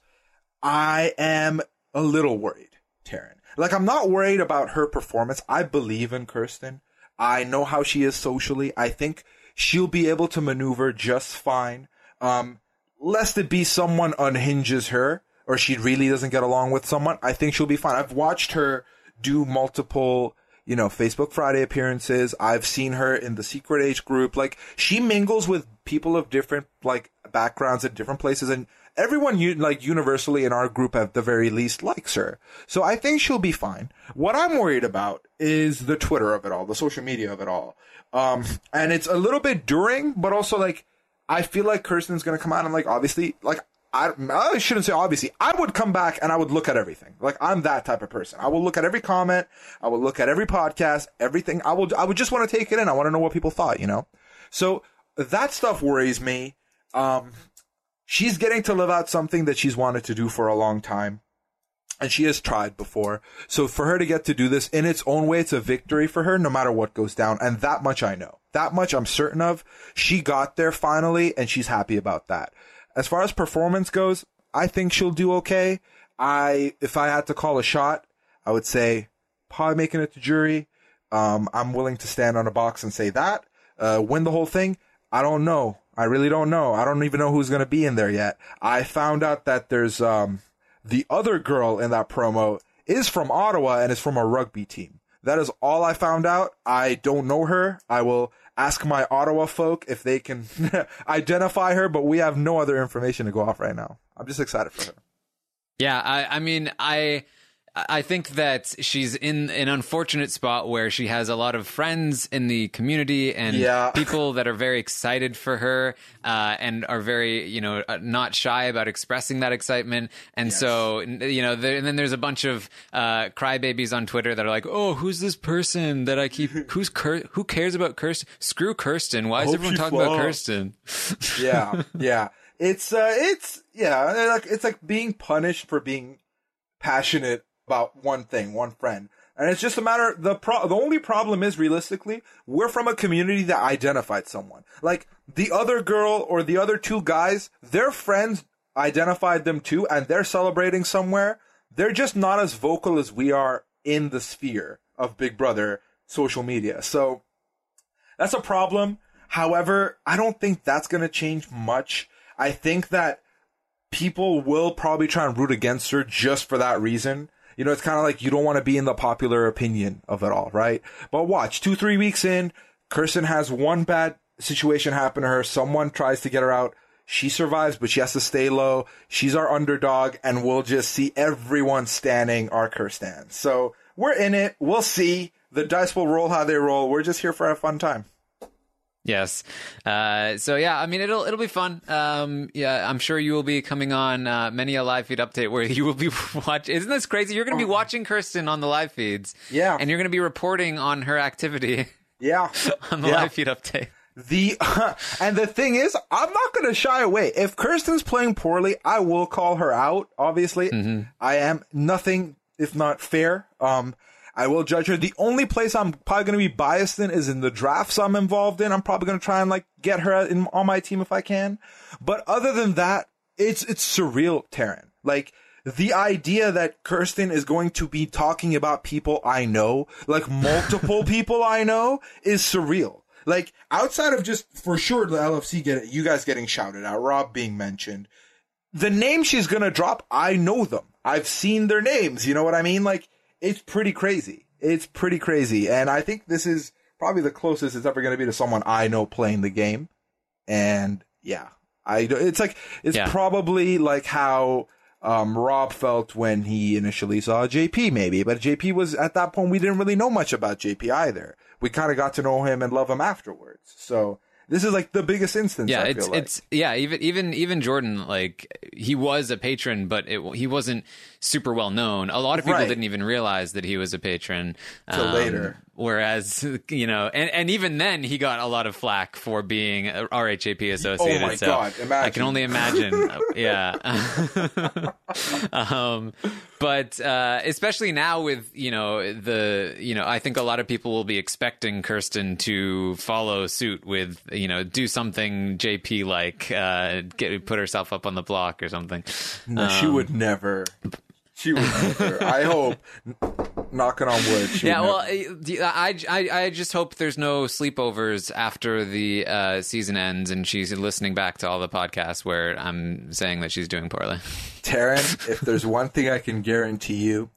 I am a little worried, Taran. Like I'm not worried about her performance. I believe in Kirsten. I know how she is socially. I think she'll be able to maneuver just fine. Um, lest it be someone unhinges her or she really doesn't get along with someone, I think she'll be fine. I've watched her do multiple, you know, Facebook Friday appearances. I've seen her in the Secret Age group. Like she mingles with people of different like backgrounds at different places and everyone like universally in our group at the very least likes her. So I think she'll be fine. What I'm worried about is the Twitter of it all, the social media of it all. Um, and it's a little bit during, but also like, I feel like Kirsten's gonna come out and like, obviously, like, I, I shouldn't say obviously. I would come back and I would look at everything. Like I'm that type of person. I will look at every comment. I will look at every podcast, everything. I will. I would just want to take it in. I want to know what people thought. You know. So that stuff worries me. Um, she's getting to live out something that she's wanted to do for a long time. And she has tried before. So for her to get to do this in its own way, it's a victory for her, no matter what goes down. And that much I know. That much I'm certain of. She got there finally, and she's happy about that. As far as performance goes, I think she'll do okay. I, if I had to call a shot, I would say probably making it to jury. Um, I'm willing to stand on a box and say that. Uh, win the whole thing. I don't know. I really don't know. I don't even know who's going to be in there yet. I found out that there's, um, the other girl in that promo is from Ottawa and is from a rugby team. That is all I found out. I don't know her. I will ask my Ottawa folk if they can (laughs) identify her, but we have no other information to go off right now. I'm just excited for her. Yeah, I, I mean, I I think that she's in an unfortunate spot where she has a lot of friends in the community and Yeah. (laughs) people that are very excited for her uh, and are very, you know, uh, not shy about expressing that excitement. And so, you know, there, and then there's a bunch of uh, crybabies on Twitter that are like, "Oh, who's this person that I keep? (laughs) Who's who cares about Kirsten? Screw Kirsten. Why is everyone talking about. Kirsten?" (laughs) yeah, yeah. It's uh, it's yeah, like it's like being punished for being passionate about one thing, one friend, and it's just a matter. The pro, the only problem is realistically, we're from a community that identified someone. Like the other girl or the other two guys, their friends identified them too, and they're celebrating somewhere. They're just not as vocal as we are in the sphere of Big Brother social media. So that's a problem. However, I don't think that's going to change much. I think that people will probably try and root against her just for that reason. You know, it's kind of like you don't want to be in the popular opinion of it all, right? But watch, two, three weeks in, Kirsten has one bad situation happen to her. Someone tries to get her out. She survives, but she has to stay low. She's our underdog, and we'll just see everyone standing our Kirsten. So we're in it. We'll see. The dice will roll how they roll. We're just here for a fun time. Yes. Uh, so yeah, I mean, it'll it'll be fun. Um, yeah, I'm sure you will be coming on uh, many a live feed update where (laughs) you will be (laughs) watching. Isn't this crazy? You're going to be watching Kirsten on the live feeds. Yeah. and you're going to be reporting on her activity (laughs) Yeah. on the Yeah. live feed update. The and the thing is, I'm not going to shy away. If Kirsten's playing poorly, I will call her out. Obviously, I am nothing if not fair. Um, I will judge her. The only place I'm probably going to be biased in is in the drafts I'm involved in. I'm probably going to try and like get her in, on my team if I can. But other than that, it's it's surreal, Taran. Like the idea that Kirsten is going to be talking about people I know, like multiple (laughs) people I know, is surreal. Like outside of just for sure the LFC get you guys getting shouted out, Rob being mentioned, the name she's gonna drop, I know them. I've seen their names. You know what I mean? Like it's pretty crazy. It's pretty crazy, and I think this is probably the closest it's ever gonna be to someone I know playing the game. And yeah, I it's like it's Yeah. probably like how um, Rob felt when he initially saw JP, maybe. But JP was at that point we didn't really know much about JP either. We kind of got to know him and love him afterwards. So this is like the biggest instance. Yeah, I it's feel like. it's yeah. Even even even Jordan, like he was a patron, but it, he wasn't super well known. A lot of people Right. didn't even realize that he was a patron um, later. Whereas (laughs) you know, and and even then, he got a lot of flack for being RHAP associated. Oh my so God, I can only imagine. (laughs) Uh, yeah. (laughs) um, but uh, especially now with you know the you know I think a lot of people will be expecting Kirsten to follow suit with you know do something JP like uh, get put herself up on the block or something. No, she would never. She would never. I hope. Knocking on wood. She Yeah, well. I, I, I just hope there's no sleepovers after the uh, season ends and she's listening back to all the podcasts where I'm saying that she's doing poorly. Taran, if there's one thing I can guarantee you,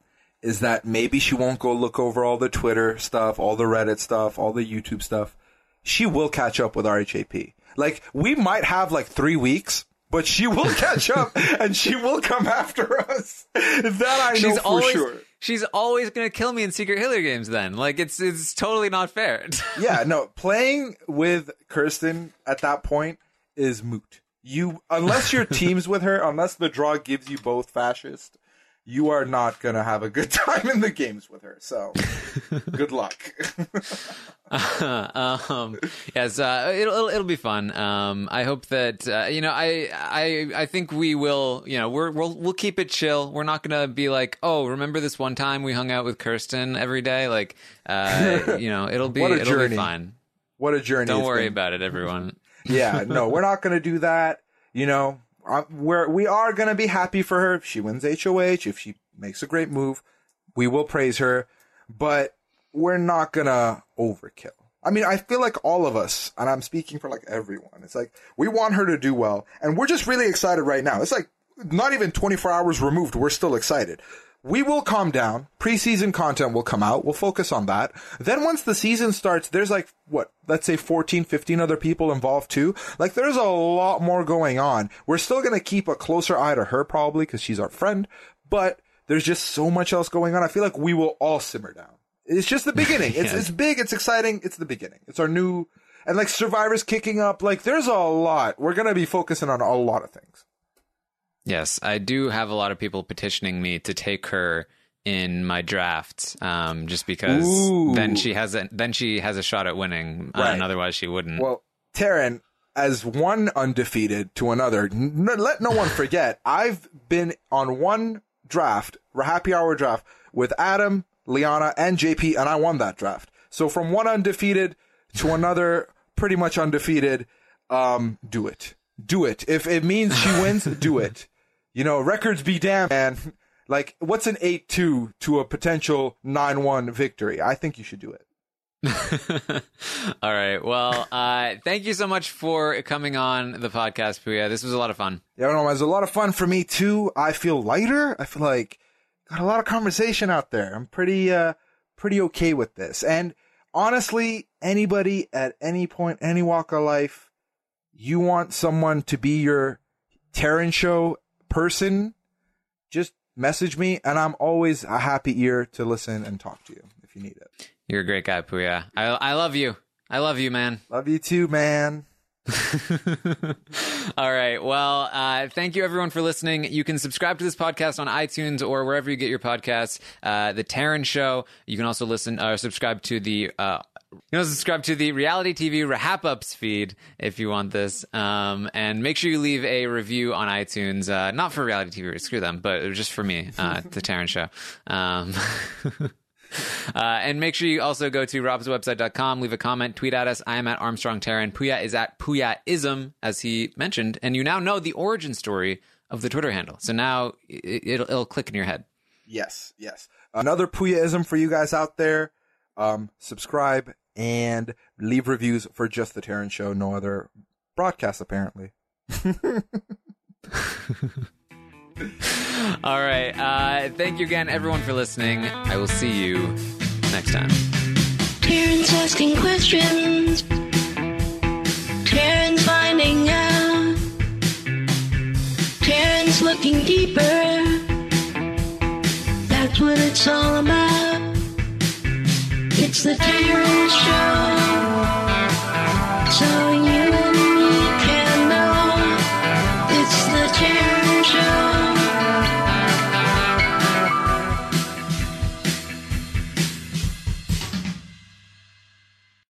is that maybe she won't go look over all the Twitter stuff, all the Reddit stuff, all the YouTube stuff. She will catch up with RHAP. Like, we might have like three weeks, but she will (laughs) catch up and she will come after us. That I know she's for always sure. she's always gonna kill me in secret Hitler games. Then, like, it's it's totally not fair. (laughs) Yeah, no, playing with Kirsten at that point is moot. you unless you're (laughs) teams with her, unless the draw gives you both fascist, you are not gonna have a good (laughs) time in the games with her. So, (laughs) good luck. (laughs) um, yes, uh, it'll, it'll it'll be fun. Um, I hope that uh, you know. I I I think we will. You know, we're we'll we'll keep it chill. We're not gonna be like, oh, remember this one time we hung out with Kirsten every day? Like, uh, you know, it'll be it'll journey. be fine. what a journey! Don't worry been. about it, everyone. yeah, no, we're not going to do that. You know, uh, we're we are going to be happy for her if she wins HOH, if she makes a great move. We will praise her, but we're not going to overkill. I mean, I feel like all of us, and I'm speaking for like everyone. It's like we want her to do well, and we're just really excited right now. It's like not even 24 hours removed, we're still excited. We will calm down. Preseason content will come out. We'll focus on that. Then once the season starts, there's like, what, let's say 14, 15 other people involved too. Like there's a lot more going on. We're still going to keep a closer eye to her probably because she's our friend, but there's just so much else going on. I feel like we will all simmer down. It's just the (laughs) beginning. It's, it's big. It's exciting. It's the beginning. It's our new, and like Survivor's kicking up. Like there's a lot. We're going to be focusing on a lot of things. Yes, I do have a lot of people petitioning me to take her in my draft, um, just because Ooh. then she has a then she has a shot at winning, uh, Right. and otherwise she wouldn't. Well, Taran, as one undefeated to another, n- let no one forget, (laughs) I've been on one draft, a happy hour draft, with Adam, Liana, and JP, and I won that draft. So from one undefeated to another, pretty much undefeated, um, do it. Do it. If it means she wins, do it. (laughs) You know, records be damned, man. (laughs) Like, what's an 8-2 to a potential 9-1 victory? I think you should do it. (laughs) All right. Well, uh, thank you so much for coming on the podcast, Puya. This was a lot of fun. Yeah, no, it was a lot of fun for me too. I feel lighter. I feel like got a lot of conversation out there. I'm pretty, uh, pretty okay with this. And honestly, anybody at any point, any walk of life, you want someone to be your Taran show person, just message me and I'm always a happy ear to listen and talk to you if you need it. You're a great guy, Puya. I I love you. I love you, man. Love you too, man. (laughs) All right. Well, uh, thank you everyone for listening. You can subscribe to this podcast on iTunes or wherever you get your podcasts. Uh, the Taran Show. You can also listen or subscribe to the. Uh, you also subscribe to the reality TV RHAPups feed if you want this. Um, and make sure you leave a review on iTunes. Uh, not for reality TV, screw them, but just for me, uh, the Taran Show. Um, (laughs) (laughs) Uh, and make sure you also go to robhasawebsite.com, leave a comment, tweet at us. I am at Armstrong Taran. Puya is at Puyaism, as he mentioned. And you now know the origin story of the Twitter handle. So now it, it'll, it'll click in your head. Yes, yes. Another Puyaism for you guys out there. Um, subscribe and leave reviews for just the Taran Show. No other broadcast, apparently. (laughs) (laughs) All right. Uh, thank you again, everyone, for listening. I will see you next time. Taran's asking questions. Taran's finding out. Taran's looking deeper. That's what it's all about. It's the Terrence Show. So you